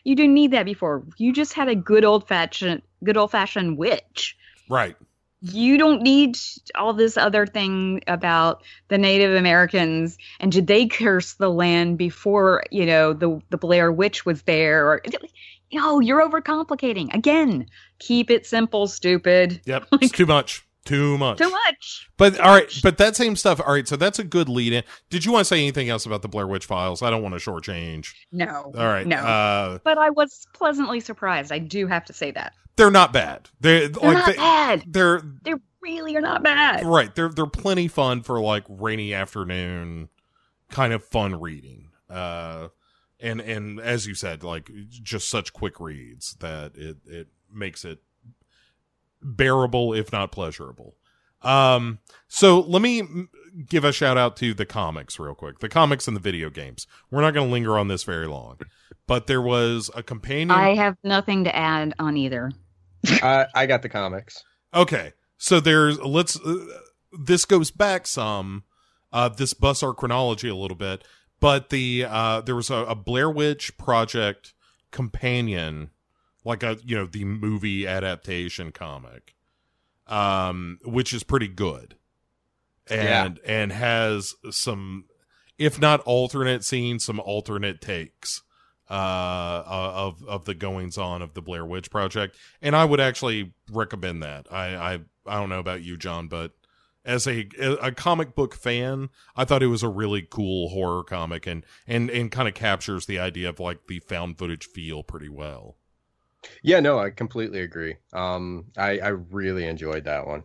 you didn't need that before. You just had a good old fashioned good old fashioned witch. Right. You don't need all this other thing about the Native Americans and did they curse the land before you know the the Blair Witch was there or no you're overcomplicating again keep it simple stupid yep it's too much too much too much But all right, but that same stuff. All right, so that's a good lead in. Did you want to say anything else about the Blair Witch Files? I don't want to shortchange. no All right, no uh, but I was pleasantly surprised I do have to say that they're not bad. They're, they're like not they, bad They're they really are not bad right. They're they're plenty fun for like rainy afternoon, kind of fun reading. Uh, and and as you said, like just such quick reads that it it makes it bearable, if not pleasurable. Um, so let me give a shout out to the comics real quick. The comics and the video games. We're not going to linger on this very long, but there was a companion. I have nothing to add on either uh, I got the comics. Okay, so there's let's. Uh, this goes back some. Uh, this busts our chronology a little bit, but the uh, there was a, a Blair Witch Project companion, like a you know the movie adaptation comic, um, which is pretty good, and and has some, if not alternate scenes, some alternate takes uh of of the goings on of the Blair Witch Project and I would actually recommend that. I I I don't know about you John but as a a comic book fan, I thought it was a really cool horror comic and and and kind of captures the idea of like the found footage feel pretty well. Yeah, no, I completely agree. Um, I, I really enjoyed that one.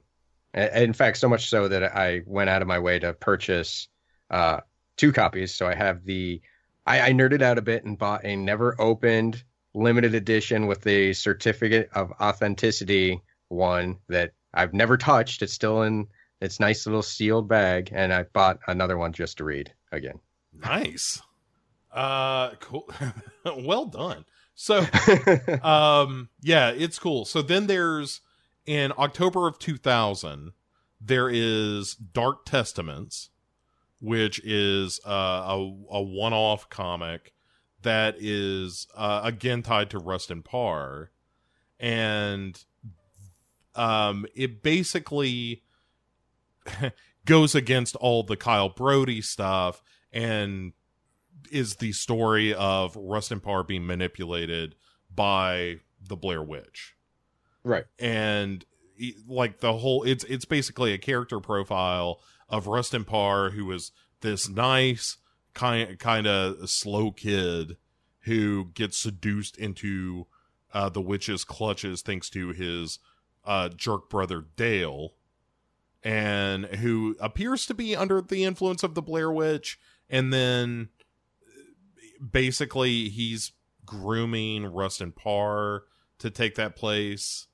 In fact, so much so that I went out of my way to purchase uh, two copies. So I have the, I, I nerded out a bit and bought a never opened limited edition with the certificate of authenticity one that I've never touched. It's still in its nice little sealed bag. And I bought another one just to read again. Nice. Uh cool. well done. So um yeah, it's cool. So then there's in October of 2000 there is Dark Testaments which is uh, a a one-off comic that is uh, again tied to Rustin Parr and um it basically goes against all the Kyle Brody stuff and is the story of Rustin Parr being manipulated by the Blair Witch. Right. And like the whole it's it's basically a character profile of Rustin Parr who is this nice kind kind of slow kid who gets seduced into uh, the witch's clutches thanks to his uh, jerk brother Dale, and who appears to be under the influence of the Blair Witch, and then basically he's grooming Rustin Parr to take that place,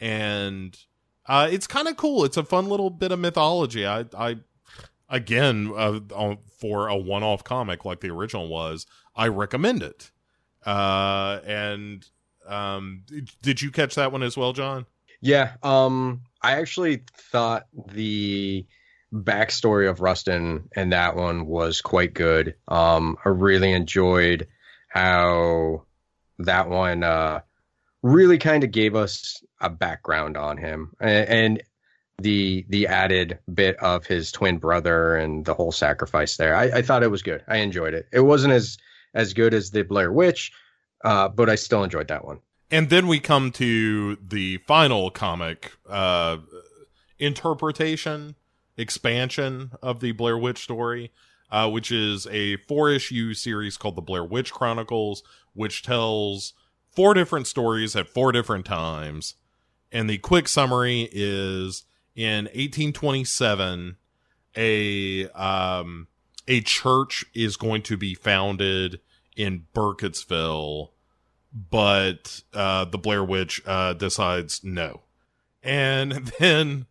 and uh, it's kind of cool. It's a fun little bit of mythology. I, I again uh, for a one-off comic like the original was, I recommend it. Uh, and um, did you catch that one as well, John? Yeah, um, I actually thought the backstory of Rustin and that one was quite good. Um, I really enjoyed how that one uh, really kind of gave us a background on him and, and the the added bit of his twin brother and the whole sacrifice there. I, I thought it was good. I enjoyed it. It wasn't as as good as the Blair Witch, uh, but I still enjoyed that one. And then we come to the final comic uh, interpretation, expansion of the Blair Witch story, uh, which is a four issue series called The Blair Witch Chronicles, which tells four different stories at four different times. And the quick summary is in 1827, a um, a church is going to be founded in Burkittsville but uh, the Blair Witch uh, decides no. And then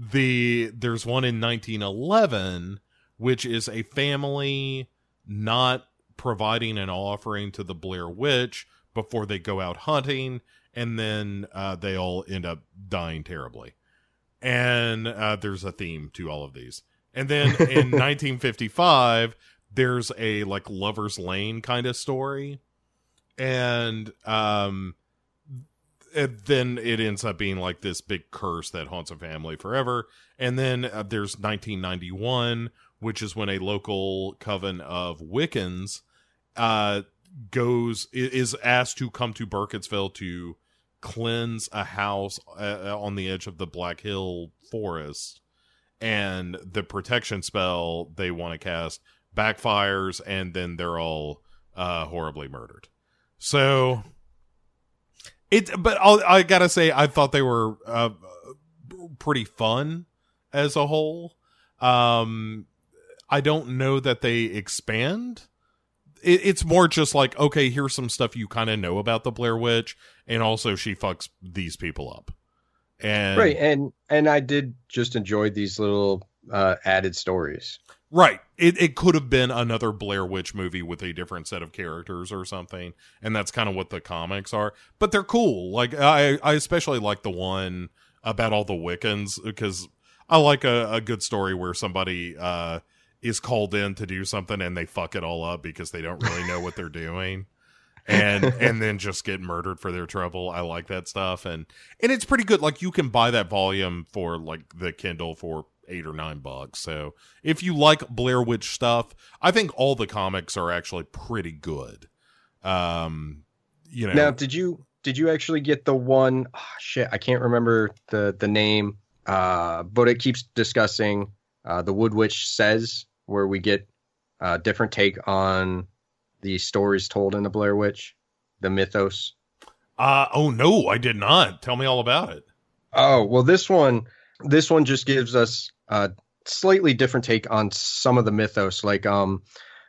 the there's one in 1911, which is a family not providing an offering to the Blair Witch before they go out hunting, and then uh, they all end up dying terribly. And uh, there's a theme to all of these. And then in 1955, there's a like Lover's Lane kind of story and um then it ends up being like this big curse that haunts a family forever. And then uh, there's 1991 which is when a local coven of wiccans uh goes is asked to come to burkittsville to cleanse a house uh, on the edge of the black hill forest. And the protection spell they want to cast backfires and then they're all uh horribly murdered. So it, but I'll, I gotta say, I thought they were uh, pretty fun as a whole. Um, I don't know that they expand. It, it's more just like, okay, here's some stuff you kind of know about the Blair Witch, and also she fucks these people up. And right, and and I did just enjoy these little uh, added stories. Right. It it could have been another Blair Witch movie with a different set of characters or something, and that's kind of what the comics are. But they're cool. Like I I especially like the one about all the Wiccans because I like a, a good story where somebody uh is called in to do something and they fuck it all up because they don't really know what they're doing. and and then just get murdered for their trouble. I like that stuff and and it's pretty good. Like you can buy that volume for like the Kindle for eight or nine bucks. So if you like Blair Witch stuff, I think all the comics are actually pretty good. Um, you know, Now, did you did you actually get the one? ah, shit, I can't remember the the name. Uh, but it keeps discussing uh, the Wood Witch says, where we get a different take on the stories told in the Blair Witch, the mythos. uh, oh no, I did not. Tell me all about it. Oh well, this one this one just gives us a slightly different take on some of the mythos, like um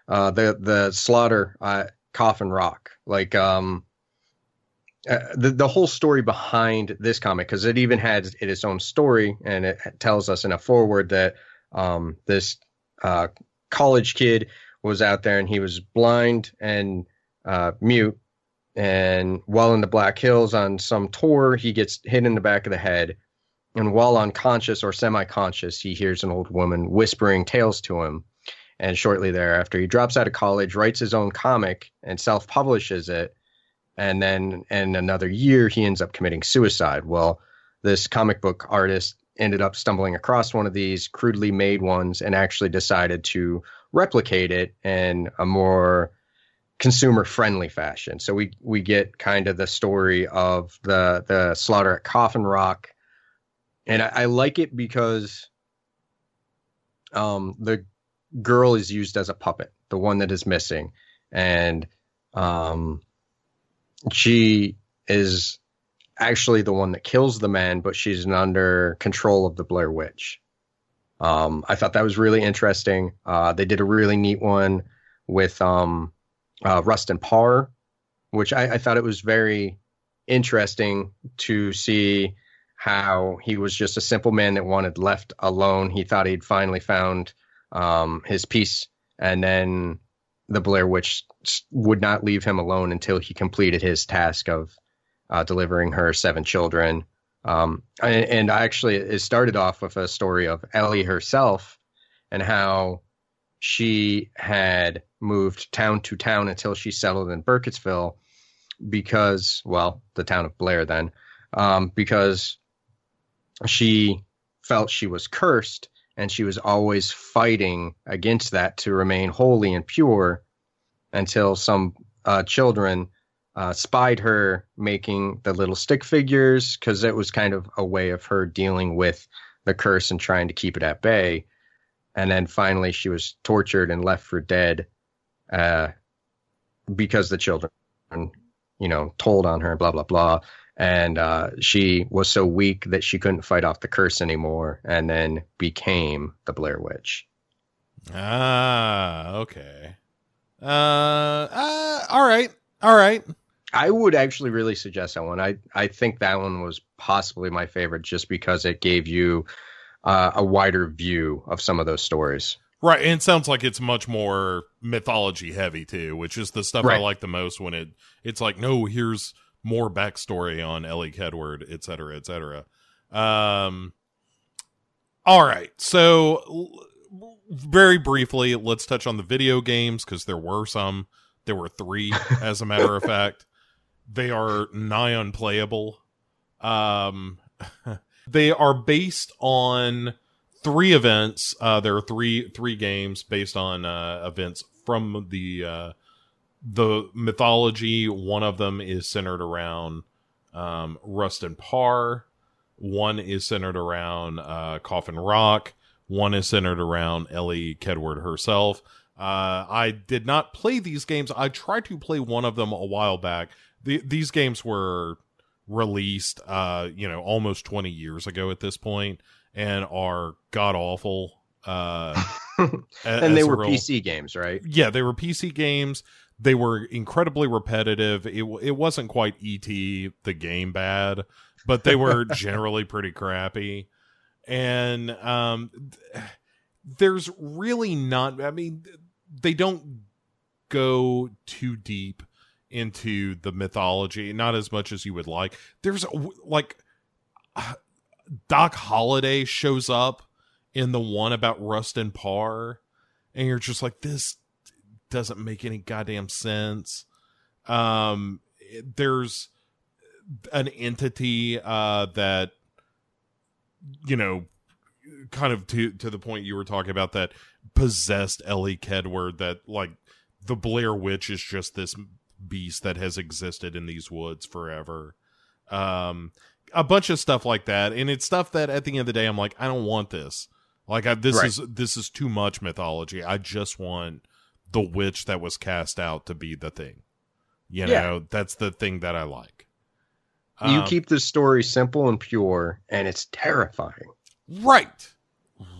uh the the slaughter uh Coffin Rock, like um uh, the the whole story behind this comic because it even has it its own story and it tells us in a forward that um this uh college kid was out there and he was blind and uh mute and while in the Black Hills on some tour, he gets hit in the back of the head. And while unconscious or semi conscious, he hears an old woman whispering tales to him. And shortly thereafter, he drops out of college, writes his own comic, and self publishes it. And then in another year, he ends up committing suicide. Well, this comic book artist ended up stumbling across one of these crudely made ones and actually decided to replicate it in a more consumer friendly fashion. So we we get kind of the story of the the slaughter at Coffin Rock, and I, I like it because um, the girl is used as a puppet, the one that is missing, and um, she is actually the one that kills the man, but she's under control of the Blair Witch. Um, I thought that was really interesting. Uh, they did a really neat one with um, uh, Parr, which I, I thought it was very interesting to see how he was just a simple man that wanted left alone. He thought he'd finally found um, his peace, and then the Blair Witch would not leave him alone until he completed his task of uh, delivering her seven children. Um, and, and actually, it started off with a story of Elly herself and how she had moved town to town until she settled in Burkittsville because, well, the town of Blair then, um, because she felt she was cursed and she was always fighting against that to remain holy and pure until some uh, children uh, spied her making the little stick figures because it was kind of a way of her dealing with the curse and trying to keep it at bay. And then finally, she was tortured and left for dead uh, because the children, you know, told on her, blah, blah, blah. And uh, she was so weak that she couldn't fight off the curse anymore and then became the Blair Witch. Ah, okay. Uh, uh all right. All right. I would actually really suggest that one. I I think that one was possibly my favorite just because it gave you uh, a wider view of some of those stories. Right, and it sounds like it's much more mythology heavy too, which is the stuff right. I like the most. When it it's like, no, here's more backstory on Elly Kedward, et cetera, et cetera. Um, all right, so very briefly, let's touch on the video games because there were some. There were three, as a matter of fact. They are nigh unplayable. Um, they are based on three events. Uh, there are three three games based on uh, events from the uh, the mythology. One of them is centered around um, and Parr. One is centered around uh, Coffin Rock. One is centered around Elly Kedward herself. Uh, I did not play these games. I tried to play one of them a while back. The, these games were released, uh, you know, almost 20 years ago at this point and are god awful. Uh, and they were real, PC games, right? Yeah, they were PC games. They were incredibly repetitive. It it wasn't quite ET the game bad, but they were generally pretty crappy. And um, there's really not. I mean, they don't go too deep into the mythology, not as much as you would like. There's like Doc Holliday shows up in the one about Rustin Parr, and you're just like, this doesn't make any goddamn sense. Um, there's an entity uh, that you know, kind of to to the point you were talking about that possessed Elly Kedward. That like the Blair Witch is just this beast that has existed in these woods forever. Um, a bunch of stuff like that, and it's stuff that at the end of the day, I'm like, I don't want this. Like, I, this right. is this is too much mythology. I just want the witch that was cast out to be the thing. You yeah. know, that's the thing that I like. You um, keep the story simple and pure, and it's terrifying. Right.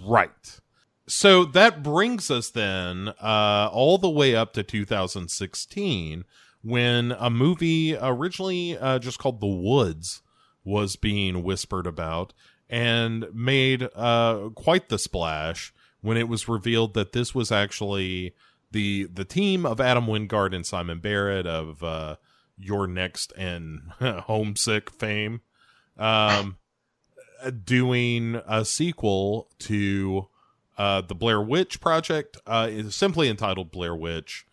Right. So that brings us then uh, all the way up to 2016 when a movie originally uh, just called The Woods was being whispered about and made uh, quite the splash when it was revealed that this was actually the the team of Adam Wingard and Simon Barrett of uh, You're Next and Homesick fame um, doing a sequel to uh, the Blair Witch Project. Uh, is simply entitled Blair Witch.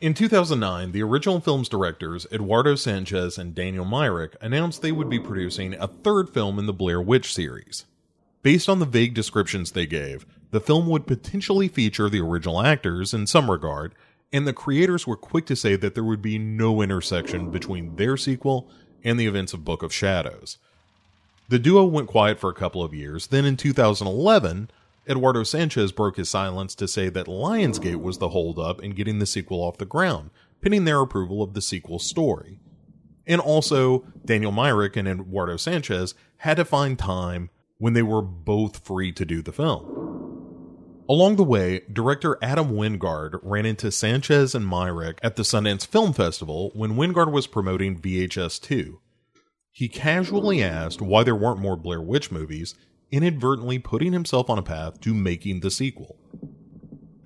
In 2009, the original film's directors, Eduardo Sanchez and Daniel Myrick, announced they would be producing a third film in the Blair Witch series. Based on the vague descriptions they gave, the film would potentially feature the original actors in some regard, and the creators were quick to say that there would be no intersection between their sequel and the events of Book of Shadows. The duo went quiet for a couple of years, then in 2011, Eduardo Sanchez broke his silence to say that Lionsgate was the holdup in getting the sequel off the ground, pending their approval of the sequel story. And also, Daniel Myrick and Eduardo Sanchez had to find time when they were both free to do the film. Along the way, director Adam Wingard ran into Sanchez and Myrick at the Sundance Film Festival when Wingard was promoting VHS 2. He casually asked why there weren't more Blair Witch movies, inadvertently putting himself on a path to making the sequel.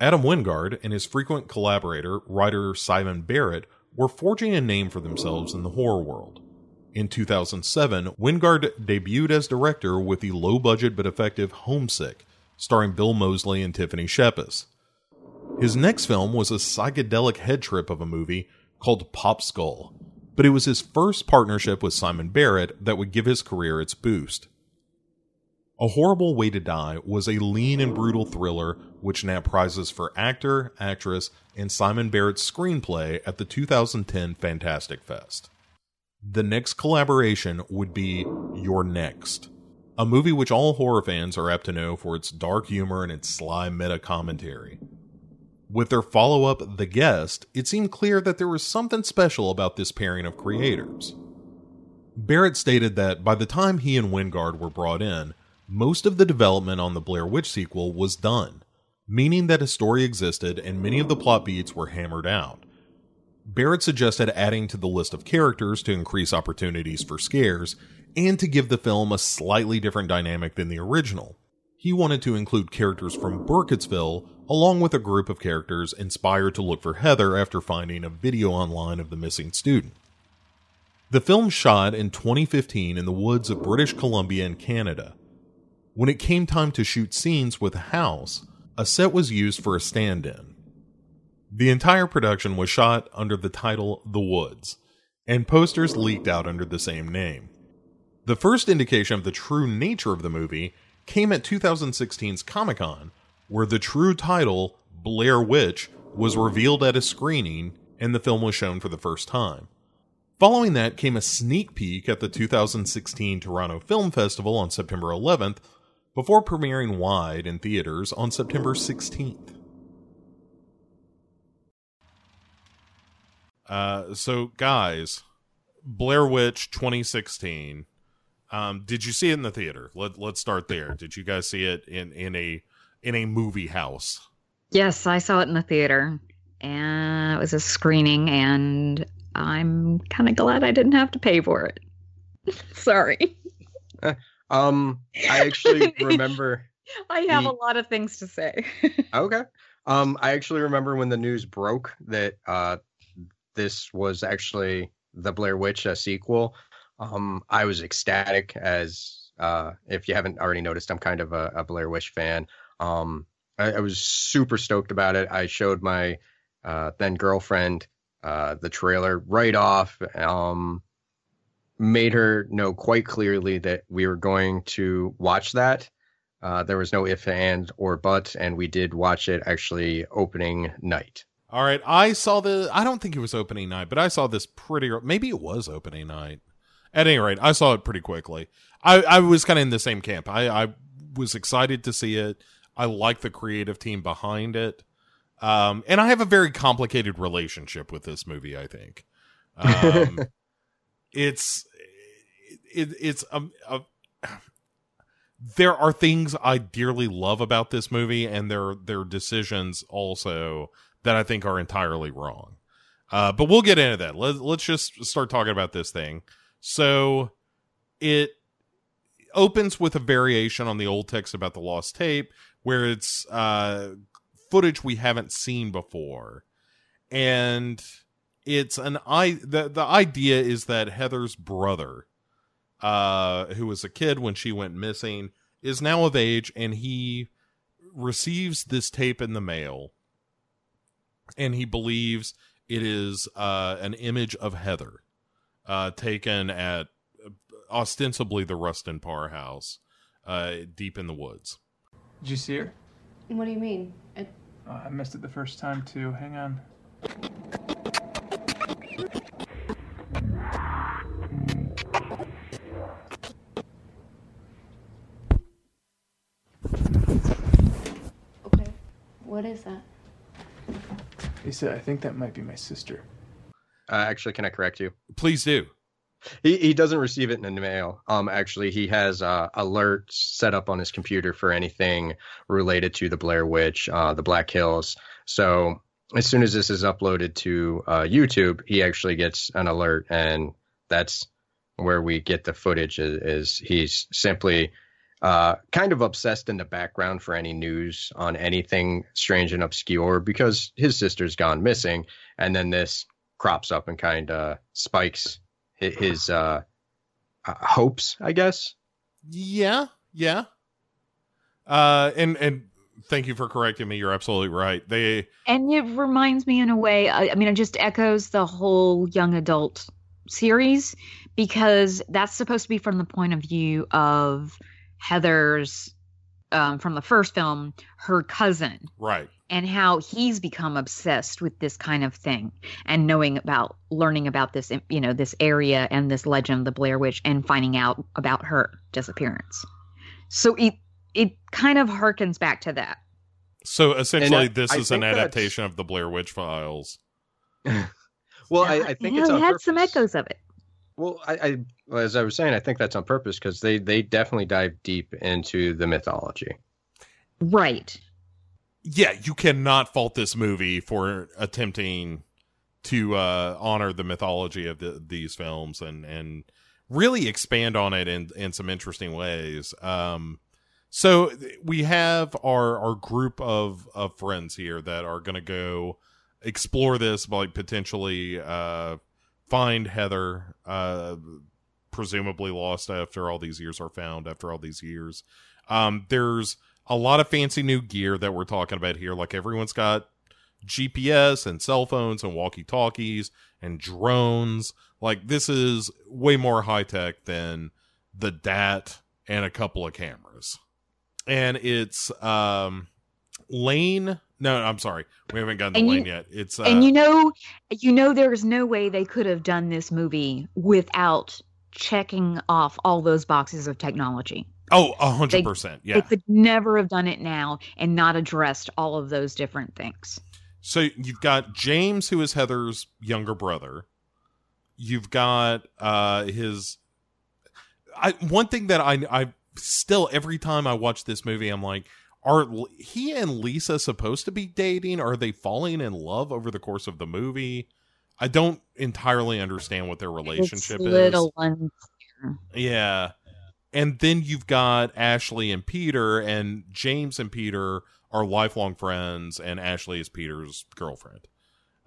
Adam Wingard and his frequent collaborator, writer Simon Barrett, were forging a name for themselves in the horror world. In 2007, Wingard debuted as director with the low budget but effective Homesick, starring Bill Moseley and Tiffany Shepis. His next film was a psychedelic head trip of a movie called Pop Skull, but it was his first partnership with Simon Barrett that would give his career its boost. A Horrible Way to Die was a lean and brutal thriller which nabbed prizes for actor, actress, and Simon Barrett's screenplay at the 2010 Fantastic Fest. The next collaboration would be You're Next, a movie which all horror fans are apt to know for its dark humor and its sly meta commentary. With their follow up, The Guest, it seemed clear that there was something special about this pairing of creators. Barrett stated that by the time he and Wingard were brought in, most of the development on the Blair Witch sequel was done, meaning that a story existed and many of the plot beats were hammered out. Barrett suggested adding to the list of characters to increase opportunities for scares and to give the film a slightly different dynamic than the original. He wanted to include characters from Burkittsville along with a group of characters inspired to look for Heather after finding a video online of the missing student. The film shot in 2015 in the woods of British Columbia and Canada. When it came time to shoot scenes with a house, a set was used for a stand in. The entire production was shot under the title The Woods, and posters leaked out under the same name. The first indication of the true nature of the movie came at 2016's Comic Con, where the true title, Blair Witch, was revealed at a screening and the film was shown for the first time. Following that came a sneak peek at the 2016 Toronto Film Festival on September 11th, before premiering wide in theaters on September 16th. Uh, so, guys, Blair Witch 2016. Um, did you see it in the theater? Let Let's start there. Did you guys see it in in a in a movie house? Yes, I saw it in the theater, and it was a screening, and I'm kind of glad I didn't have to pay for it. Sorry. Um, I actually remember. I have the- a lot of things to say. Okay. Um, I actually remember when the news broke that uh, this was actually the Blair Witch uh, sequel. Um, I was ecstatic as uh, if you haven't already noticed, I'm kind of a, a Blair Witch fan. Um, I, I was super stoked about it. I showed my uh, then girlfriend uh, the trailer right off. Um, made her know quite clearly that we were going to watch that. Uh, there was no if, and, or but, and we did watch it actually opening night. All right, I saw the. I don't think it was opening night, but I saw this pretty. Maybe it was opening night. At any rate, I saw it pretty quickly. I, I was kind of in the same camp. I, I was excited to see it. I like the creative team behind it, um, and I have a very complicated relationship with this movie. I think um, it's it, it's um, a, there are things I dearly love about this movie, and there their decisions also that I think are entirely wrong. Uh, but we'll get into that. Let, let's just start talking about this thing. So it opens with a variation on the old text about the lost tape, where it's uh, footage we haven't seen before, and it's an i the the idea is that Heather's brother uh, who was a kid when she went missing, is now of age, and he receives this tape in the mail, and he believes It is uh, an image of Heather, uh, taken at uh, ostensibly the Rustin Parr house, uh, deep in the woods. Did you see her? What do you mean? It... Oh, I missed it the first time too. Hang on. Okay. What is that? Lisa, I think that might be my sister. Uh, actually, can I correct you? Please do. He he doesn't receive it in the mail. Um, actually, he has uh, alerts set up on his computer for anything related to the Blair Witch, uh, the Black Hills. So as soon as this is uploaded to uh, YouTube, he actually gets an alert, and that's where we get the footage. Is, is he's simply uh, kind of obsessed in the background for any news on anything strange and obscure because his sister's gone missing, and then this crops up and kind of spikes hi- his uh, uh, hopes, I guess. Yeah, yeah. Uh, and and thank you for correcting me. You're absolutely right. They And it reminds me in a way, I, I mean, it just echoes the whole young adult series because that's supposed to be from the point of view of Heather's, um, from the first film, her cousin, right. and how he's become obsessed with this kind of thing and knowing about, learning about this, you know, this area and this legend of the Blair Witch and finding out about her disappearance. So it, it kind of harkens back to that. So essentially, I- this I is an think that's- adaptation of the Blair Witch Files. Well, I, I think yeah, it's it had purpose. some echoes of it. Well, I, I well, as I was saying, I think that's on purpose because they they definitely dive deep into the mythology. Right. Yeah, you cannot fault this movie for attempting to uh, honor the mythology of the, these films and and really expand on it in in some interesting ways. Um, so we have our our group of of friends here that are going to go explore this, like potentially uh, find Heather, uh, presumably lost after all these years, are found after all these years. Um, there's a lot of fancy new gear that we're talking about here. Like everyone's got GPS and cell phones and walkie talkies and drones. Like this is way more high tech than the DAT and a couple of cameras. And it's um Lane. No, I'm sorry. We haven't gotten And you- Lane yet. It's uh, and you know you know there's no way they could have done this movie without checking off all those boxes of technology oh, a hundred percent. Yeah. they could never have done it now and not addressed all of those different things So you've got James, who is Heather's younger brother. You've got uh his. I one thing that I I still every time I watch this movie, I'm like, are L- he and Lisa supposed to be dating? Are they falling in love over the course of the movie? I don't entirely understand what their relationship it's is. little unclear. Yeah. And then you've got Ashley and Peter, and James and Peter are lifelong friends, and Ashley is Peter's girlfriend.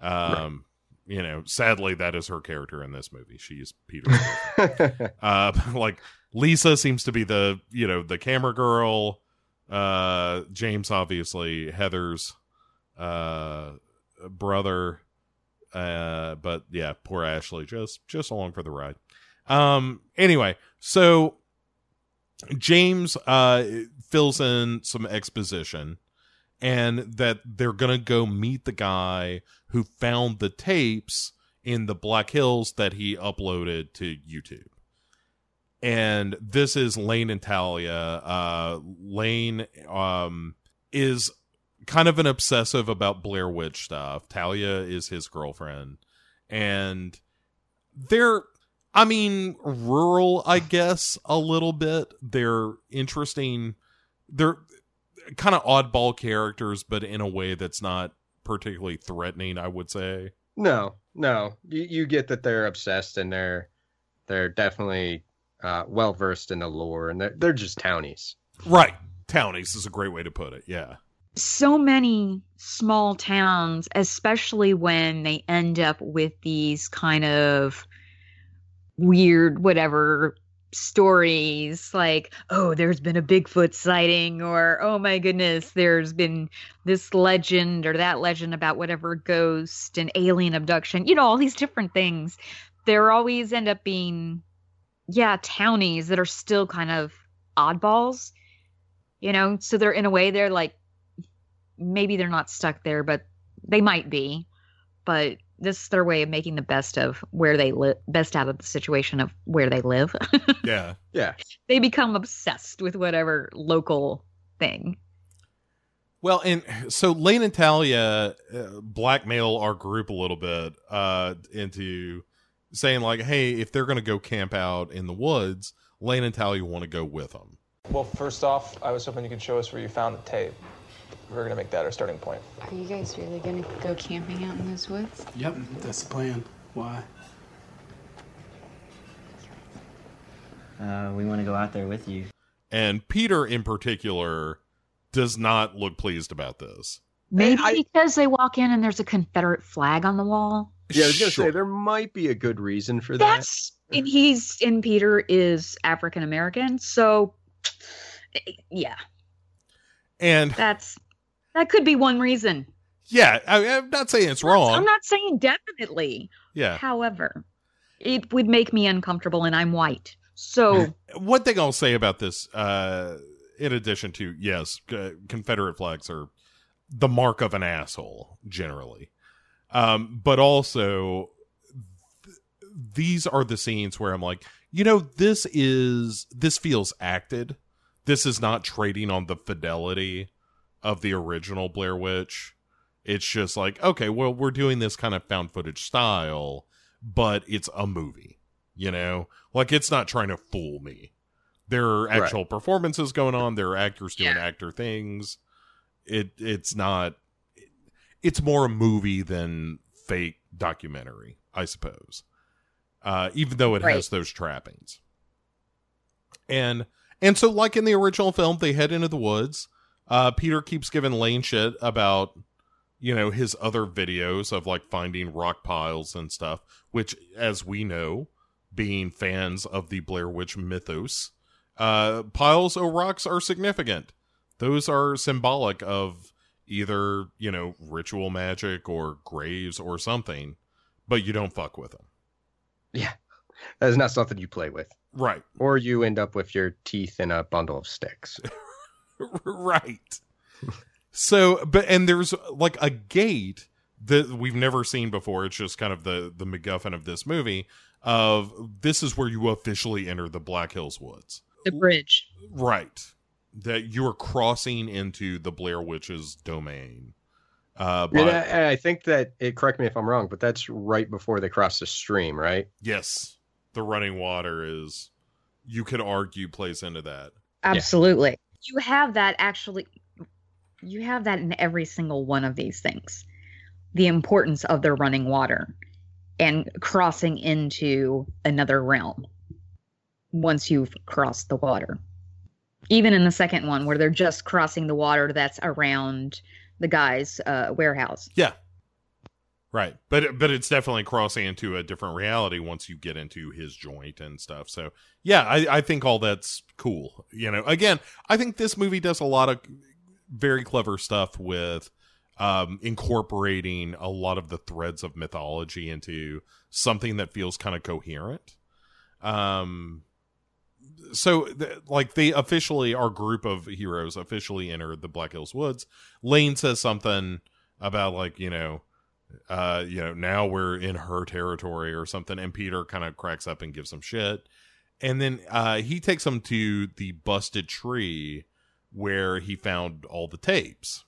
Um, you know, sadly, that is her character in this movie. She is Peter's uh, like Lisa seems to be the you know the camera girl. Uh, James obviously Heather's uh brother. Uh, but yeah, poor Ashley just just along for the ride. Um, anyway, so James uh fills in some exposition and that they're to go meet the guy who found the tapes in the Black Hills that he uploaded to YouTube. And this is Lane and Talia. Uh Lane um is kind of an obsessive about Blair Witch stuff. Talia is his girlfriend. And they're I mean, rural, I guess, a little bit. They're interesting. They're kind of oddball characters, but in a way that's not particularly threatening, I would say. No, no, you, you get that they're obsessed and they're they're definitely uh, well versed in the lore, and they're they're just townies. Right. Townies is a great way to put it. Yeah. so many small towns, especially when they end up with these kind of weird, whatever stories like, oh, there's been a Bigfoot sighting, or oh my goodness, there's been this legend or that legend about whatever ghost and alien abduction, you know, all these different things. There always end up being, yeah, townies that are still kind of oddballs, you know, so they're in a way, they're like, maybe they're not stuck there, but they might be. But this is their way of making the best of where they live, best out of the situation of where they live. yeah. Yeah. they become obsessed with whatever local thing. Well, and so Lane and Talia uh, blackmail our group a little bit uh, into saying like, "Hey, if they're going to go camp out in the woods, Lane and Talia want to go with them." Well, first off, I was hoping you could show us where you found the tape. We're gonna make that our starting point. Are you guys really gonna go camping out in those woods? Yep, that's the plan. Why? Uh, we want to go out there with you. And Peter, in particular, does not look pleased about this. Maybe because they walk in and there's a Confederate flag on the wall. Yeah, I was gonna say there might be a good reason for that. That's and he's and Peter is African American, so yeah, And that's that could be one reason. yeah, I, I'm not saying it's wrong. I'm not saying definitely. Yeah. However, it would make me uncomfortable, and I'm white, so One thing I'll say about this, uh, in addition to yes, uh, Confederate flags are the mark of an asshole generally, um, but also th- these are the scenes where I'm like, you know, this is this feels acted. This is not trading on the fidelity of the original Blair Witch. It's just like, okay, well, we're doing this kind of found footage style, but it's a movie, you know? Like, it's not trying to fool me. There are actual performances going on, there are actors doing actor things. It It's not, it's more a movie than fake documentary, I suppose. Uh, even though it Right. has those trappings. And and so like in the original film, they head into the woods. Uh Peter keeps giving Lane shit about you know his other videos of like finding rock piles and stuff, which as we know, being fans of the Blair Witch mythos, uh piles of rocks are significant. Those are symbolic of either, you know, ritual magic or graves or something, but you don't fuck with them. Yeah. That is not something you play with. Right. Or you end up with your teeth in a bundle of sticks. right. So, but and there's like a gate that we've never seen before. It's just kind of the the MacGuffin of this movie. Of this is where you officially enter the Black Hills Woods. the bridge. Right. That you are crossing into the Blair Witch's domain. Uh, And but I, I think that it. Correct me if I'm wrong, but that's right before they cross the stream, right? yes, the running water is. You could argue plays into that. Absolutely. You have that actually you have that in every single one of these things. The importance of the running water and crossing into another realm once you've crossed the water. Even in the second one where they're just crossing the water that's around the guy's uh, warehouse. Yeah. Right. But but it's definitely crossing into a different reality once you get into his joint and stuff. So yeah, I, I think all that's cool. You know, again, I think this movie does a lot of very clever stuff with um incorporating a lot of the threads of mythology into something that feels kind of coherent. Um so like they officially our group of heroes officially enter the Black Hills Woods. Lane says something about like, you know, uh, you know, now we're in her territory or something, and Peter kind of cracks up and gives some shit. And then uh he takes them to the busted tree where he found all the tapes.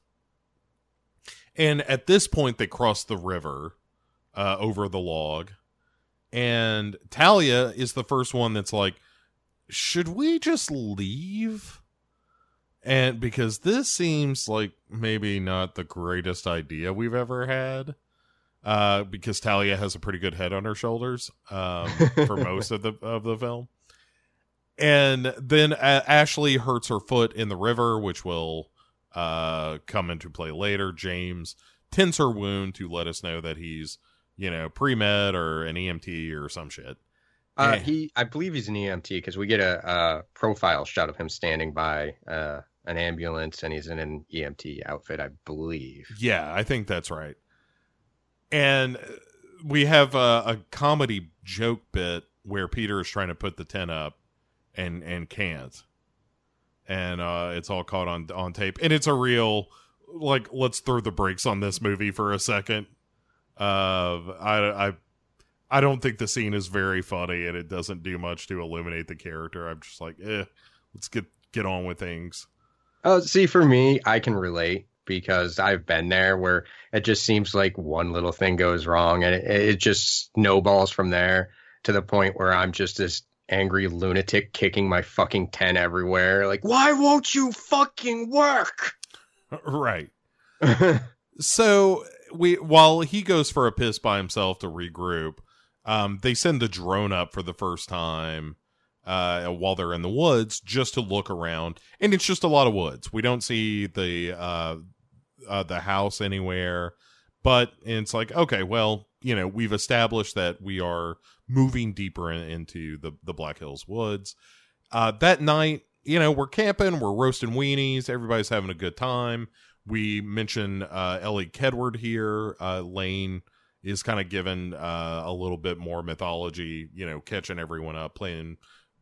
And at this point they cross the river uh over the log. And Talia is the first one that's like, should we just leave? And because this seems like maybe not the greatest idea we've ever had. Uh, because Talia has a pretty good head on her shoulders um, for most of the of the film, and then uh, Ashley hurts her foot in the river, which will uh, come into play later. James tends her wound to let us know that he's you know pre med or an EMT or some shit, Uh, Yeah. he, I believe he's an EMT because we get a, a profile shot of him standing by uh, an ambulance, and he's in an EMT outfit, I believe. Yeah, I think that's right. And we have a, a comedy joke bit where Peter is trying to put the tent up and and can't, and uh, it's all caught on on tape. And it's a real like let's throw the brakes on this movie for a second. Uh, I I I don't think the scene is very funny, and it doesn't do much to illuminate the character. I'm just like, eh, let's get get on with things. Oh, see, for me, I can relate because I've been there where it just seems like one little thing goes wrong and it, it just snowballs from there to the point where I'm just this angry lunatic kicking my fucking tent everywhere. Like, why won't you fucking work? right. so we while he goes for a piss by himself to regroup, um, they send the drone up for the first time uh, while they're in the woods just to look around, and it's just a lot of woods. We don't see the uh, uh, the house anywhere, but it's like okay, well, you know, we've established that we are moving deeper in, into the the Black Hills woods. Uh, that night, you know, we're camping, we're roasting weenies, everybody's having a good time. We mention uh, Elly Kedward here. Uh, Lane is kind of given uh, a little bit more mythology, you know, catching everyone up, playing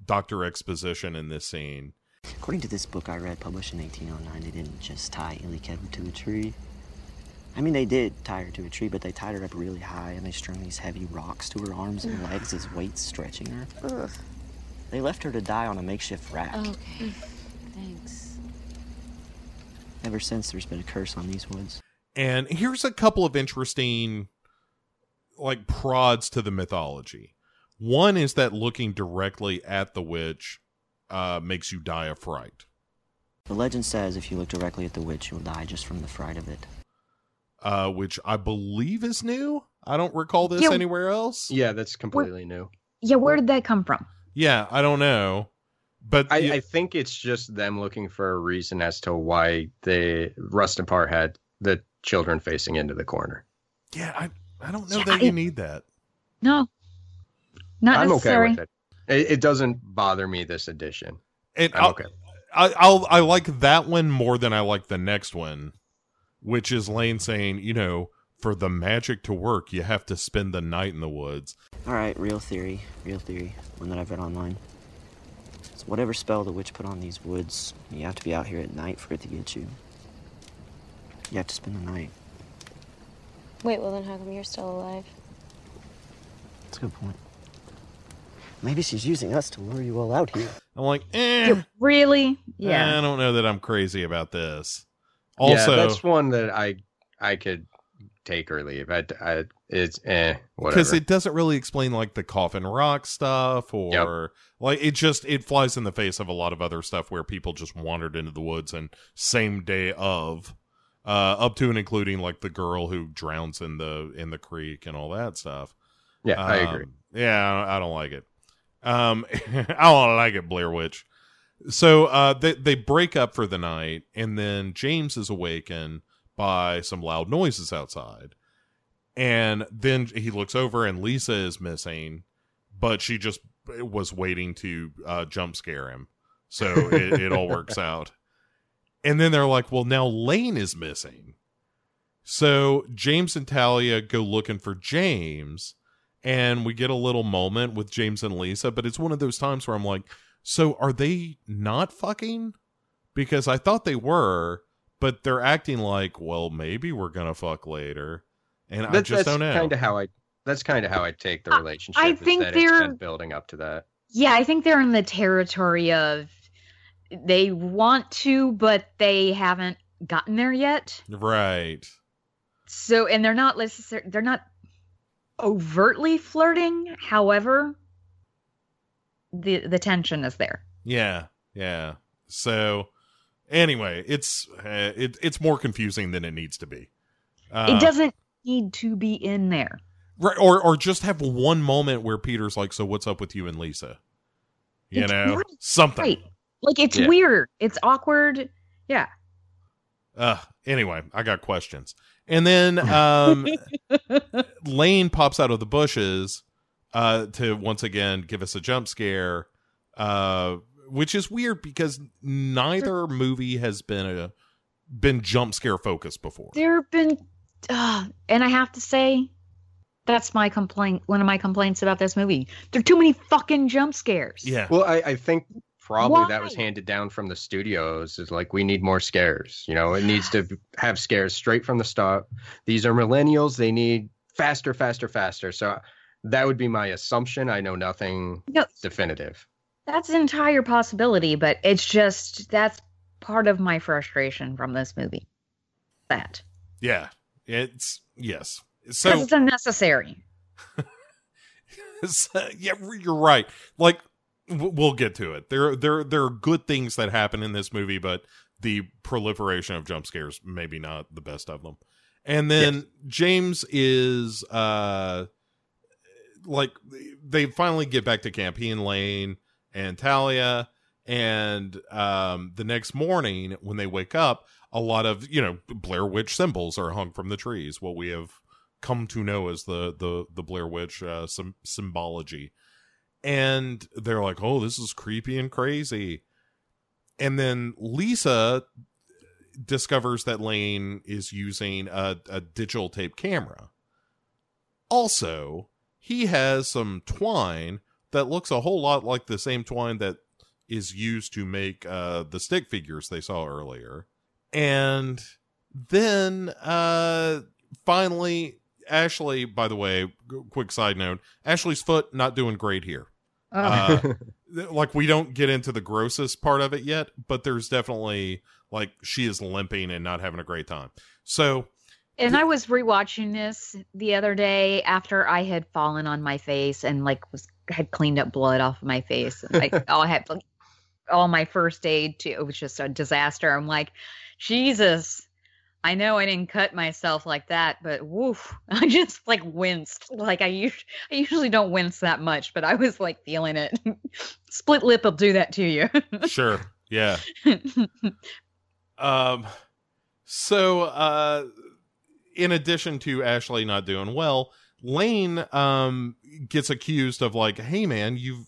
Doctor Exposition in this scene. According to this book I read, published in 1809, they didn't just tie Elly Kedward to a tree. I mean, they did tie her to a tree, but they tied her up really high and they strung these heavy rocks to her arms and legs as weights stretching her. Ugh. They left her to die on a makeshift rack. Okay. Thanks. Ever since, there's been a curse on these woods. And here's a couple of interesting like prods to the mythology. One is that looking directly at the witch uh, makes you die of fright. The legend says if you look directly at the witch, you'll die just from the fright of it. Uh, which I believe is new. I don't recall this Yeah. anywhere else. Yeah, that's completely new. Yeah, where did that come from? Yeah, I don't know. But I, I think it's just them looking for a reason as to why the Rustin Parr had the children facing into the corner. Yeah, I I don't know Yeah, that you need that. No, not I'm necessary. okay with it. it. It doesn't bother me this edition. And I'm I'll, okay. I, I'll I like that one more than I like the next one, which is Lane saying, you know, for the magic to work, you have to spend the night in the woods. All right, real theory, real theory, one that I've read online. So whatever spell the witch put on these woods, you have to be out here at night for it to get you. You have to spend the night. Wait, well then how come you're still alive? That's a good point. Maybe she's using us to lure you all out here. I'm like, eh, Really? Yeah. I don't know that I'm crazy about this. yeah, Also, that's one that I I could take or leave. I, I it's eh whatever. because it doesn't really explain like the coffin rock stuff or like it just it flies in the face of a lot of other stuff where people just wandered into the woods and same day of uh up to and including like the girl who drowns in the in the creek and all that stuff Yeah, I Um, agree. yeah I don't, I don't like it um i don't like it blair witch so uh they they break up for the night and then james is awakened by some loud noises outside and then he looks over and Lisa is missing, but she just was waiting to uh, jump scare him. So it, it all works out. And then they're like, well, now Lane is missing. So James and Talia go looking for James, and we get a little moment with James and Lisa, but it's one of those times where I'm like, so are they not fucking? Because I thought they were, but they're acting like, well, maybe we're gonna fuck later. And I just that's don't know. kind of how I. That's kind of how I take the relationship. I is think that they're- been building up to that. Yeah, I think they're in the territory of they want to, but they haven't gotten there yet. Right. So, and they're not necessarily they're not overtly flirting. However, the the tension is there. Yeah. Yeah. So anyway, it's uh, it, it's more confusing than it needs to be. Uh, it doesn't need to be in there. right, or or just have one moment where Peter's like, "So what's up with you and Lisa?" You It's know, something. Right. Like it's Yeah. weird. It's awkward. Yeah. Uh, anyway, I got questions. And then um, Lane pops out of the bushes uh, to once again give us a jump scare, uh, which is weird because neither movie has been a been jump scare focused before. There have been, uh, and I have to say, that's my complaint. One of my complaints about this movie. There are too many fucking jump scares. Yeah. Well, I, I think probably that was handed down from the studios. Is like we need more scares. You know, it needs to have scares straight from the start. These are millennials. They need faster, faster, faster. So that would be my assumption. I know nothing No. definitive. That's an entire possibility, but it's just that's part of my frustration from this movie. That Yeah, it's yes. So it's unnecessary. So, yeah, you're right. Like w- we'll get to it. There, there, there are good things that happen in this movie, but the proliferation of jump scares maybe not the best of them. And then James is uh like they finally get back to camp. He and Lane and Talia, and um the next morning when they wake up, a lot of you know Blair Witch symbols are hung from the trees. What we have come to know as the the the Blair Witch uh, sym- symbology, and they're like, "Oh, this is creepy and crazy." And then Lisa discovers that Lane is using a, a digital tape camera. Also, he has some twine that looks a whole lot like the same twine that is used to make uh, the stick figures they saw earlier. And then uh, finally, Ashley, by the way, g- quick side note Ashley's foot not doing great here. Uh, like we don't get into the grossest part of it yet, but there's definitely like she is limping and not having a great time. So And I was rewatching this the other day after I had fallen on my face and like was had cleaned up blood off of my face. And like all I had like all my first aid to it was just a disaster. I'm like, Jesus. I know I didn't cut myself like that, but woof, I just like winced. Like I usually, I usually don't wince that much, but I was like feeling it. Split lip will do that to you. sure, yeah. Um, so uh, in addition to Ashley not doing well, Lane um gets accused of like, hey man, you've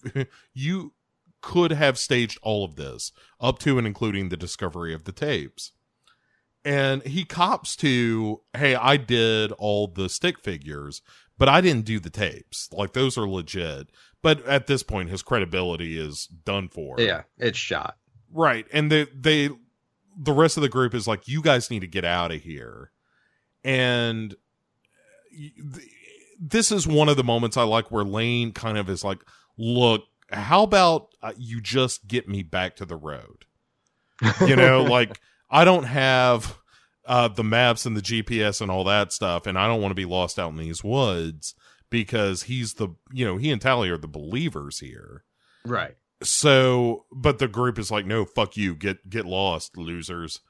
you could have staged all of this up to and including the discovery of the tapes. And he cops to, hey, I did all the stick figures, but I didn't do the tapes. Like those are legit. But at this point, his credibility is done for. Yeah, it's shot. Right. And they they the rest of the group is like you guys need to get out of here. And this is one of the moments I like where Lane kind of is like, "Look, how about uh, you just get me back to the road?" You know, like I don't have uh the maps and the GPS and all that stuff and I don't want to be lost out in these woods because he's the, you know, he and Talia are the believers here Right. so but the group is like no fuck you get get lost losers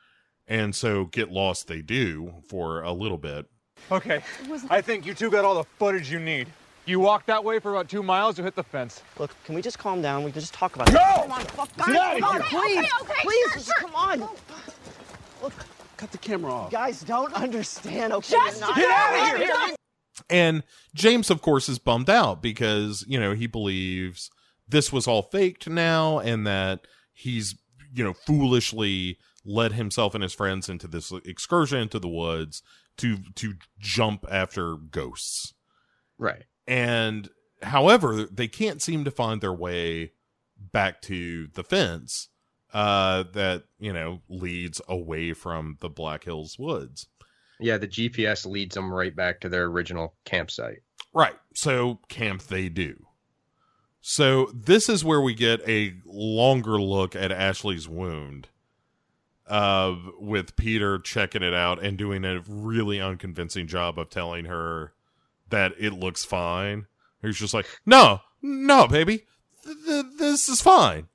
and so get lost they do for a little bit Okay, I think you two got all the footage you need. You walk that way for about two miles, you hit the fence. Look, can we just calm down? We can just talk about it. No! Come on, fuck, guys, outta come on, here. please, Okay, okay, please, sure, just come on. Look, Cut the camera off. guys don't understand. Okay, Just not- get out of here. and james of course is bummed out because you know he believes this was all faked now and that he's you know foolishly led himself and his friends into this excursion into the woods to to jump after ghosts Right. and however they can't seem to find their way back to the fence uh that you know leads away from the black hills woods. Yeah, the GPS leads them right back to their original campsite. right. So camp they do. So this is where we get a longer look at ashley's wound uh with peter checking it out and doing a really unconvincing job of telling her that it looks fine. He's just like no no baby. Th- th- this is fine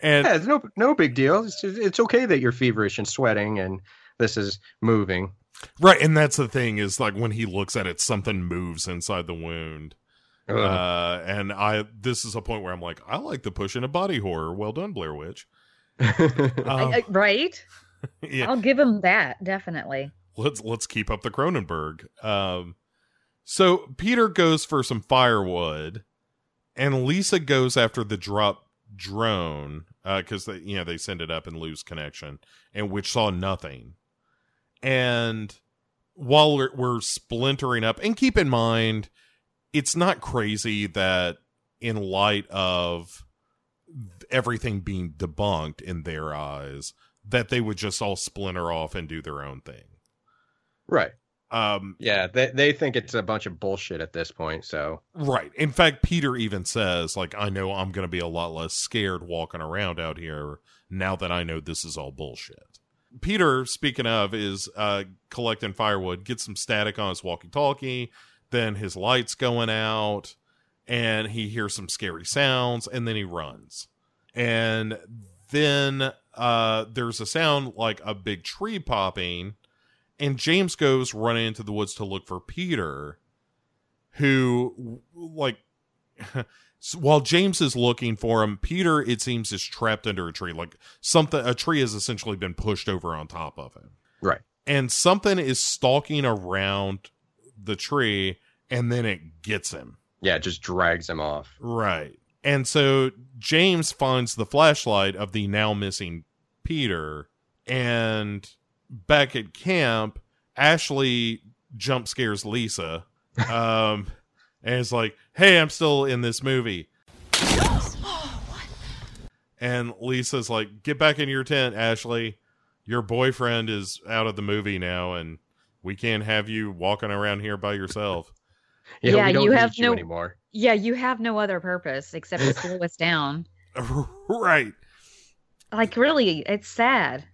and yeah, it's no no big deal. It's it's okay that you're feverish and sweating and this is moving. Right, and that's the thing is like when he looks at it, something moves inside the wound. Ugh. Uh, and I this is a point where I'm like, I like the push in a body horror. Well done, Blair Witch. Um, I- I- right? yeah, I'll give him that definitely. let's let's keep up the Cronenberg. Um, So Peter goes for some firewood, and Lisa goes after the drop drone uh, because they you know they send it up and lose connection, and which saw nothing. And while we're, we're splintering up, and keep in mind, it's not crazy that in light of everything being debunked in their eyes, that they would just all splinter off and do their own thing. Right. Um, yeah, they they think it's a bunch of bullshit at this point. So Right. In fact, Peter even says, like, I know I'm going to be a lot less scared walking around out here now that I know this is all bullshit. Peter, speaking of, is uh, collecting firewood, gets some static on his walkie talkie, then his light's going out, and he hears some scary sounds, and then he runs. And then uh, there's a sound like a big tree popping, and James goes running into the woods to look for Peter who like while James is looking for him, Peter it seems is trapped under a tree. Like something a tree has essentially been pushed over on top of him. Right. And something is stalking around the tree and then it gets him. yeah, it just drags him off. Right. And so James finds the flashlight of the now missing Peter and back at camp Ashley jump scares Lisa um and it's like hey i'm still in this movie and lisa's like get back in your tent ashley your boyfriend is out of the movie now and we can't have you walking around here by yourself Yeah, you have no anymore. Yeah, you have no other purpose except to slow us down. right Like really, it's sad.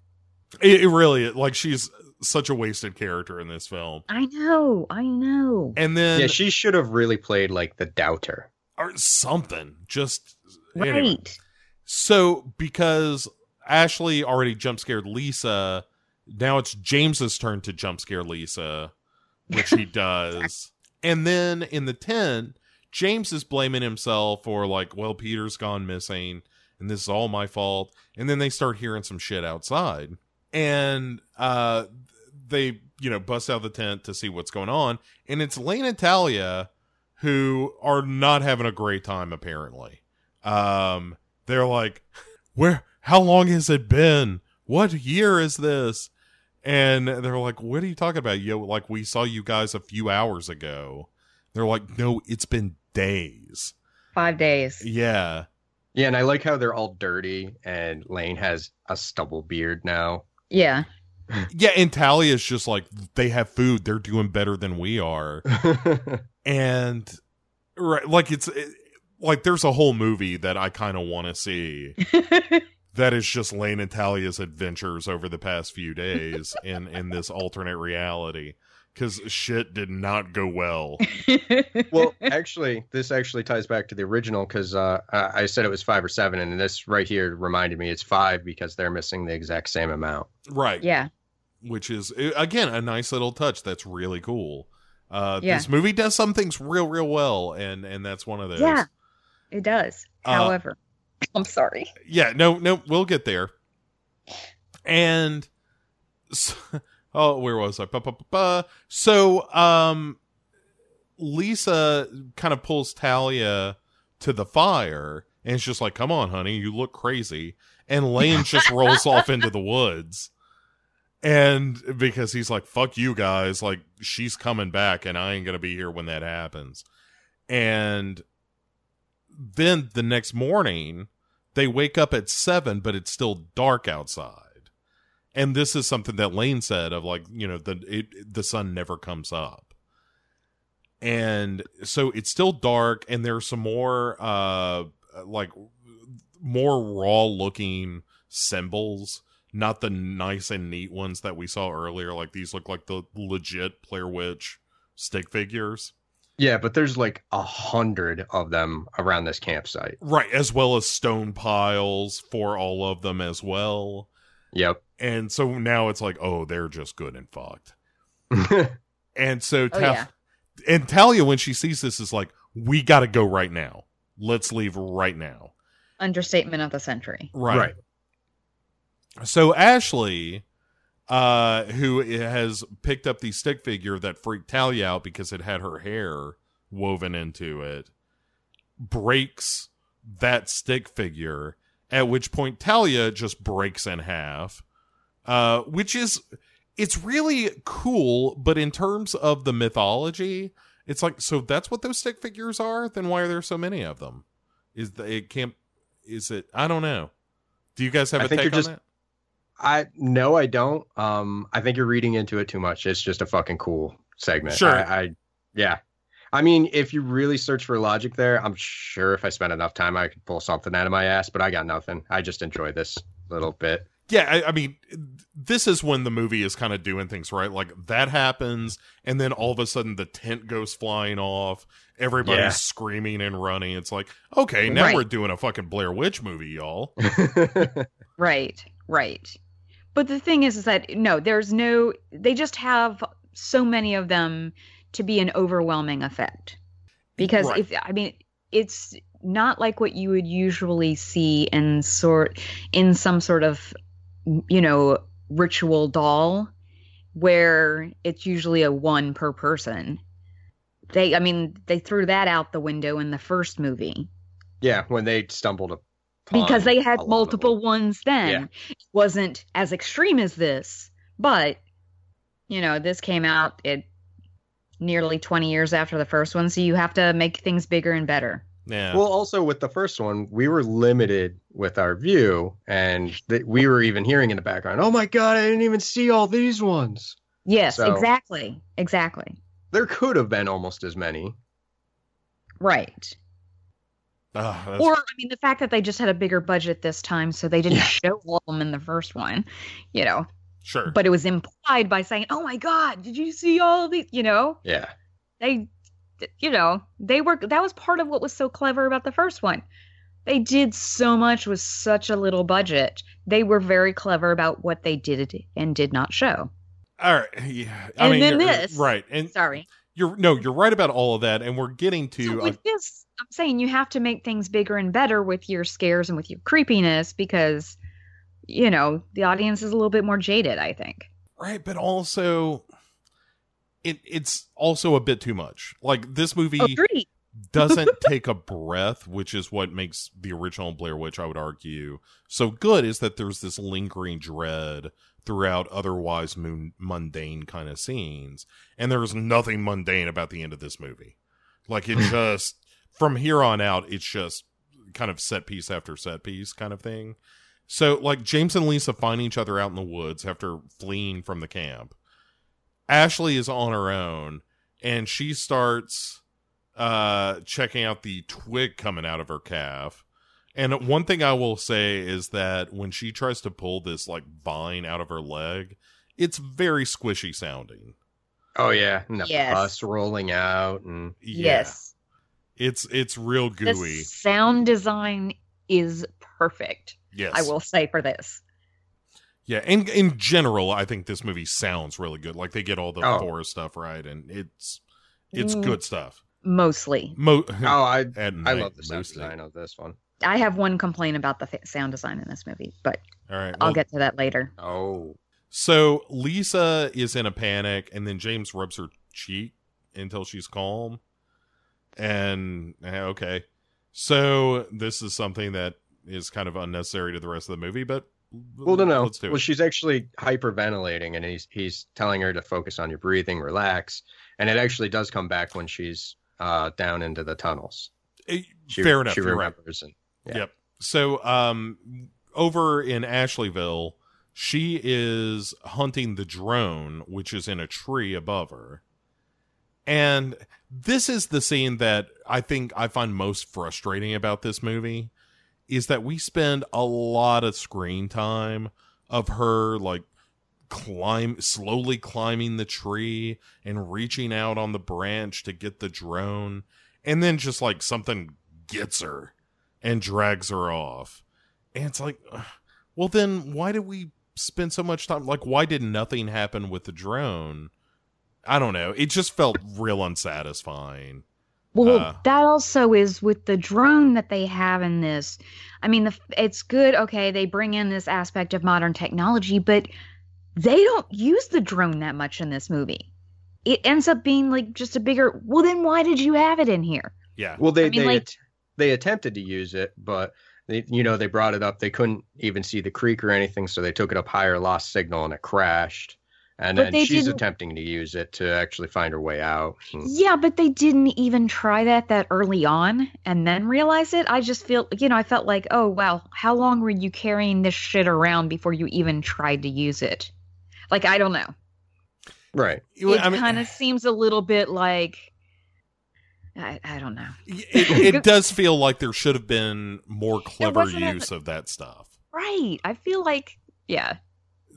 It, it really like she's such a wasted character in this film I know, I know. and then yeah, she should have really played like the doubter. or something just Right. anyway. so because ashley already jump scared lisa now it's james's turn to jump scare lisa which he does and then in the tent james is blaming himself for like well peter's gone missing and this is all my fault and then they start hearing some shit outside and uh they you know bust out of the tent to see what's going on. And it's lane and talia who are not having a great time apparently. Um they're like where how long has it been? What year is this? And they're like what are you talking about? Yo like we saw you guys a few hours ago. They're like no it's been days. Five days. yeah. Yeah, and I like how they're all dirty and Lane has a stubble beard now. Yeah. yeah and talia's just like they have food. They're doing better than we are. And right like it's it, like there's a whole movie that i kind of want to see that is just lane and talia's adventures over the past few days in in this alternate reality because shit did not go well well, actually, this actually ties back to the original because uh, I I said it was five or seven, and this right here reminded me it's five because they're missing the exact same amount. right Yeah. which is uh, again a nice little touch that's really cool uh Yeah. this movie does some things real real well and and that's one of those Yeah. It does. Uh, However, I'm sorry. yeah no no we'll get there and so, oh where was i? Ba, ba, ba, so um lisa kind of pulls talia to the fire and it's just like come on honey you look crazy. And lane just rolls off into the woods. And because he's like fuck you guys like she's coming back and i ain't gonna be here when that happens. And then the next morning they wake up at seven but it's still dark outside and this is something that lane said of like you know the it, the sun never comes up and so it's still dark and there's some more uh like more raw looking symbols not the nice and neat ones that we saw earlier like these look like the legit Blair Witch stick figures Yeah, but there's like a hundred of them around this campsite. Right, as well as stone piles for all of them as well. Yep. And so now it's like, oh, they're just good and fucked. and so Oh, Tal- yeah. and Talia, when she sees this, is like, we got to go right now. Let's leave right now. Understatement of the century. Right. So Ashley uh, who has picked up the stick figure that freaked Talia out because it had her hair woven into it, breaks that stick figure, at which point Talia just breaks in half, uh, which is it's really cool, but in terms of the mythology, it's like so that's what those stick figures are. Then why are there so many of them? Is the, it can't? Is it? I don't know. Do you guys have I a think take you're on just- that? I no, I don't. Um, I think you're reading into it too much. It's just a fucking cool segment. Sure. I, I yeah. I mean, if you really search for logic there, I'm sure if I spent enough time, I could pull something out of my ass. But I got nothing. I just enjoy this little bit. Yeah, I, I mean, this is when the movie is kind of doing things right. Like that happens, and then all of a sudden the tent goes flying off. Everybody's Yeah. screaming and running. It's like, okay, now Right. we're doing a fucking Blair Witch movie, y'all. Right, right. But the thing is, is that no, there's no. They just have so many of them to be an overwhelming effect. Because Right. if I mean, it's not like what you would usually see in sort in some sort of you know ritual doll where it's usually a one per person. They, I mean, they threw that out the window in the first movie yeah, when they stumbled upon because they had multiple ones then. Yeah. It wasn't as extreme as this, but you know, this came out it nearly 20 years after the first one, so you have to make things bigger and better. Yeah. Well, also with the first one, we were limited with our view, and th- we were even hearing in the background, "Oh my god, I didn't even see all these ones." Yes, So- exactly. Exactly. There could have been almost as many. Right. Ah, that's- Or I mean the fact that they just had a bigger budget this time so they didn't show all of them in the first one, you know. Sure. But it was implied by saying, "Oh my god, did you see all of these?" you know. Yeah. they you know they were that was part of what was so clever about the first one they did so much with such a little budget they were very clever about what they did and did not show All right. Yeah. I And mean, then this- right? And sorry you're no, you're right about all of that, and we're getting to. so uh, with this i'm saying you have to make things bigger and better with your scares and with your creepiness because you know the audience is a little bit more jaded i think right, but also, it it's also a bit too much. Like this movie Agreed. doesn't take a breath, which is what makes the original Blair Witch, I would argue, so good. Is that there's this lingering dread throughout otherwise mun- mundane kind of scenes, and there's nothing mundane about the end of this movie. Like it just from here on out, it's just kind of set piece after set piece kind of thing. So like James and Lisa find each other out in the woods after fleeing from the camp. Ashley is on her own and she starts uh checking out the twig coming out of her calf. And one thing I will say is that when she tries to pull this like vine out of her leg, it's very squishy sounding. Oh yeah, and the Yes. pus rolling out, and yes It's it's real the gooey. sound design is perfect Yes. i will say for this Yeah, and in general, I think this movie sounds really good. Like they get all the Oh. forest stuff right, and it's it's Mm. good stuff. mostly Mo- oh, I at I love the sound mostly. design of this one. I have one complaint about the sound design in this movie, but All right, I'll well- get to that later. Oh, So Lisa is in a panic, and then James rubs her cheek until she's calm. And eh, okay, so this is something that is kind of unnecessary to the rest of the movie, but well, no, no. let's do Well, it. she's actually hyperventilating, and he's he's telling her to focus on your breathing, relax, and it actually does come back when she's uh, down into the tunnels. Eh, She, Fair enough. She you're right. remembers, and yeah. Yep. So, um, over in Ashleyville, she is hunting the drone, which is in a tree above her. And this is the scene that I think I find most frustrating about this movie is that we spend a lot of screen time of her like climb slowly climbing the tree and reaching out on the branch to get the drone and then just like something gets her and drags her off. And it's like, well, then why did we spend so much time? Like, why did nothing happen with the drone? I don't know. It just felt real unsatisfying. Well, Uh, that also is with the drone that they have in this. I mean, the, it's good. Okay, they bring in this aspect of modern technology, but they don't use the drone that much in this movie. It ends up being like just a bigger. Well, then why did you have it in here? Yeah. Well, they I mean, they like- they attempted to use it, but they, you know they brought it up. They couldn't even see the creek or anything, so they took it up higher, lost signal, and it crashed. And But then she's didn't- attempting to use it to actually find her way out. Hmm. Yeah, but they didn't even try that that early on and then realize it. I just feel, you know, I felt like, oh wow, how long were you carrying this shit around before you even tried to use it? Like I don't know. Right. It kind of seems a little bit like I, I don't know. it, it does feel like there should have been more clever wasn't a- use of that stuff. Right. I feel like yeah.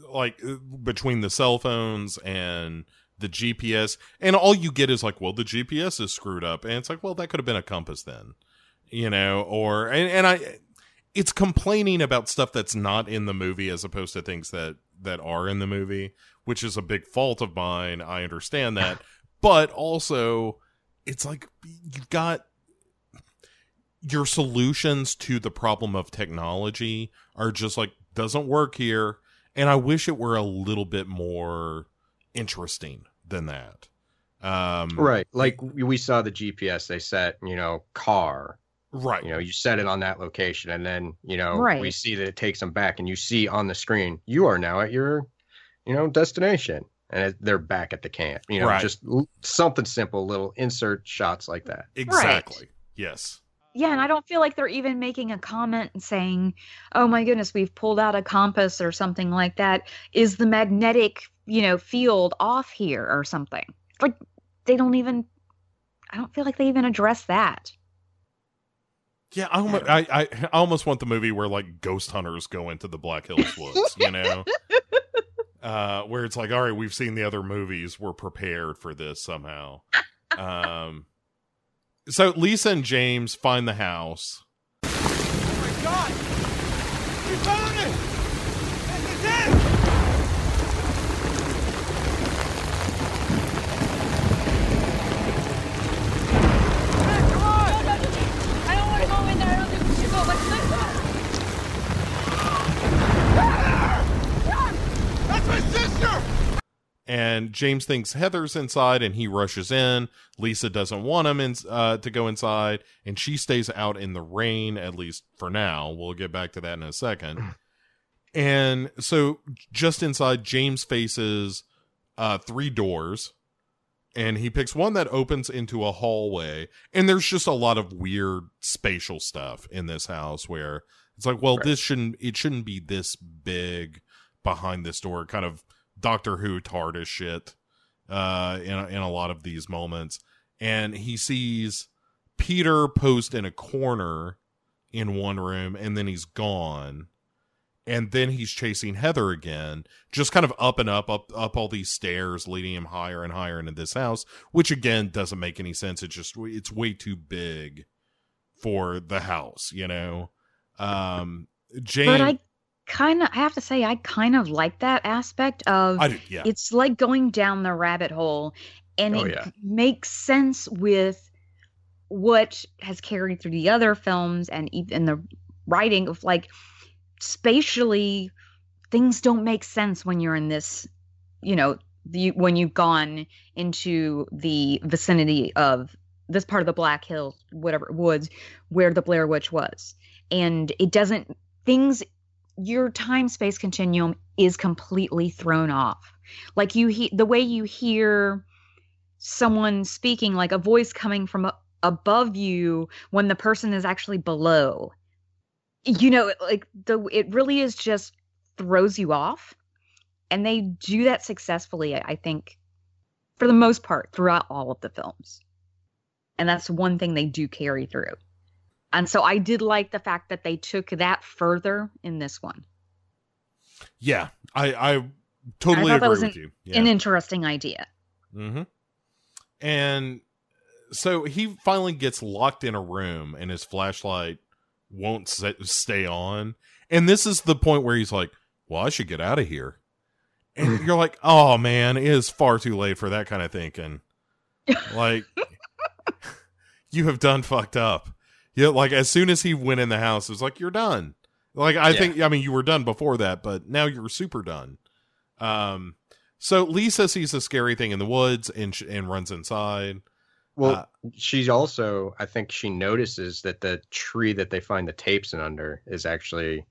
Like uh, between the cell phones and the GPS, and all you get is like, well, the GPS is screwed up, and it's like, well, that could have been a compass then, you know, or and, and I, it's complaining about stuff that's not in the movie as opposed to things that that are in the movie, which is a big fault of mine. I understand that, but also, it's like you've got your solutions to the problem of technology are just like doesn't work here and i wish it were a little bit more interesting than that um Right. Like we we saw the GPS, they set, you know, car. Right. You know, you set it on that location and then, you know, right. we see that it takes them back and you see on the screen, you are now at your, you know, destination. And it, they're back at the camp. You know, Right. just l- something simple, little insert shots like that. exactly yes Yeah, and I don't feel like they're even making a comment and saying, "Oh my goodness, we've pulled out a compass or something like that. Is the magnetic, you know, field off here or something?" Like they don't even I don't feel like they even address that. yeah i almost I, I I almost want the movie where like ghost hunters go into the black hills woods you know uh where it's like all right we've seen the other movies we're prepared for this somehow um so lisa and james find the house Oh my God! We found it! It's it! Come on! I don't want to go in there. I don't think we should go, but let's go. That's my sister! And James thinks Heather's inside, and he rushes in. Lisa doesn't want him in, uh, to go inside, and she stays out in the rain at least for now. We'll get back to that in a second. And so, just inside, James faces uh, three doors, and he picks one that opens into a hallway. And there's just a lot of weird spatial stuff in this house where it's like, well, this shouldn't it shouldn't be this big behind this door. Kind of Doctor Who TARDIS shit uh, in in a lot of these moments, and he sees Peter posed in a corner in one room, and then he's gone, and then he's chasing Heather again, just kind of up and up, up, up all these stairs, leading him higher and higher into this house, which again doesn't make any sense. It's just it's way too big for the house, you know. Um, I kind of I have to say I kind of like that aspect of I do, yeah. it's like going down the rabbit hole and Oh, it yeah. makes sense with what has carried through the other films and even the writing of like spatially things don't make sense when you're in this you know the, when you've gone into the vicinity of this part of the black hills whatever woods where the blair witch was and it doesn't things your time space continuum is completely thrown off. Like you he- the way you hear someone speaking like a voice coming from above you when the person is actually below you know like the it really is just throws you off. And they do that successfully I think for the most part throughout all of the films. And that's one thing they do carry through and so i did like the fact that they took that further in this one yeah, I I totally I agree that was with an, you. Yeah. an interesting idea Mm-hmm. And so he finally gets locked in a room, and his flashlight won't sa- stay on. And this is the point where he's like, "Well, I should get out of here." And you're like, "Oh man, it is far too late for that kind of thinking." Like, you have done fucked up. Yeah, like as soon as he went in the house, it was like you're done. Like I Yeah. think, I mean, you were done before that, but now you're super done. Um, so Lisa sees a scary thing in the woods and sh- and runs inside. Well, Uh, she's also, I think she notices that the tree that they find the tapes in under is actually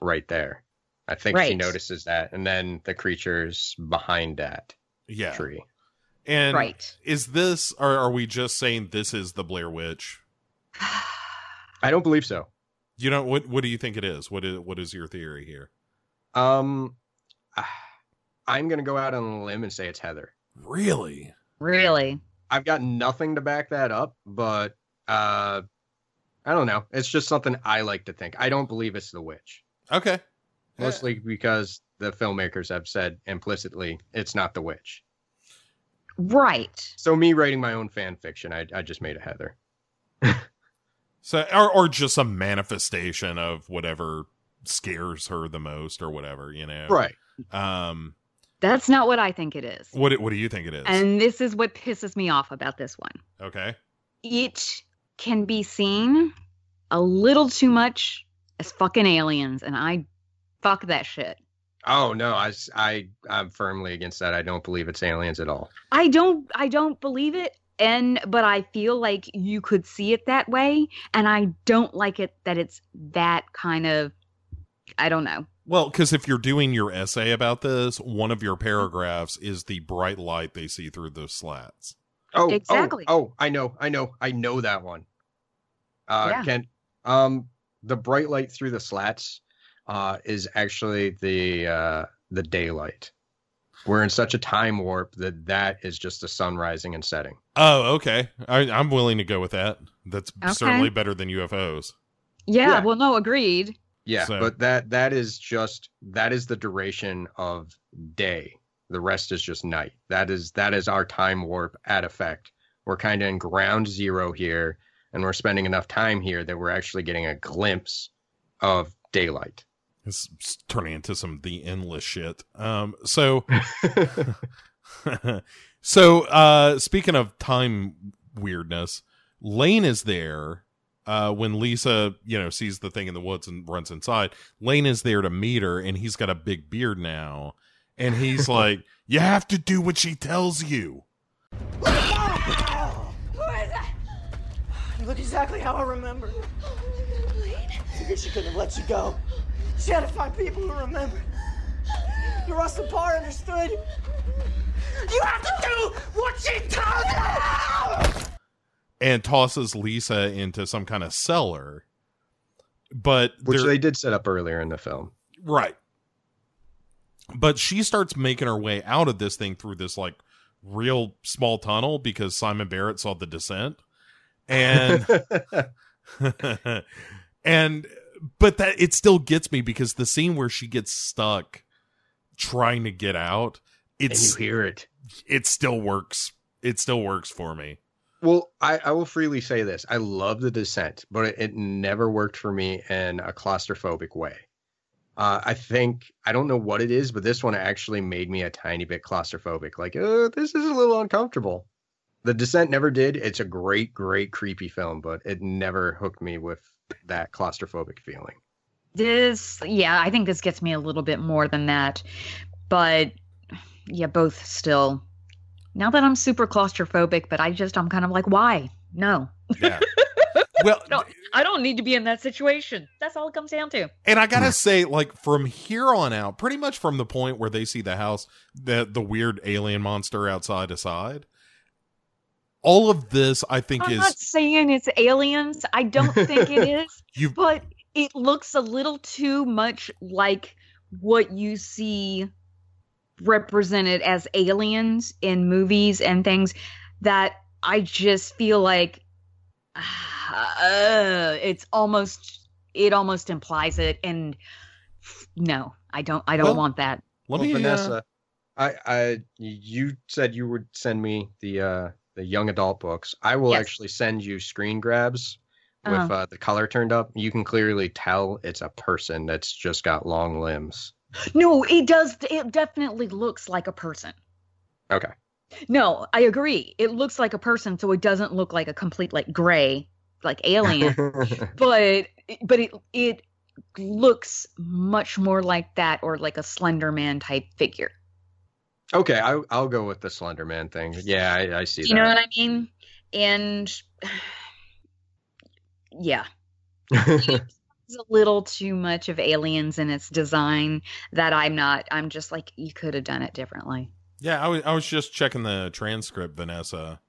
right there. I think she notices that, and then the creature's behind that Yeah. tree. And Right. is this? Or are we just saying this is the Blair Witch? I don't believe so. You know what? What do you think it is? What is what is your theory here? Um, I'm gonna go out on a limb and say it's Heather. Really? Really? I've got nothing to back that up, but uh, I don't know. It's just something I like to think. I don't believe it's the witch. Okay. Mostly because the filmmakers have said implicitly it's not the witch. Right. So me writing my own fan fiction, I, I just made a Heather. So, or or just a manifestation of whatever scares her the most, or whatever you know. Right. Um. That's not what I think it is. What What do you think it is? And this is what pisses me off about this one. okay. It can be seen a little too much as fucking aliens, and I fuck that shit. Oh no, I I I'm firmly against that. I don't believe it's aliens at all. I don't I don't believe it and but I feel like you could see it that way and I don't like it that it's that kind of I don't know. Well, because if you're doing your essay about this, one of your paragraphs is the bright light they see through the slats. Oh, Exactly. Oh, oh, I know, I know, I know that one. Uh, Yeah. Ken, um, the bright light through the slats, uh, is actually the uh the daylight. We're in such a time warp that that is just the sun rising and setting. Oh, okay. I, I'm willing to go with that. That's Okay. certainly better than UFOs. Yeah, Yeah. well no, agreed. Yeah, So- but that that is just that is the duration of day. The rest is just night. That is that is our time warp at effect. We're kind of in ground zero here, and we're spending enough time here that we're actually getting a glimpse of daylight. It's turning into some the endless shit. Um, so, so uh, speaking of time weirdness, Lane is there uh, when Lisa, you know, sees the thing in the woods and runs inside. Lane is there to meet her, and he's got a big beard now, and he's like, "You have to do what she tells you." Who is that? You look exactly how I remember. I Figured she couldn't have let you go. She had to find people who remembered. The rest of Parr understood. You have to do what she tells you! and tosses Lisa into some kind of cellar. But Which they did set up earlier in the film. Right. But she starts making her way out of this thing through this like real small tunnel because Simon Barrett saw the descent. And and but that it still gets me because the scene where she gets stuck trying to get out, it's you hear it. It still works. It still works for me. Well, I, I will freely say this. I love the descent, but it, it never worked for me in a claustrophobic way. Uh, I think I don't know what it is, but this one actually made me a tiny bit claustrophobic. Like, uh, this is a little uncomfortable. The Descent never did. It's a great, great creepy film, but it never hooked me with that claustrophobic feeling. This yeah, I think this gets me a little bit more than that. But yeah, both still. Now that I'm super claustrophobic, but I just I'm kind of like, why? No. Yeah. well, no, I don't need to be in that situation. That's all it comes down to. And I gotta say, like from here on out, pretty much from the point where they see the house, the the weird alien monster outside aside, all of this I think I'm is not saying it's aliens. I don't think it is. You- but it looks a little too much like what you see represented as aliens in movies and things that I just feel like uh, it's almost it almost implies it and no, I don't I don't Well, want that. Let well, me, uh, Vanessa, I, I, you said you would send me the uh, the young adult books. I will Yes. actually send you screen grabs with Uh-huh. uh, the color turned up. You can clearly tell it's a person that's just got long limbs. No, it does it definitely looks like a person. Okay. No, I agree. It looks like a person, so it doesn't look like a complete like gray, like alien. but but it it looks much more like that or like a Slender Man type figure. Okay, I, I'll go with the Slender Man thing. Yeah, I, I see you that. know what I mean? And yeah, it's a little too much of aliens in its design that I'm not. I'm just like you could have done it differently. Yeah, I was I was just checking the transcript, Vanessa,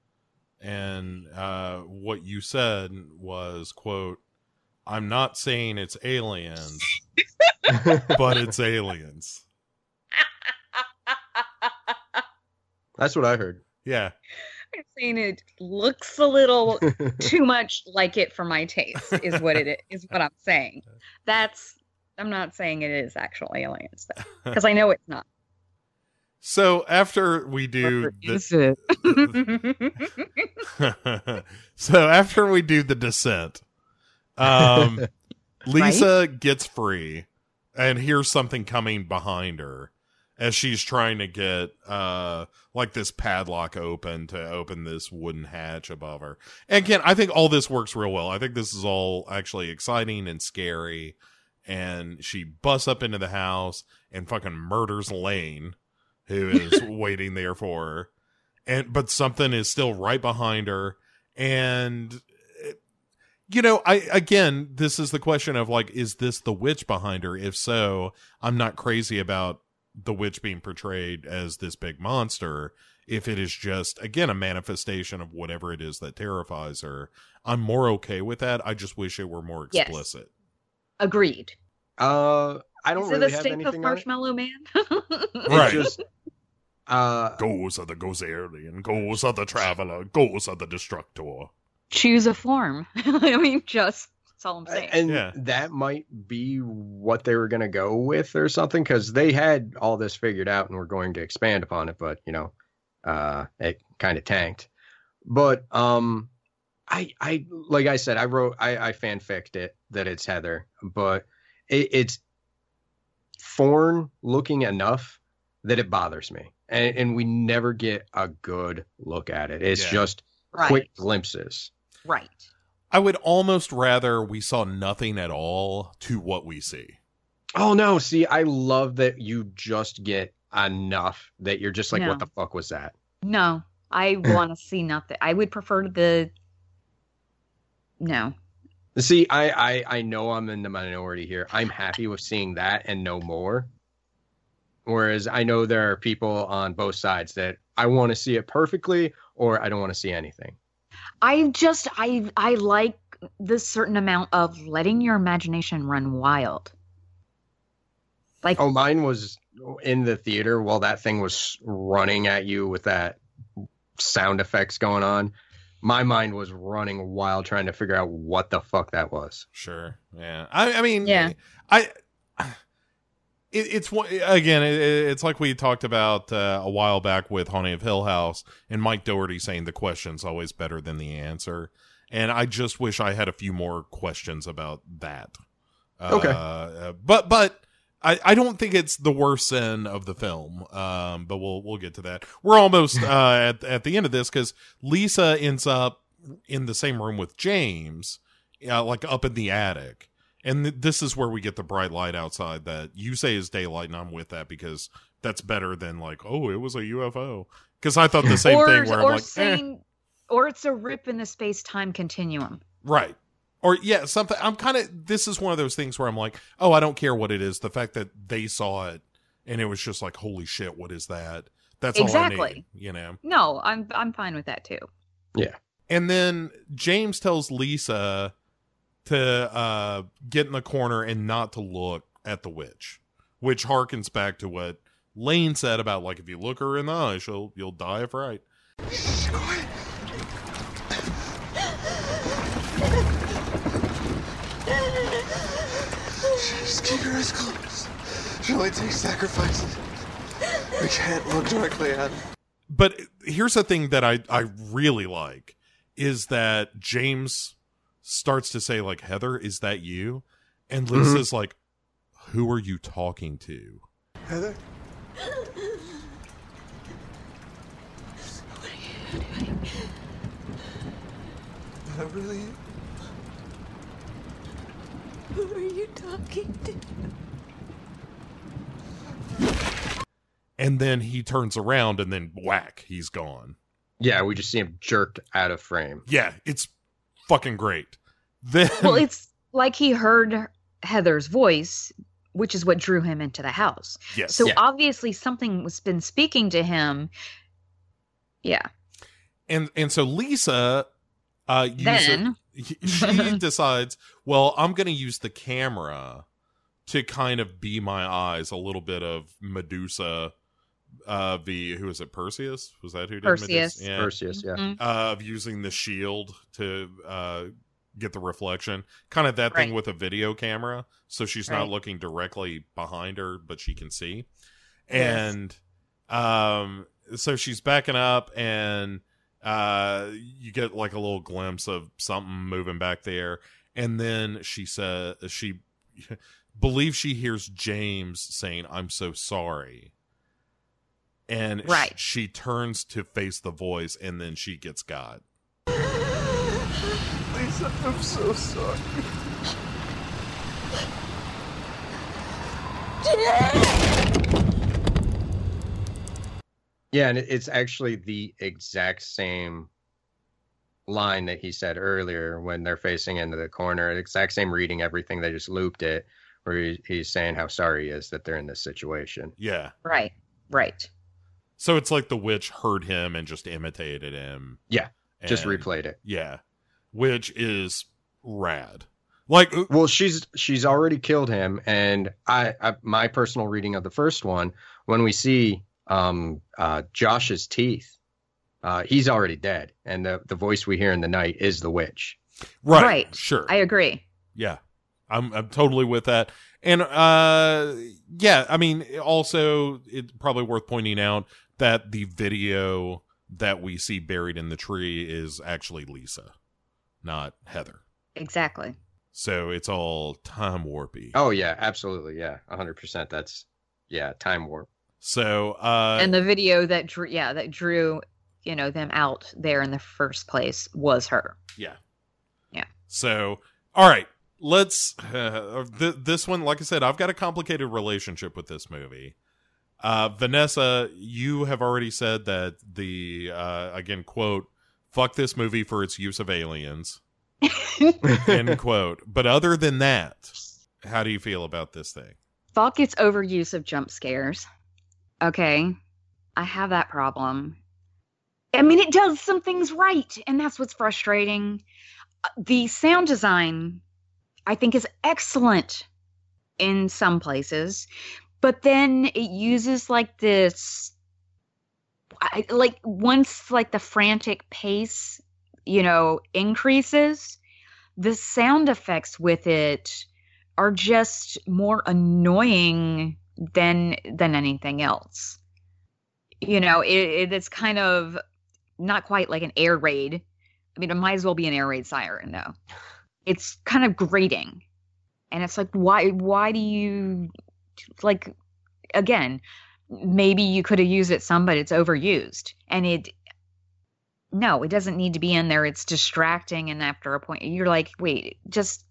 and uh, what you said was quote, "I'm not saying it's aliens, but it's aliens." That's what I heard. Yeah. I'm saying it looks a little too much like it for my taste. Is what it is. Is what I'm saying. That's. I'm not saying it is actual aliens though, because I know it's not. So after we do the, Is so after we do the descent, um, Lisa gets free and hears something coming behind her as she's trying to get uh like this padlock open to open this wooden hatch above her. And again, I think all this works real well. I think this is all actually exciting and scary. And she busts up into the house and fucking murders Lane, who is waiting there for her. And but something is still right behind her. And you know, I again, this is the question of like, is this the witch behind her? If so, I'm not crazy about the witch being portrayed as this big monster. If it is just again a manifestation of whatever it is that terrifies her, I'm more okay with that. I just wish it were more Yes. explicit. Agreed. Uh, I don't Is really it a have stink of anything on. Marshmallow Man? Right. just uh Gozer the Gozerian, Gozer the traveler, Gozer the destructor. Choose a form. I mean, just that's all I'm saying. and that might be what they were going to go with or something because they had all this figured out and were going to expand upon it but you know uh it kind of tanked but um i i like i said i wrote i i fanficked it that it's heather but it, it's foreign looking enough that it bothers me and, and we never get a good look at it it's Yeah. just Right. quick glimpses right. I would almost rather we saw nothing at all to what we see. Oh no, see, I love that you just get enough that you're just like, No. what the fuck was that? No, I want to see nothing. I would prefer the. No. See, I, I I know I'm in the minority here. I'm happy with seeing that and no more. Whereas I know there are people on both sides that I want to see it perfectly or I don't want to see anything. I just I I like this certain amount of letting your imagination run wild. Like Oh, mine was in the theater while that thing was running at you with that sound effects going on. My mind was running wild trying to figure out what the fuck that was. Sure. Yeah. I, I mean, Yeah. I, it, it's one again. It, it's like we talked about uh, a while back with Haunting of Hill House and Mike Doherty saying the question's always better than the answer. And I just wish I had a few more questions about that. Okay. Uh, but but I, I don't think it's the worst sin of the film. Um, but we'll we'll get to that. We're almost uh, at at the end of this because Lisa ends up in the same room with James, uh, like up in the attic. And th- this is where we get the bright light outside that you say is daylight, and I'm with that because that's better than like, oh, it was a UFO. Because I thought the same or, thing where or I'm like, eh, saying, or it's a rip in the space time continuum. right. Or yeah, something. I'm kind of. This is one of those things where I'm like, oh, I don't care what it is. The fact that they saw it and it was just like, holy shit, what is that? That's all I Exactly. need. You know. No, I'm I'm fine with that too. Yeah. And then James tells Lisa to uh, get in the corner and not to look at the witch, which harkens back to what Lane said about like if you look her in the eye, she'll you'll die of fright. Just keep your eyes closed. It only takes sacrifices. We can't look directly at it. But here's the thing that I I really like is that James starts to say like Heather, is that you? And Lisa's mm-hmm. like, who are you talking to? Heather? what are you Is that really? Who are you talking to? and then he turns around and then whack, he's gone. Yeah, we just see him jerked out of frame. Yeah, it's fucking great. Then Well, it's like he heard Heather's voice, which is what drew him into the house. Yes. So Yeah. obviously something was been speaking to him. Yeah. and and so Lisa uh uses, Then- she decides, well, I'm going to use the camera to kind of be my eyes a little bit of Medusa uh the who is it Perseus was that who did Perseus. Medusa? Perseus, yeah. Mhm. uh, of using the shield to uh get the reflection kind of that thing with a video camera so she's not looking directly behind her but she can see Yes. and um so she's backing up and uh you get like a little glimpse of something moving back there and then she says she believes she hears james saying i'm so sorry and sh- Right. she turns to face the voice and then she gets god Lisa, I'm so sorry. Yeah, and it's actually the exact same line that he said earlier when they're facing into the corner. Exact same reading, everything. They just looped it, where he, he's saying how sorry he is that they're in this situation. yeah Right. Right. So it's like the witch heard him and just imitated him Yeah, just And- replayed it. yeah which is rad like uh, well she's she's already killed him and I, I my personal reading of the first one when we see um uh josh's teeth uh he's already dead and the the voice we hear in the night is the witch right, Right. sure I agree. Yeah. I'm I'm totally with that. And uh yeah, I mean also it's probably worth pointing out that the video that we see buried in the tree is actually Lisa, not Heather. Exactly. So it's all time warpy. oh yeah absolutely yeah 100% that's yeah time warp So uh and the video that drew yeah, that drew, you know, them out there in the first place was her. yeah. Yeah. So all right, let's uh, th- this one like I said, I've got a complicated relationship with this movie. Uh, Vanessa, you have already said that the uh, again quote "fuck this movie for its use of aliens." end quote. But other than that, how do you feel about this thing? Fuck its overuse of jump scares. Okay. I have that problem. I mean, it does some things right, and that's what's frustrating. Uh, The sound design, I think, is excellent in some places, but then it uses like this, I, like once like the frantic pace, you know, increases, the sound effects with it are just more annoying than than anything else. You know, it, it, it's kind of not quite like an air raid. I mean, it might as well be an air raid siren, though. It's kind of grating, and it's like, why? Why do you like? Again, maybe you could have used it some, but it's overused, and it. No, it doesn't need to be in there. It's distracting, and after a point, you're like, wait, just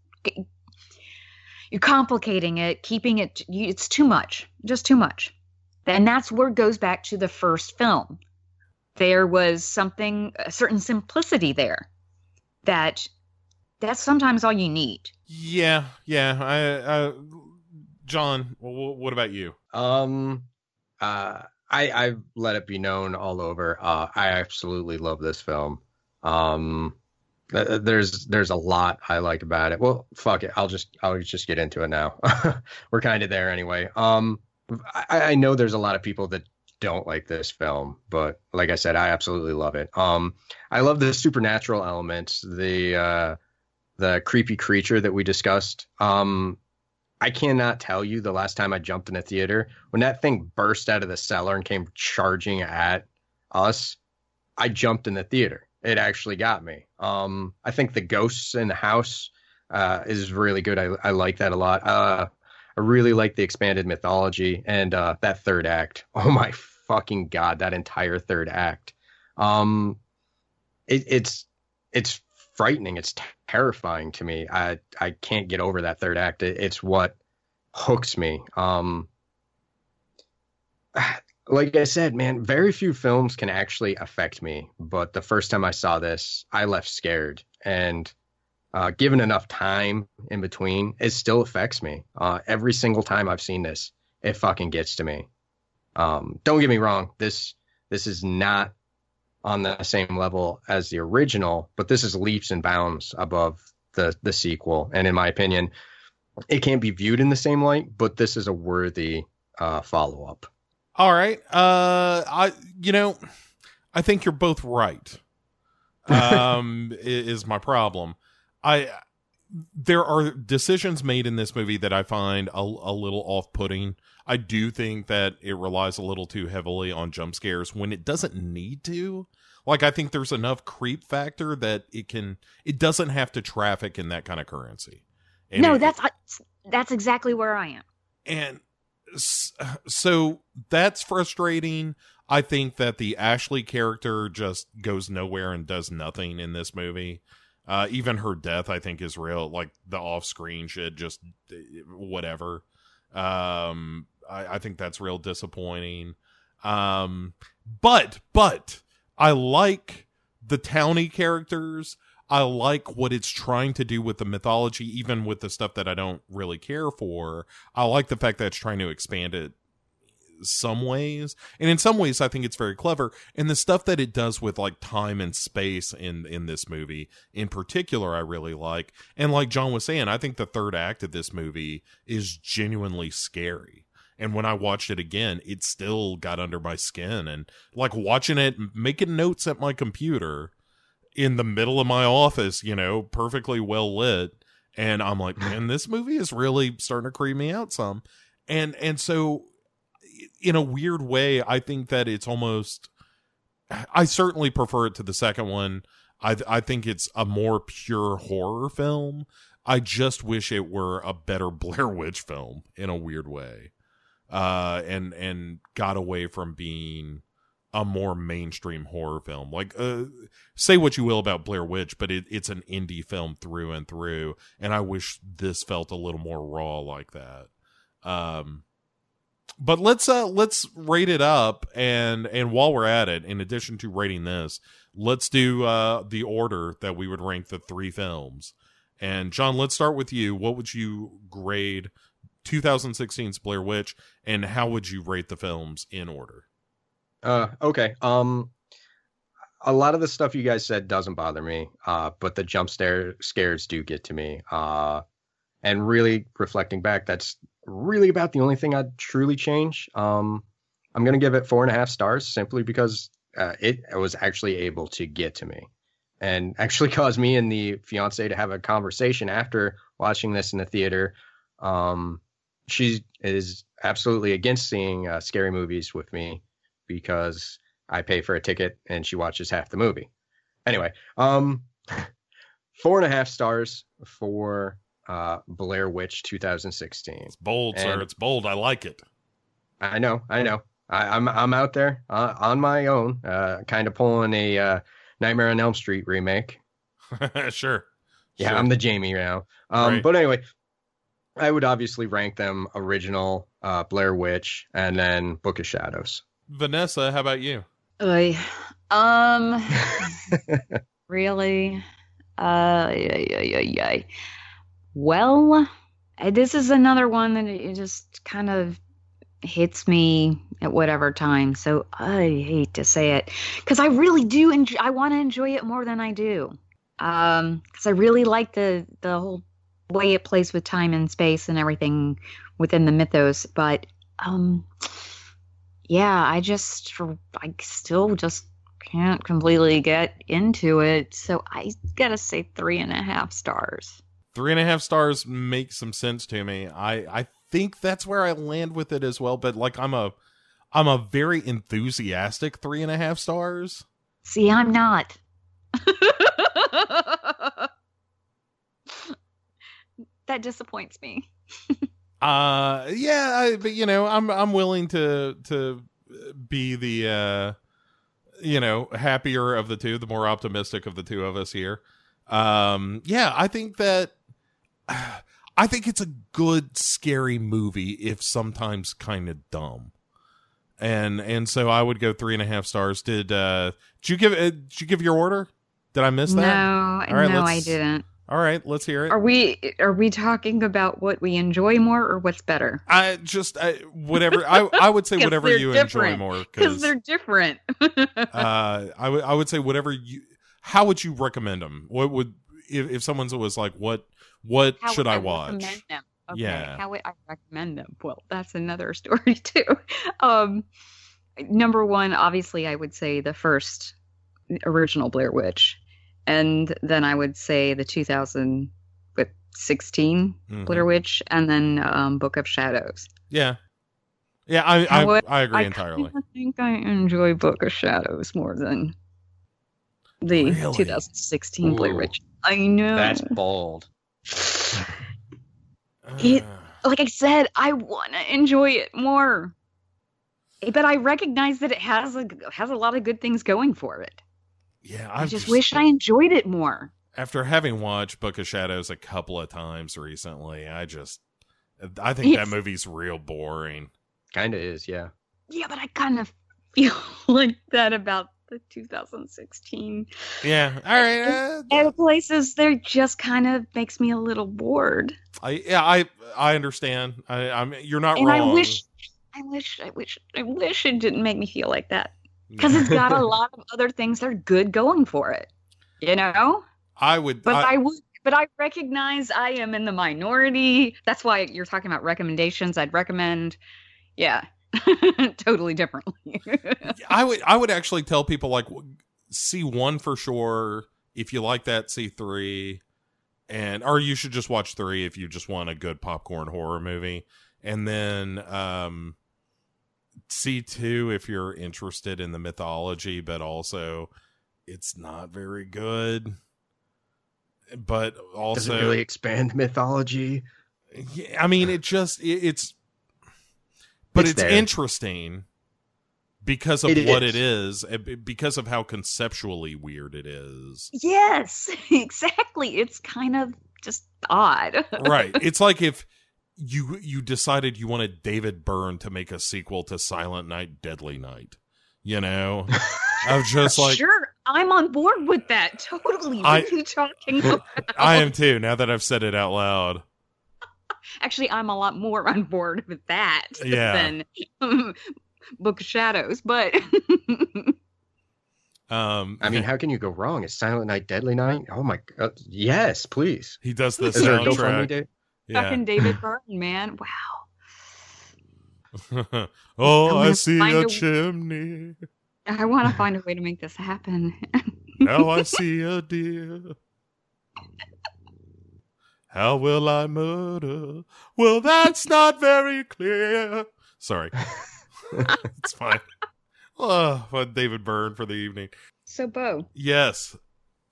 you're complicating it, keeping it. It's too much, just too much. And that's where it goes back to the first film. There was something, a certain simplicity there that that's sometimes all you need. Yeah, yeah. I, I John, wh- what about you? Um, uh, I I've let it be known all over. Uh, I absolutely love this film. Um, there's there's a lot I like about it. Well, fuck it. I'll just I'll just get into it now. We're kind of there anyway. Um, I, I know there's a lot of people that don't like this film, but like I said, I absolutely love it. Um, I love the supernatural elements, the uh, the creepy creature that we discussed. Um, I cannot tell you the last time I jumped in a theater when that thing burst out of the cellar and came charging at us. I jumped in the theater. It actually got me. Um, I think the ghosts in the house uh, is really good. I, I like that a lot. Uh, I really like the expanded mythology and uh, that third act. Oh my fucking god, that entire third act. Um, it, it's it's frightening. It's terrifying to me. I I can't get over that third act. It, it's what hooks me. Um, like I said, man, very few films can actually affect me. But the first time I saw this, I left scared. And uh, given enough time in between, it still affects me. Uh, every single time I've seen this, it fucking gets to me. Um, don't get me wrong. This this is not on the same level as the original, but this is leaps and bounds above the the sequel. And in my opinion, it can't be viewed in the same light. But this is a worthy uh, follow up. All right. Uh, I you know, I think you're both right. Um, is my problem. I there are decisions made in this movie that I find a, a little off putting. I do think that it relies a little too heavily on jump scares when it doesn't need to. Like I think there's enough creep factor that it can it doesn't have to traffic in that kind of currency. And no, it- that's that's exactly where I am. and so that's frustrating. I think that the Ashley character just goes nowhere and does nothing in this movie. Uh, even her death, I think, is real. Like the off-screen shit, just whatever. Um, I, I think that's real disappointing. Um, but but I like the towny characters. I like what it's trying to do with the mythology, even with the stuff that I don't really care for. I like the fact that it's trying to expand it some ways and in some ways i think it's very clever and the stuff that it does with like time and space in in this movie in particular i really like and like john was saying i think the third act of this movie is genuinely scary and when i watched it again it still got under my skin and like watching it making notes at my computer in the middle of my office you know perfectly well lit and i'm like man this movie is really starting to creep me out some and and so in a weird way, I think that it's almost. I certainly prefer it to the second one. I I think it's a more pure horror film. I just wish it were a better Blair Witch film in a weird way, uh, and and got away from being a more mainstream horror film. Like, uh, say what you will about Blair Witch, but it, it's an indie film through and through, and I wish this felt a little more raw like that. Um, but let's uh let's rate it up and and while we're at it in addition to rating this let's do uh the order that we would rank the three films and john let's start with you what would you grade 2016's blair witch and how would you rate the films in order Uh, okay. Um, a lot of the stuff you guys said doesn't bother me. Uh, but the jump scare scares do get to me. Uh, and really reflecting back, that's really about the only thing I'd truly change. Um, I'm gonna give it four and a half stars simply because uh, it was actually able to get to me, and actually caused me and the fiance to have a conversation after watching this in the theater. Um, she is absolutely against seeing uh, scary movies with me because I pay for a ticket and she watches half the movie. Anyway, um, four and a half stars for uh, Blair Witch 2016. It's bold, sir. It's bold. I like it. I know. I know. I, I'm I'm out there uh, on my own, uh, kind of pulling a uh, Nightmare on Elm Street remake. sure. Yeah, Sure. I'm the Jamie now. Um, Right. But anyway, I would obviously rank them original uh, Blair Witch and then Book of Shadows. vanessa how about you Oy. Um, really? Uh, yeah, yeah, yeah, yeah. Well, uh, this is another one that it just kind of hits me at whatever time. So I hate to say it because I really do. Enjoy, I want to enjoy it more than I do. Um, because I really like the the whole way it plays with time and space and everything within the mythos. But um, yeah, I just I still just can't completely get into it. So I gotta say three and a half stars. three and a half stars make some sense to me i i think that's where i land with it as well but like i'm a i'm a very enthusiastic three and a half stars See, I'm not. that disappoints me. Uh, yeah, I, but you know, I'm I'm willing to to be the uh, you know, happier of the two, the more optimistic of the two of us here. Um, yeah, I think that I think it's a good scary movie if sometimes kind of dumb. and and so I would go three and a half stars. Did uh did you give uh, did you give your order? Did I miss that? No, All right, no, I didn't. All right, let's hear it. Are we are we talking about what we enjoy more or what's better? I just I, whatever I I would say whatever you enjoy more because they're different. uh, I would I would say whatever you. How would you recommend them? What would if if someone was like, what what How should would I watch? recommend them? Okay, Yeah. how would I recommend them? Well, that's another story too. Um, number one, obviously, I would say the first original Blair Witch, and then I would say the 2016 Mhm. Blair Witch, and then um, Book of Shadows. Yeah, yeah, I I, However, I agree I entirely. kinda think I enjoy Book of Shadows more than the 2016 Blair Witch. I know That's bold. it like I said, I want to enjoy it more. But I recognize that it has a has a lot of good things going for it. Yeah, I I've just just- wish I enjoyed it more. After having watched Book of Shadows a couple of times recently, I just I think that movie's real boring. Kind of is, yeah. Yeah, but I kind of feel like that about the 2016. Yeah, all right. uh, Other places, there just kind of makes me a little bored. I yeah, I I understand. I I'm you're not and wrong. I wish, I wish, I wish, I wish it didn't make me feel like that because it's got a lot of other things that are good going for it. You know. I would But I, would, but I recognize I am in the minority. That's why you're talking about recommendations. I'd recommend, yeah, totally differently. I would I would actually tell people like see one for sure. If you like that, see three, and or you should just watch three if you just want a good popcorn horror movie, and then um, see two if you're interested in the mythology, but also it's not very good. But also, Does it really expand mythology? yeah, I mean, it just it, it's, but It's it's, interesting because of It what is. it is, uh, because of how conceptually weird it is. yes, exactly. It's kind of just odd. right? It's like if you you decided you wanted David Byrne to make a sequel to Silent Night, Deadly Night. You know, of just like sure, I'm on board with that. Totally. What I- are you talking about? I am too. Now that I've said it out loud. Actually, I'm a lot more on board with that Yeah. than Book of Shadows. But Um, I mean, how can you go wrong? Is Silent Night Deadly Night? Oh my god. Yes, please. He does the Is there a soundtrack. GoFundMe day? fucking David Byrne, man, wow. oh, I'm I gonna see a a- chimney. I want to find a way to make this happen. Now I see a deer. How will I murder? Well, that's not very clear. Sorry. it's fine. Oh, fun David Byrne for the evening. So, Bo, Yes.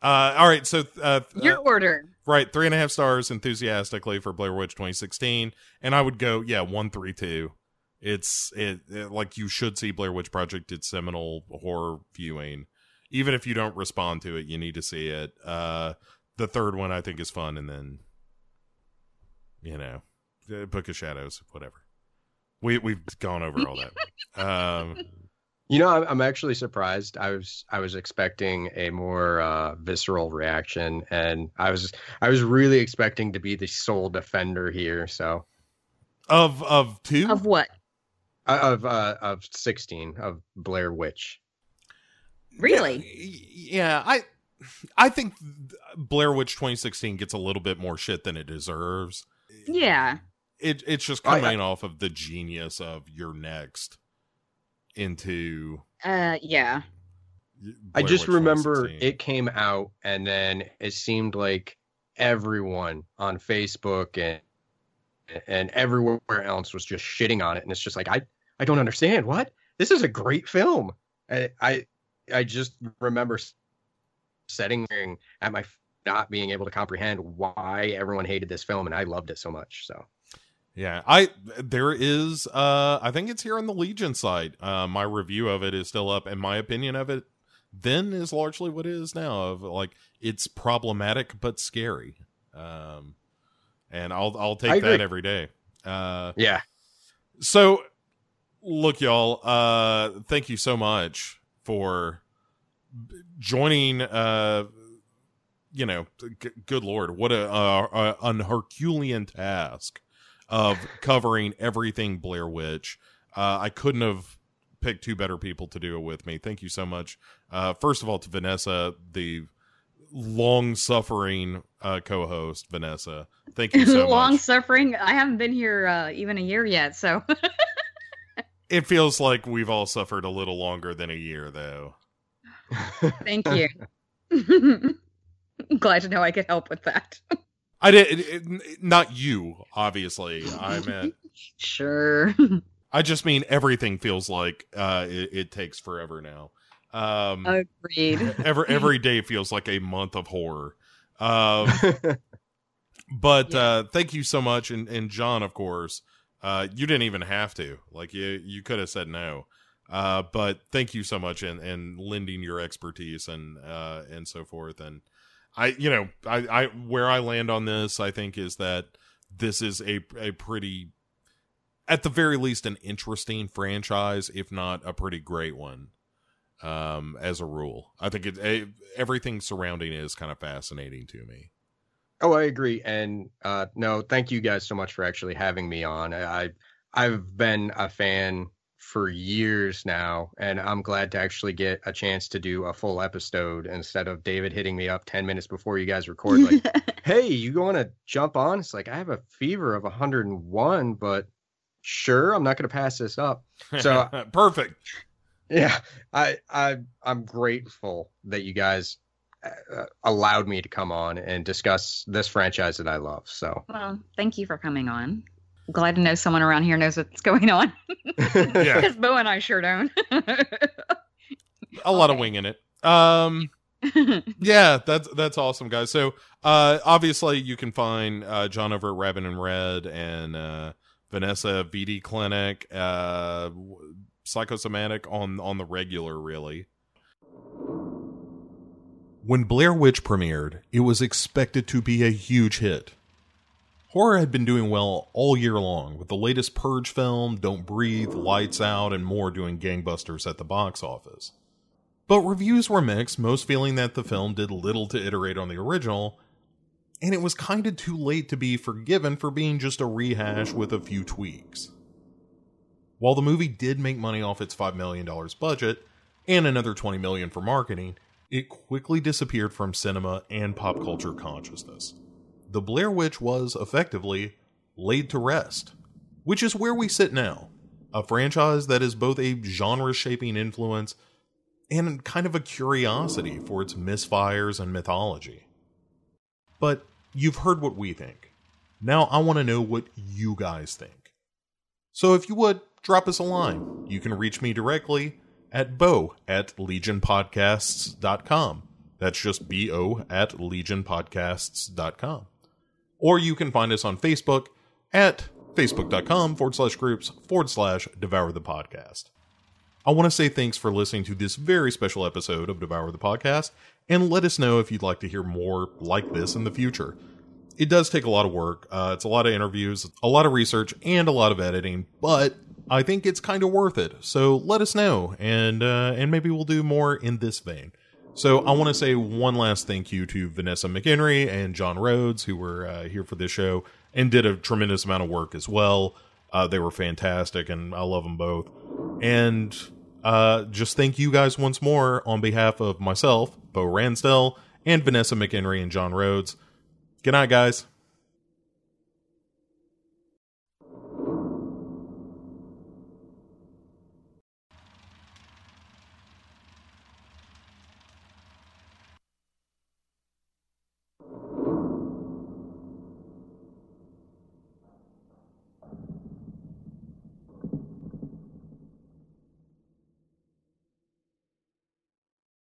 Uh, all right. So, uh, your uh, order. right. Three and a half stars enthusiastically for Blair Witch 2016. And I would go, yeah, one, three, two. It's it, it like you should see Blair Witch Project. It's seminal horror viewing. Even if you don't respond to it, you need to see it. Uh, the third one I think is fun, and then you know, Book of Shadows, whatever. We we've gone over all that. um, You know, I'm, I'm actually surprised. I was I was expecting a more uh, visceral reaction, and I was I was really expecting to be the sole defender here. So of of two of what uh, of uh, of sixteen of Blair Witch. Really? yeah, I I think Blair Witch 2016 gets a little bit more shit than it deserves. Yeah. It it's just I- I- coming off of the genius of You're Next into Uh, yeah. I just Witch remember 2016. it came out, and then it seemed like everyone on Facebook and and everywhere else was just shitting on it, and it's just like I I don't understand what this is a great film. I I, I just remember s- sitting at my not being able to comprehend why everyone hated this film, and I loved it so much. So Yeah, I there is uh I think it's here on the Legion site. Uh my review of it is still up and my opinion of it then is largely what it is now of like it's problematic but scary. Um and I'll I'll take that every day. Uh yeah, so look, y'all. Uh, thank you so much for joining. Uh, you know, g- good lord, what a, a, a an Herculean task of covering everything Blair Witch. Uh, I couldn't have picked two better people to do it with me. Thank you so much. Uh, first of all, to Vanessa, the long suffering uh, co-host, Vanessa. Thank you so much. long suffering. I haven't been here uh, even a year yet, so It feels like we've all suffered a little longer than a year, though. thank you. Glad to know I could help with that. I did it, it- not you, obviously. I meant Sure. I just mean everything feels like uh, it, it takes forever now. Um, Agreed. every every day feels like a month of horror. Um, but uh, thank you so much, and, and John, of course, uh, you didn't even have to. Like you, you could have said no. Uh, but thank you so much, and and lending your expertise and uh, and so forth. And I, you know, I, I where I land on this, I think is that this is a a pretty, at the very least, an interesting franchise, if not a pretty great one um as a rule i think it, eh, everything surrounding it is kind of fascinating to me Oh, I agree. And uh, no, thank you guys so much for actually having me on. I I've been a fan for years now, and I'm glad to actually get a chance to do a full episode instead of David hitting me up 10 minutes before you guys record. Like, hey, you want to jump on? It's like, I have a fever of 101, but sure, I'm not going to pass this up. So perfect. Yeah, I I I'm grateful that you guys uh, allowed me to come on and discuss this franchise that I love. So Well, thank you for coming on. Glad to know someone around here knows what's going on. Yeah. Because Bo and I sure don't. a lot of winging it um yeah that's that's awesome guys so uh obviously you can find uh john over at rabbit and red and uh vanessa vd clinic uh psychosomatic on on the regular really when blair witch premiered it was expected to be a huge hit Horror had been doing well all year long, with the latest Purge film, Don't Breathe, Lights Out, and more doing gangbusters at the box office. But reviews were mixed, most feeling that the film did little to iterate on the original, and it was kinda too late to be forgiven for being just a rehash with a few tweaks. While the movie did make money off its $5 million budget, and another 20 million for marketing, it quickly disappeared from cinema and pop culture consciousness the Blair Witch was effectively laid to rest, which is where we sit now. A franchise that is both a genre shaping influence and kind of a curiosity for its misfires and mythology. But you've heard what we think. Now I want to know what you guys think. So if you would, drop us a line. You can reach me directly at bo at legionpodcasts.com. That's just bo at legionpodcasts.com or you can find us on Facebook at facebook.com forward slash groups forward slash devour the podcast. I want to say thanks for listening to this very special episode of Devour the Podcast, and let us know if you'd like to hear more like this in the future. It does take a lot of work. Uh, it's a lot of interviews, a lot of research, and a lot of editing, but I think it's kind of worth it. So let us know, and uh, and maybe we'll do more in this vein. So I want to say one last thank you to Vanessa McHenry and John Rhodes, who were uh, here for this show and did a tremendous amount of work as well. Uh, they were fantastic, and I love them both. And uh, just thank you guys once more on behalf of myself, Bo Ransdell, and Vanessa McHenry and John Rhodes. Good night, guys.